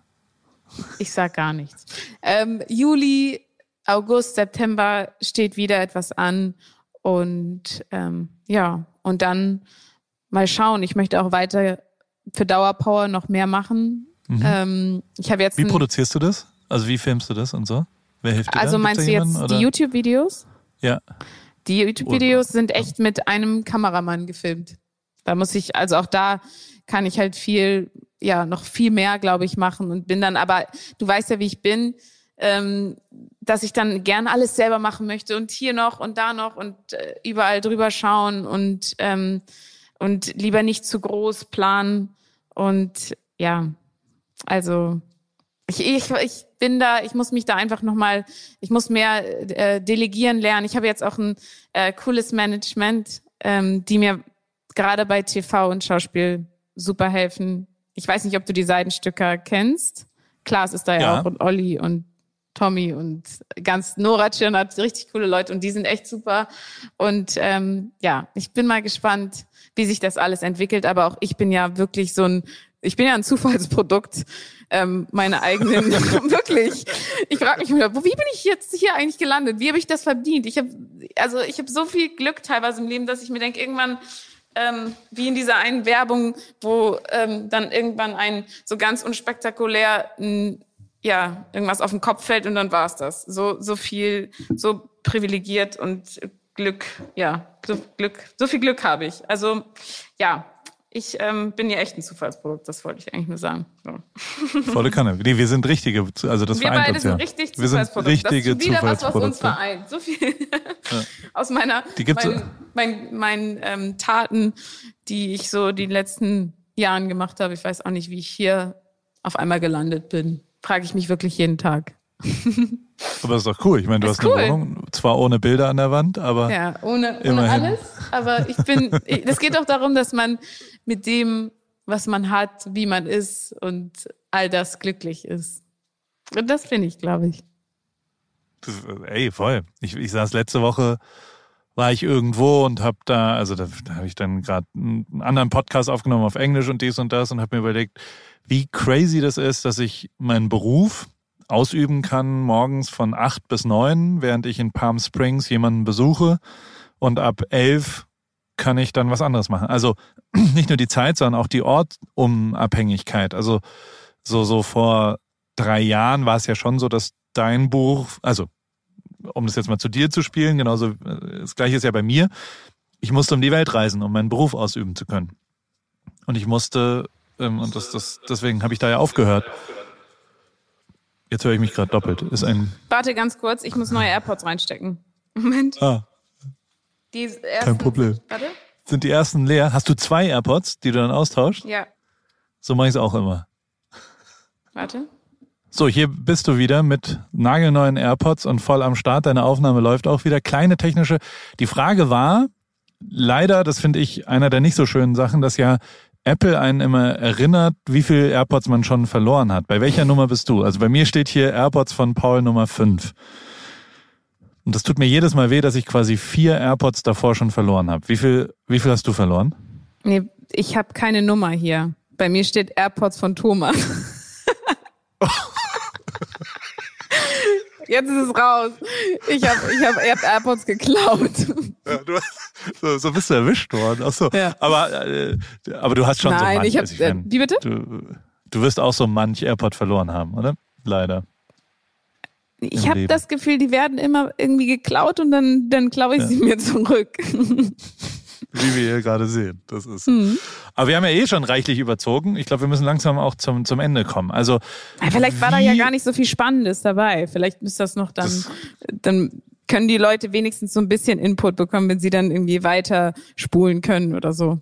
Ich sag gar nichts. Ähm, Juli, August, September steht wieder etwas an und ähm, ja und dann mal schauen. Ich möchte auch weiter für Dauerpower noch mehr machen. Ähm, ich habe jetzt Mhm. Wie produzierst du das? Also wie filmst du das und so? Wer hilft dir also da? Meinst du jetzt oder? die YouTube-Videos? Ja. Die YouTube-Videos sind echt mit einem Kameramann gefilmt. Da muss ich, also auch da kann ich halt viel, ja, noch viel mehr, glaube ich, machen und bin dann, aber du weißt ja, wie ich bin, ähm, dass ich dann gern alles selber machen möchte und hier noch und da noch und äh, überall drüber schauen und, ähm, und lieber nicht zu groß planen und ja, also ich, ich, ich bin da, ich muss mich da einfach nochmal, ich muss mehr äh, delegieren lernen. Ich habe jetzt auch ein äh, cooles Management, ähm, die mir gerade bei TV und Schauspiel super helfen. Ich weiß nicht, ob du die Seidenstücker kennst. Klaas ist da ja, Ja. auch und Olli und Tommy und ganz Nora Tschirn hat richtig coole Leute und die sind echt super. Und ähm, ja, ich bin mal gespannt, wie sich das alles entwickelt. Aber auch ich bin ja wirklich so ein Ich bin ja ein Zufallsprodukt, ähm, meine eigenen, (laughs) (laughs) wirklich. Ich frage mich immer, wie bin ich jetzt hier eigentlich gelandet? Wie habe ich das verdient? Ich habe, also ich habe so viel Glück teilweise im Leben, dass ich mir denke, irgendwann ähm, wie in dieser einen Werbung, wo ähm, dann irgendwann ein so ganz unspektakulär n, ja irgendwas auf den Kopf fällt und dann war's das. So so viel, so privilegiert und Glück, ja, so Glück, so viel Glück habe ich. Also ja, ich ähm, bin ja echt ein Zufallsprodukt, das wollte ich eigentlich nur sagen. So. (laughs) Volle Kanne. Nee, wir sind richtige, also das wir vereint beide uns sind ja. richtig wir sind Zufallsprodukte. richtige das ist wieder was, was uns vereint. So viel (laughs) aus meiner meinen mein, mein, ähm, Taten, die ich so die letzten Jahren gemacht habe. Ich weiß auch nicht, wie ich hier auf einmal gelandet bin. Frage ich mich wirklich jeden Tag. Aber das ist doch cool. Ich meine, du Ist hast eine cool. Wohnung, zwar ohne Bilder an der Wand, aber Ja, ohne, ohne alles. Aber ich bin, es geht doch darum, dass man mit dem, was man hat, wie man ist und all das glücklich ist. Und das bin ich, glaube ich. Das, ey, voll. Ich, ich saß letzte Woche, war ich irgendwo und hab da, also da, da habe ich dann gerade einen anderen Podcast aufgenommen auf Englisch und dies und das und habe mir überlegt, wie crazy das ist, dass ich meinen Beruf ausüben kann morgens von acht bis neun, während ich in Palm Springs jemanden besuche und ab elf kann ich dann was anderes machen. Also (clears throat) nicht nur die Zeit, sondern auch die Ortunabhängigkeit. Also so, so vor drei Jahren war es ja schon so, dass dein Buch, also um das jetzt mal zu dir zu spielen, genauso äh, das gleiche ist ja bei mir. Ich musste um die Welt reisen, um meinen Beruf ausüben zu können. Und ich musste, ähm, und das, das, deswegen habe ich da ja aufgehört. Jetzt höre ich mich gerade doppelt. Ist ein. Warte ganz kurz, ich muss neue AirPods reinstecken. Moment. Ah, ersten, Kein Problem. Warte. sind die ersten leer? Hast du zwei AirPods, die du dann austauschst? Ja, So mache ich es auch immer. warte. So, hier bist du wieder mit nagelneuen AirPods und voll am Start. Deine Aufnahme läuft auch wieder. Kleine technische. Die Frage war, leider, das finde ich einer der nicht so schönen Sachen, dass ja Apple einen immer erinnert, wie viel AirPods man schon verloren hat. Bei welcher Nummer bist du? Also bei mir steht hier AirPods von Paul Nummer 5. Und das tut mir jedes Mal weh, dass ich quasi vier AirPods davor schon verloren habe. Wie viel, wie viel hast du verloren? Nee, ich habe keine Nummer hier. Bei mir steht AirPods von Thomas. (laughs) Jetzt ist es raus. Ich habe ich hab, ihr habt AirPods geklaut. Ja, du, so, so bist du erwischt worden. Ach so. Ja. Aber, äh, aber du hast schon so Nein, manch. ich habe. also Äh, mein, wie bitte? Du, du wirst auch so manch AirPod verloren haben, oder? Leider. Ich habe das Gefühl, die werden immer irgendwie geklaut und dann, dann klaue ich sie mir zurück. (laughs) Wie wir hier gerade sehen. Das ist. Mhm. Aber wir haben ja eh schon reichlich überzogen. Ich glaube, wir müssen langsam auch zum, zum Ende kommen. Also, Vielleicht war da ja gar nicht so viel Spannendes dabei. Vielleicht ist das noch dann, dann können die Leute wenigstens so ein bisschen Input bekommen, wenn sie dann irgendwie weiter spulen können oder so.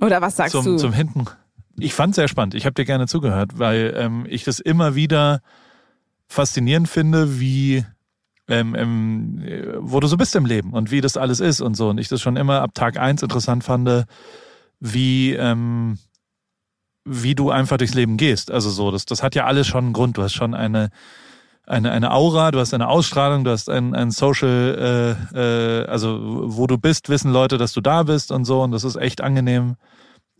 Oder was sagst zum, du? zum Hinten. Ich fand sehr spannend. Ich habe dir gerne zugehört, weil ähm, ich das immer wieder faszinierend finde, wie ähm, ähm, äh, wo du so bist im Leben und wie das alles ist und so. Und ich das schon immer ab Tag eins interessant fand, wie ähm, wie du einfach durchs Leben gehst. Also so, das, das hat ja alles schon einen Grund. Du hast schon eine eine, eine Aura, du hast eine Ausstrahlung, du hast ein, ein Social, äh, äh, also wo du bist, wissen Leute, dass du da bist und so. Und das ist echt angenehm,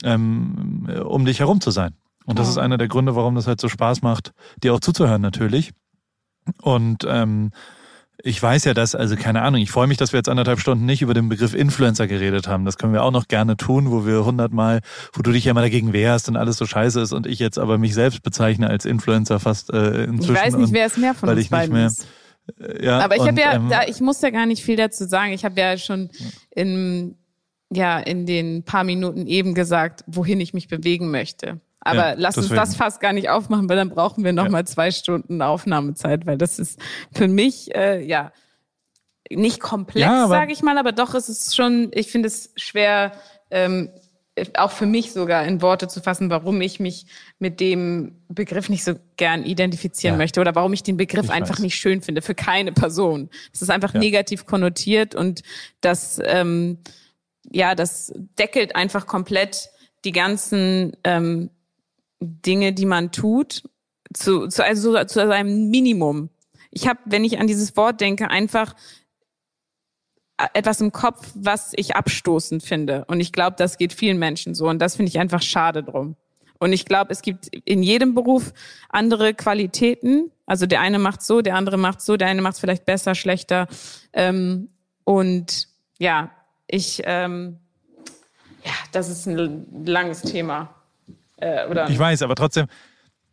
ähm, um dich herum zu sein. Und das ist einer der Gründe, warum das halt so Spaß macht, dir auch zuzuhören natürlich. Und ähm, ich weiß ja, dass, also keine Ahnung, ich freue mich, dass wir jetzt anderthalb Stunden nicht über den Begriff Influencer geredet haben. Das können wir auch noch gerne tun, wo wir hundertmal, wo du dich ja immer dagegen wehrst und alles so scheiße ist und ich jetzt aber mich selbst bezeichne als Influencer fast äh, ich inzwischen. weiß nicht, wer es mehr von weil uns ich nicht beiden mehr- ist. ja, Aber ich habe ja, ähm, da, ich muss ja gar nicht viel dazu sagen. Ich habe ja schon in, ja, in den paar Minuten eben gesagt, wohin ich mich bewegen möchte. Aber Ja, lass uns deswegen. das fast gar nicht aufmachen, weil dann brauchen wir noch Ja. mal zwei Stunden Aufnahmezeit, weil das ist für mich, äh, ja, nicht komplex, Ja, sage ich mal, aber doch ist es schon, ich finde es schwer, ähm, auch für mich sogar in Worte zu fassen, warum ich mich mit dem Begriff nicht so gern identifizieren Ja. möchte oder warum ich den Begriff Ich einfach weiß. nicht schön finde für keine Person. Es ist einfach Ja. negativ konnotiert und das, ähm, ja, das deckelt einfach komplett die ganzen ähm, Dinge, die man tut, zu, zu, also zu einem Minimum. Ich habe, wenn ich an dieses Wort denke, einfach etwas im Kopf, was ich abstoßend finde. Und ich glaube, das geht vielen Menschen so. Und das finde ich einfach schade drum. Und ich glaube, es gibt in jedem Beruf andere Qualitäten. Also der eine macht so, der andere macht so, der eine macht vielleicht besser, schlechter. Ähm, und ja, ich, ähm, ja, das ist ein langes Thema. Äh, oder ich weiß, aber trotzdem,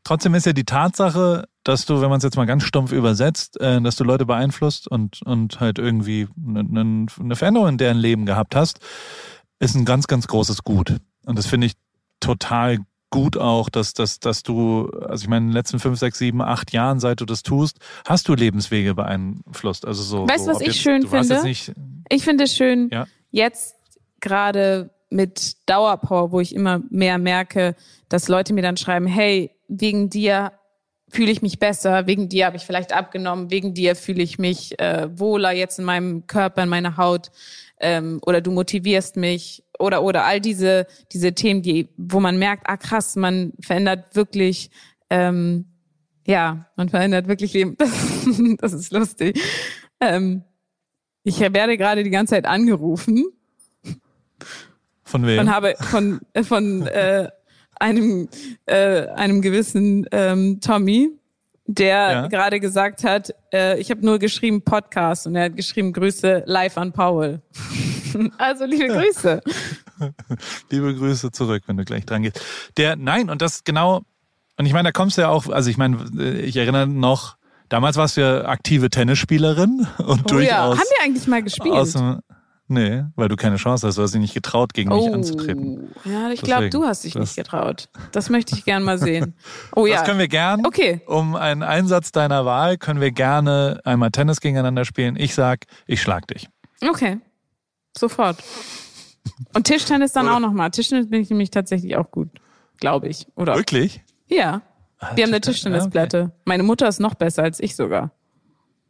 trotzdem ist ja die Tatsache, dass du, wenn man es jetzt mal ganz stumpf übersetzt, äh, dass du Leute beeinflusst und, und halt irgendwie eine, eine Veränderung in deren Leben gehabt hast, ist ein ganz, ganz großes Gut. Und das finde ich total gut auch, dass, dass, dass du, also ich meine, in den letzten fünf, sechs, sieben, acht Jahren, seit du das tust, hast du Lebenswege beeinflusst. Also so. Weißt du, so, was ich jetzt, schön finde? ich finde es schön, ja? jetzt gerade mit Dauerpower, wo ich immer mehr merke, dass Leute mir dann schreiben, hey, wegen dir fühle ich mich besser, wegen dir habe ich vielleicht abgenommen, wegen dir fühle ich mich äh, wohler jetzt in meinem Körper, in meiner Haut ähm, oder du motivierst mich oder oder all diese diese Themen, die wo man merkt, ah krass, man verändert wirklich ähm, ja, man verändert wirklich Leben. (laughs) das ist lustig. Ähm, ich werde gerade die ganze Zeit angerufen. Von wem? Und habe von von äh, einem, äh, einem gewissen ähm, Tommy, der ja. gerade gesagt hat, äh, ich habe nur geschrieben Podcast und er hat geschrieben Grüße live an Paul. (laughs) also liebe Grüße. (laughs) liebe Grüße zurück, wenn du gleich dran gehst. Der, nein, und das genau, und ich meine, da kommst du ja auch, also ich meine, ich erinnere noch, damals warst du ja aktive Tennisspielerin und oh, durchaus. Ja. Haben wir eigentlich mal gespielt? Aus dem, Nee, weil du keine Chance hast. Du hast dich nicht getraut, gegen oh. mich anzutreten. Ja, ich glaube, du hast dich nicht getraut. Das möchte ich gern mal sehen. (laughs) Oh ja. Das können wir gern. Okay. Um einen Einsatz deiner Wahl können wir gerne einmal Tennis gegeneinander spielen. Ich sag, ich schlag dich. Okay. Sofort. Und Tischtennis dann auch nochmal. Tischtennis bin ich nämlich tatsächlich auch gut. Glaube ich. Oder? Wirklich? Ja. Ah, wir haben eine Tischtennisplatte. Okay. Meine Mutter ist noch besser als ich sogar.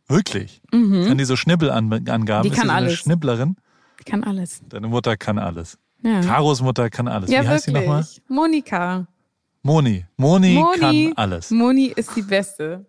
Wirklich? Mhm. Kann die so Schnibbelangaben? Die kann ist alles. Eine Schnibblerin? Die kann alles. Deine Mutter kann alles. Ja. Karos Mutter kann alles. Ja, Wie heißt wirklich. sie nochmal? Monika. Moni. Moni. Moni kann alles. Moni ist die Beste.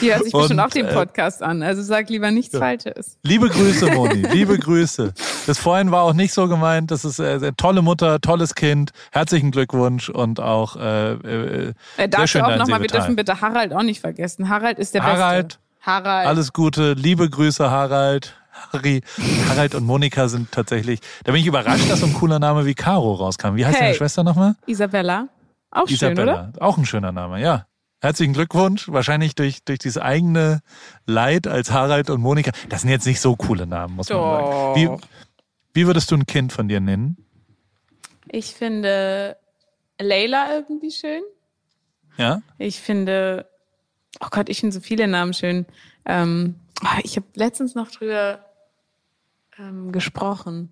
Die hört sich bestimmt auch den äh, Podcast an, also sag lieber nichts ja. Falsches. Liebe Grüße, Moni, (laughs) liebe Grüße. Das vorhin war auch nicht so gemeint, das ist äh, tolle Mutter, tolles Kind, herzlichen Glückwunsch und auch äh, äh, äh sehr schön auch nochmal, wir dürfen bitte Harald auch nicht vergessen. Harald ist der Harald, Beste. Harald. Alles Gute, liebe Grüße, Harald. Harry, Harald und Monika sind tatsächlich. Da bin ich überrascht, dass so ein cooler Name wie Caro rauskam. Wie heißt hey, deine Schwester nochmal? Isabella. Auch Isabella. schön, oder? Auch ein schöner Name, ja. Herzlichen Glückwunsch. Wahrscheinlich durch, durch dieses eigene Leid als Harald und Monika. Das sind jetzt nicht so coole Namen, muss man sagen. Wie, wie würdest du ein Kind von dir nennen? Ich finde Leila irgendwie schön. Ja? Ich finde, oh Gott, ich finde so viele Namen schön. Ähm, ich habe letztens noch drüber ähm, gesprochen.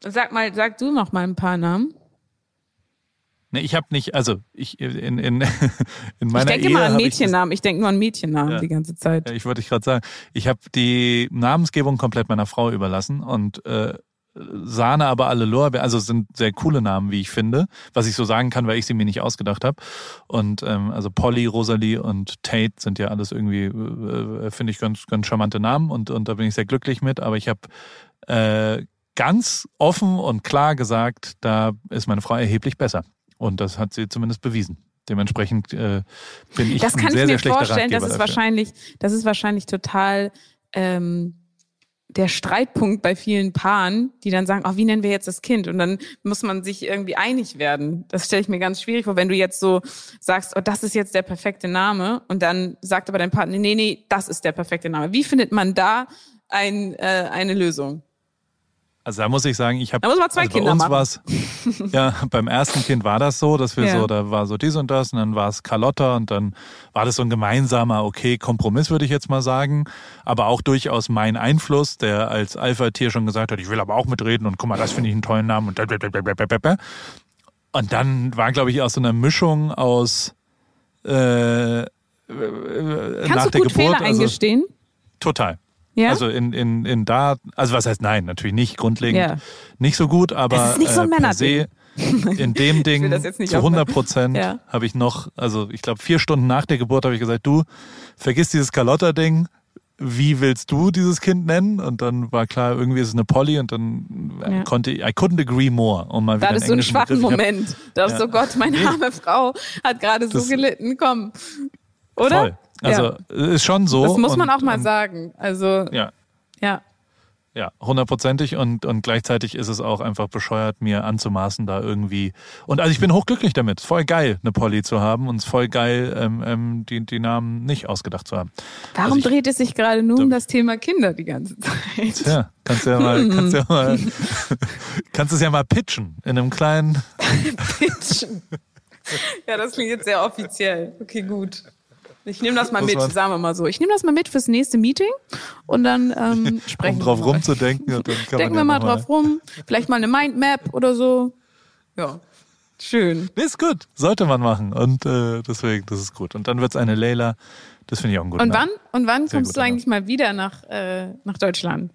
Sag mal, sag du noch mal ein paar Namen. Ne, ich habe nicht, also ich in, in, (laughs) in meiner Ich denke Ehe immer an Mädchennamen, ich, ich denke nur an Mädchennamen ja. die ganze Zeit. Ja, ich wollte dich gerade sagen, ich habe die Namensgebung komplett meiner Frau überlassen und äh, Sahne, aber alle Lorbeer, also sind sehr coole Namen, wie ich finde, was ich so sagen kann, weil ich sie mir nicht ausgedacht habe. Und ähm, also Polly, Rosalie und Tate sind ja alles irgendwie, äh, finde ich, ganz, ganz charmante Namen und, und da bin ich sehr glücklich mit. Aber ich habe äh, ganz offen und klar gesagt, da ist meine Frau erheblich besser. Und das hat sie zumindest bewiesen. Dementsprechend äh, bin ich das kann ein sehr, ich mir sehr schlechter vorstellen. Ratgeber das ist dafür. wahrscheinlich, das ist wahrscheinlich total ähm, der Streitpunkt bei vielen Paaren, die dann sagen, oh, wie nennen wir jetzt das Kind? Und dann muss man sich irgendwie einig werden. Das stelle ich mir ganz schwierig vor, wenn du jetzt so sagst, oh, das ist jetzt der perfekte Name und dann sagt aber dein Partner, nee, nee, das ist der perfekte Name. Wie findet man da ein, äh, eine Lösung? Also da muss ich sagen, ich habe da muss man zwei also Kinder bei uns machen. ja, (laughs) beim ersten Kind war das so, dass wir ja. so, da war so dies und das und dann war es Carlotta und dann war das so ein gemeinsamer, okay, Kompromiss würde ich jetzt mal sagen, aber auch durchaus mein Einfluss, der als Alpha-Tier schon gesagt hat, ich will aber auch mitreden und guck mal, das finde ich einen tollen Namen und und dann war, glaube ich, aus so einer Mischung aus äh, äh Kannst nach du der gut Geburt. Fehler eingestehen? Also, total. Ja? Also in, in, in da, also was heißt nein, natürlich nicht grundlegend ja. nicht so gut, aber das ist nicht so ein äh, per se (laughs) in dem Ding zu 100 Prozent ja. habe ich noch, also ich glaube vier Stunden nach der Geburt habe ich gesagt, du vergiss dieses Carlotta-Ding, wie willst du dieses Kind nennen? Und dann war klar, irgendwie ist es eine Polly und dann ja. konnte I couldn't agree more. Um mal da hattest du einen schwachen Begriff. Moment. Da ja. oh Gott, meine arme Frau hat gerade so gelitten. Komm. Oder? Voll. Also ja. ist schon so. Das muss man und, auch mal sagen. Also ja. Ja. Ja, hundertprozentig und, und gleichzeitig ist es auch einfach bescheuert, mir anzumaßen, da irgendwie. Und also ich bin hochglücklich damit. Voll geil, eine Polly zu haben und voll geil, ähm, ähm, die, die Namen nicht ausgedacht zu haben. Warum also ich, dreht es sich gerade nur um das Thema Kinder die ganze Zeit? Ja, kannst du ja mal, kannst ja mal, (laughs) kannst es ja mal pitchen in einem kleinen. (laughs) pitchen. Ja, das klingt jetzt sehr offiziell. Okay, gut. Ich nehme das mal mit, sagen wir mal so. Ich nehme das mal mit fürs nächste Meeting und dann ähm, (laughs) sprechen um drauf wir. rumzudenken. Und dann kann Denken wir mal drauf rum. Vielleicht mal eine Mindmap oder so. Ja. Schön. Nee, ist gut. Sollte man machen. Und äh, deswegen, das ist gut. Und dann wird es eine Leila. Das finde ich auch einen guten Und wann, und wann kommst du eigentlich mal wieder nach, äh, nach Deutschland?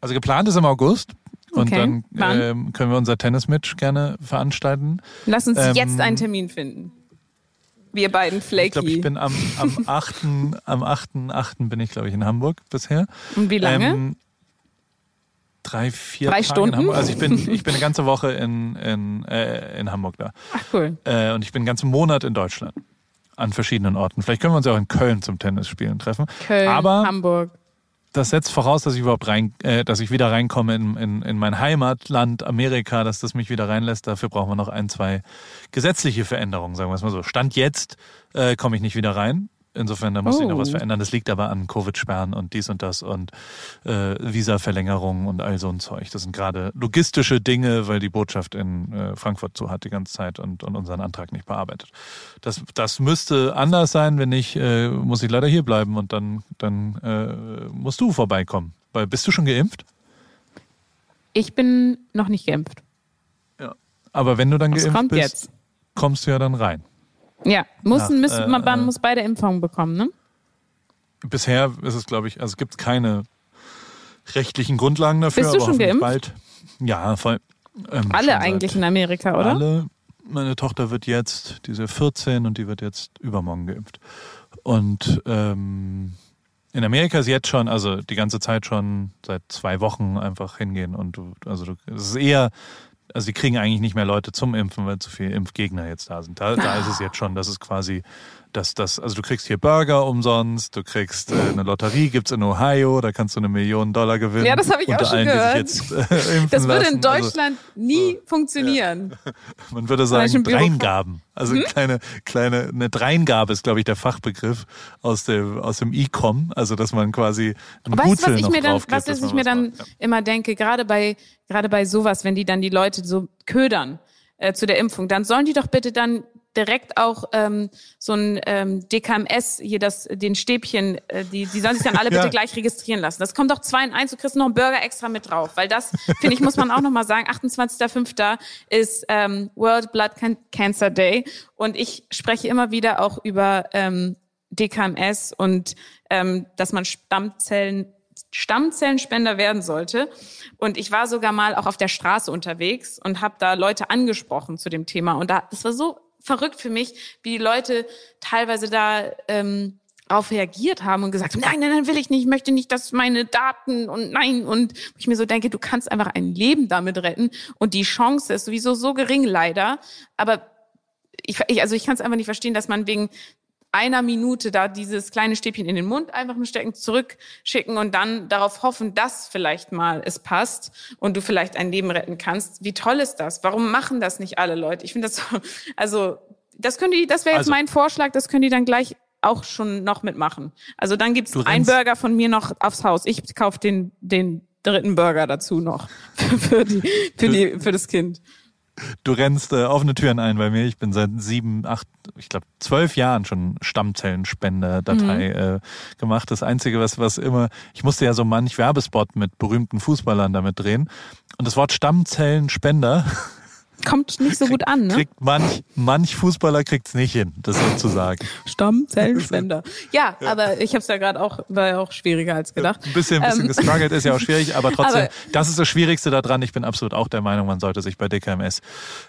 Also geplant ist im August. Und okay. dann ähm, können wir unser Tennismatch gerne veranstalten. Lass uns ähm, jetzt einen Termin finden. Wir beiden Flaky. Ich glaube, ich bin am, am (laughs) 8. am 8. 8. bin ich, glaube ich, in Hamburg bisher. Und wie lange? Ähm, drei, vier drei Tage Stunden? in Hamburg. Also ich bin, ich bin eine ganze Woche in, in, äh, in Hamburg da. Ach cool. Äh, und ich bin einen ganzen Monat in Deutschland. An verschiedenen Orten. Vielleicht können wir uns auch in Köln zum Tennisspielen treffen. Köln, Aber Hamburg das setzt voraus, dass ich überhaupt rein, äh, dass ich wieder reinkomme in, in, in mein Heimatland Amerika, dass das mich wieder reinlässt. Dafür brauchen wir noch ein, zwei gesetzliche Veränderungen, sagen wir es mal so. Stand jetzt äh, komme ich nicht wieder rein. Insofern, da muss sich noch was oh. verändern. Das liegt aber an Covid-Sperren und dies und das und äh, Visa-Verlängerungen und all so ein Zeug. Das sind gerade logistische Dinge, weil die Botschaft in äh, Frankfurt zu hat die ganze Zeit und, und unseren Antrag nicht bearbeitet. Das, das müsste anders sein. Wenn nicht, äh, muss ich leider hier bleiben und dann, dann äh, musst du vorbeikommen. Weil, bist du schon geimpft? Ich bin noch nicht geimpft. Ja. Aber wenn du dann Was geimpft bist, jetzt? kommst du ja dann rein. Ja, muss, Nach, müssen, äh, man, man muss beide Impfungen bekommen, ne? Bisher ist es, glaube ich, also es gibt keine rechtlichen Grundlagen dafür. Bist du schon geimpft? Bald. Ja, voll. Ähm, alle eigentlich in Amerika, oder? Alle. Meine Tochter wird jetzt, diese 14 und die wird jetzt übermorgen geimpft. Und ähm, in Amerika ist jetzt schon, also die ganze Zeit schon seit zwei Wochen einfach hingehen und du, also es ist eher also sie kriegen eigentlich nicht mehr Leute zum Impfen, weil zu viele Impfgegner jetzt da sind. Da, da ist es jetzt schon, dass es quasi, dass das, also du kriegst hier Burger umsonst, du kriegst äh, eine Lotterie, gibt's in Ohio, da kannst du eine Million Dollar gewinnen. Ja, das habe ich auch schon allen, gehört. Jetzt, äh, (laughs) das würde in also Deutschland also, nie so, funktionieren. Ja. (laughs) Man würde sagen Dreingaben. Also hm? kleine, kleine, eine Dreingabe ist, glaube ich, der Fachbegriff aus dem, aus dem E-Com. Also, dass man quasi ein weißt, Gutzel was ich mir dann, Was gibt, ich mir dann ja. immer denke, gerade bei, gerade bei sowas, wenn die dann die Leute so ködern äh, zu der Impfung, dann sollen die doch bitte dann direkt auch ähm, so ein ähm, DKMS, hier das, den Stäbchen, äh, die, die sollen sich dann alle (laughs) bitte gleich registrieren lassen. Das kommt doch zwei in eins, du kriegst noch einen Burger extra mit drauf. Weil das, finde ich, muss man auch nochmal sagen, 28.05. ist ähm, World Blood Cancer Day. Und ich spreche immer wieder auch über ähm, DKMS und ähm, dass man Stammzellen Stammzellenspender werden sollte. Und ich war sogar mal auch auf der Straße unterwegs und habe da Leute angesprochen zu dem Thema. Und da, das war so verrückt für mich, wie die Leute teilweise da ähm, auf reagiert haben und gesagt haben, nein, nein, nein, will ich nicht, ich möchte nicht, dass meine Daten und nein. Und ich mir so denke, du kannst einfach ein Leben damit retten und die Chance ist sowieso so gering, leider. Aber ich, ich also ich kann es einfach nicht verstehen, dass man wegen einer Minute da dieses kleine Stäbchen in den Mund einfach nur stecken, zurückschicken und dann darauf hoffen, dass vielleicht mal es passt und du vielleicht ein Leben retten kannst. Wie toll ist das? Warum machen das nicht alle Leute? Ich finde das so, also das können die, das wäre jetzt also, mein Vorschlag, das können die dann gleich auch schon noch mitmachen. Also dann gibt's einen Burger von mir noch aufs Haus. Ich kaufe den, den dritten Burger dazu noch (laughs) für, die, für, die, für das Kind. Du rennst äh, offene Türen ein bei mir. Ich bin seit sieben, acht, ich glaube zwölf Jahren schon Stammzellenspender-Datei mhm. äh, gemacht. Das Einzige, was, was immer, ich musste ja so manch Werbespot mit berühmten Fußballern damit drehen. Und das Wort Stammzellenspender kommt nicht so gut an, ne? Kriegt manch, manch Fußballer kriegt es nicht hin, das sozusagen. Stammzellenspender. Ja, ja, aber ich habe es ja gerade auch, war ja auch schwieriger als gedacht. Ein bisschen, ein bisschen ähm, gestruggelt ist ja auch schwierig, aber (laughs) trotzdem, aber, das ist das Schwierigste daran. Ich bin absolut auch der Meinung, man sollte sich bei DKMS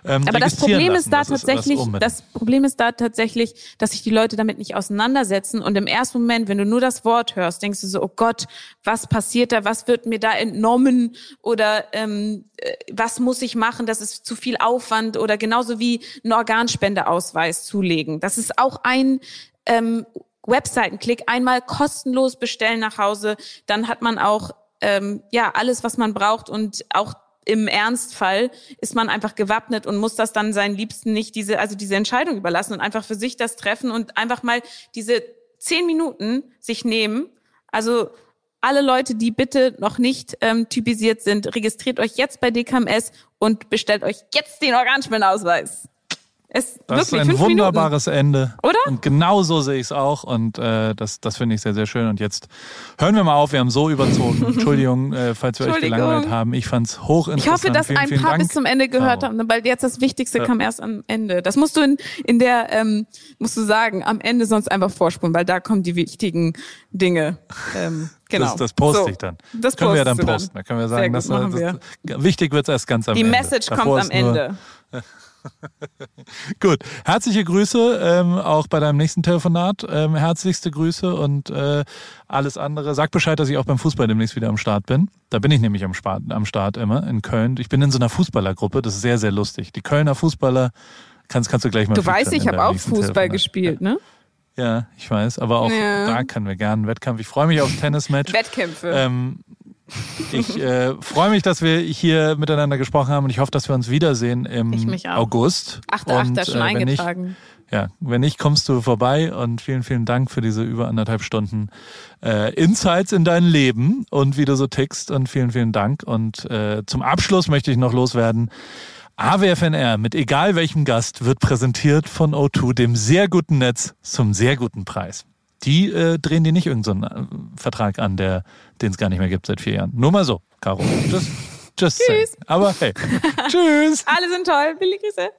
ähm, Aber das Problem lassen. ist da das tatsächlich, ist das Problem ist da tatsächlich, dass sich die Leute damit nicht auseinandersetzen und im ersten Moment, wenn du nur das Wort hörst, denkst du so, oh Gott, was passiert da, was wird mir da entnommen oder ähm, äh, was muss ich machen, das ist zu viel Aufwand oder genauso wie einen Organspendeausweis zulegen. Das ist auch ein ähm, Webseitenklick, einmal kostenlos bestellen nach Hause, dann hat man auch ähm, ja alles, was man braucht und auch im Ernstfall ist man einfach gewappnet und muss das dann seinen Liebsten nicht diese, also diese Entscheidung überlassen und einfach für sich das treffen und einfach mal diese zehn Minuten sich nehmen. Also alle Leute, die bitte noch nicht ähm, typisiert sind, registriert euch jetzt bei DKMS und bestellt euch jetzt den Organspendeausweis. Es das ist ein wunderbares Minuten. Ende. Oder? Und genau so sehe ich es auch. Und äh, das, das finde ich sehr, sehr schön. Und jetzt hören wir mal auf. Wir haben so überzogen. (laughs) Entschuldigung, äh, falls wir euch gelangweilt haben. Ich fand es hochinteressant. Ich hoffe, dass vielen, ein paar bis zum Ende gehört Caro. haben, weil jetzt das Wichtigste ja. kam erst am Ende. Das musst du in, in der, ähm, musst du sagen, am Ende sonst einfach vorspulen, weil da kommen die wichtigen Dinge. Ähm, (laughs) Genau. Das, das poste so, ich dann. Das können wir ja dann posten. Da können wir sagen, gut, das, das, das, wichtig wird es erst ganz am die Ende. Die Message Davor kommt am Ende. (laughs) (laughs) Gut, herzliche Grüße ähm, auch bei deinem nächsten Telefonat. Ähm, herzlichste Grüße und äh, alles andere. Sag Bescheid, dass ich auch beim Fußball demnächst wieder am Start bin. Da bin ich nämlich am, Start, am Start immer in Köln. Ich bin in so einer Fußballergruppe, das ist sehr, sehr lustig. Die Kölner Fußballer, kannst, kannst du gleich mal Du weißt, ich habe auch Fußball Telefonat. gespielt, ne? Ja, ich weiß, aber auch ja. da können wir gerne einen Wettkampf. Ich freue mich aufs Tennismatch. Wettkämpfe. Ähm, ich äh, freue mich, dass wir hier miteinander gesprochen haben und ich hoffe, dass wir uns wiedersehen im August. 8.8. schon äh, eingetragen. Nicht, ja, wenn nicht, kommst du vorbei und vielen, vielen Dank für diese über anderthalb Stunden äh, Insights in dein Leben und wie du so tickst und vielen, vielen Dank. Und äh, zum Abschluss möchte ich noch loswerden. AWFNR mit egal welchem Gast wird präsentiert von O2, dem sehr guten Netz zum sehr guten Preis die äh, drehen dir nicht irgendeinen so äh, Vertrag an, der den es gar nicht mehr gibt seit vier Jahren. Nur mal so, Caro. Just, just Tschüss. Say. Aber hey, (laughs) tschüss. Alle sind toll. Billy Grüße.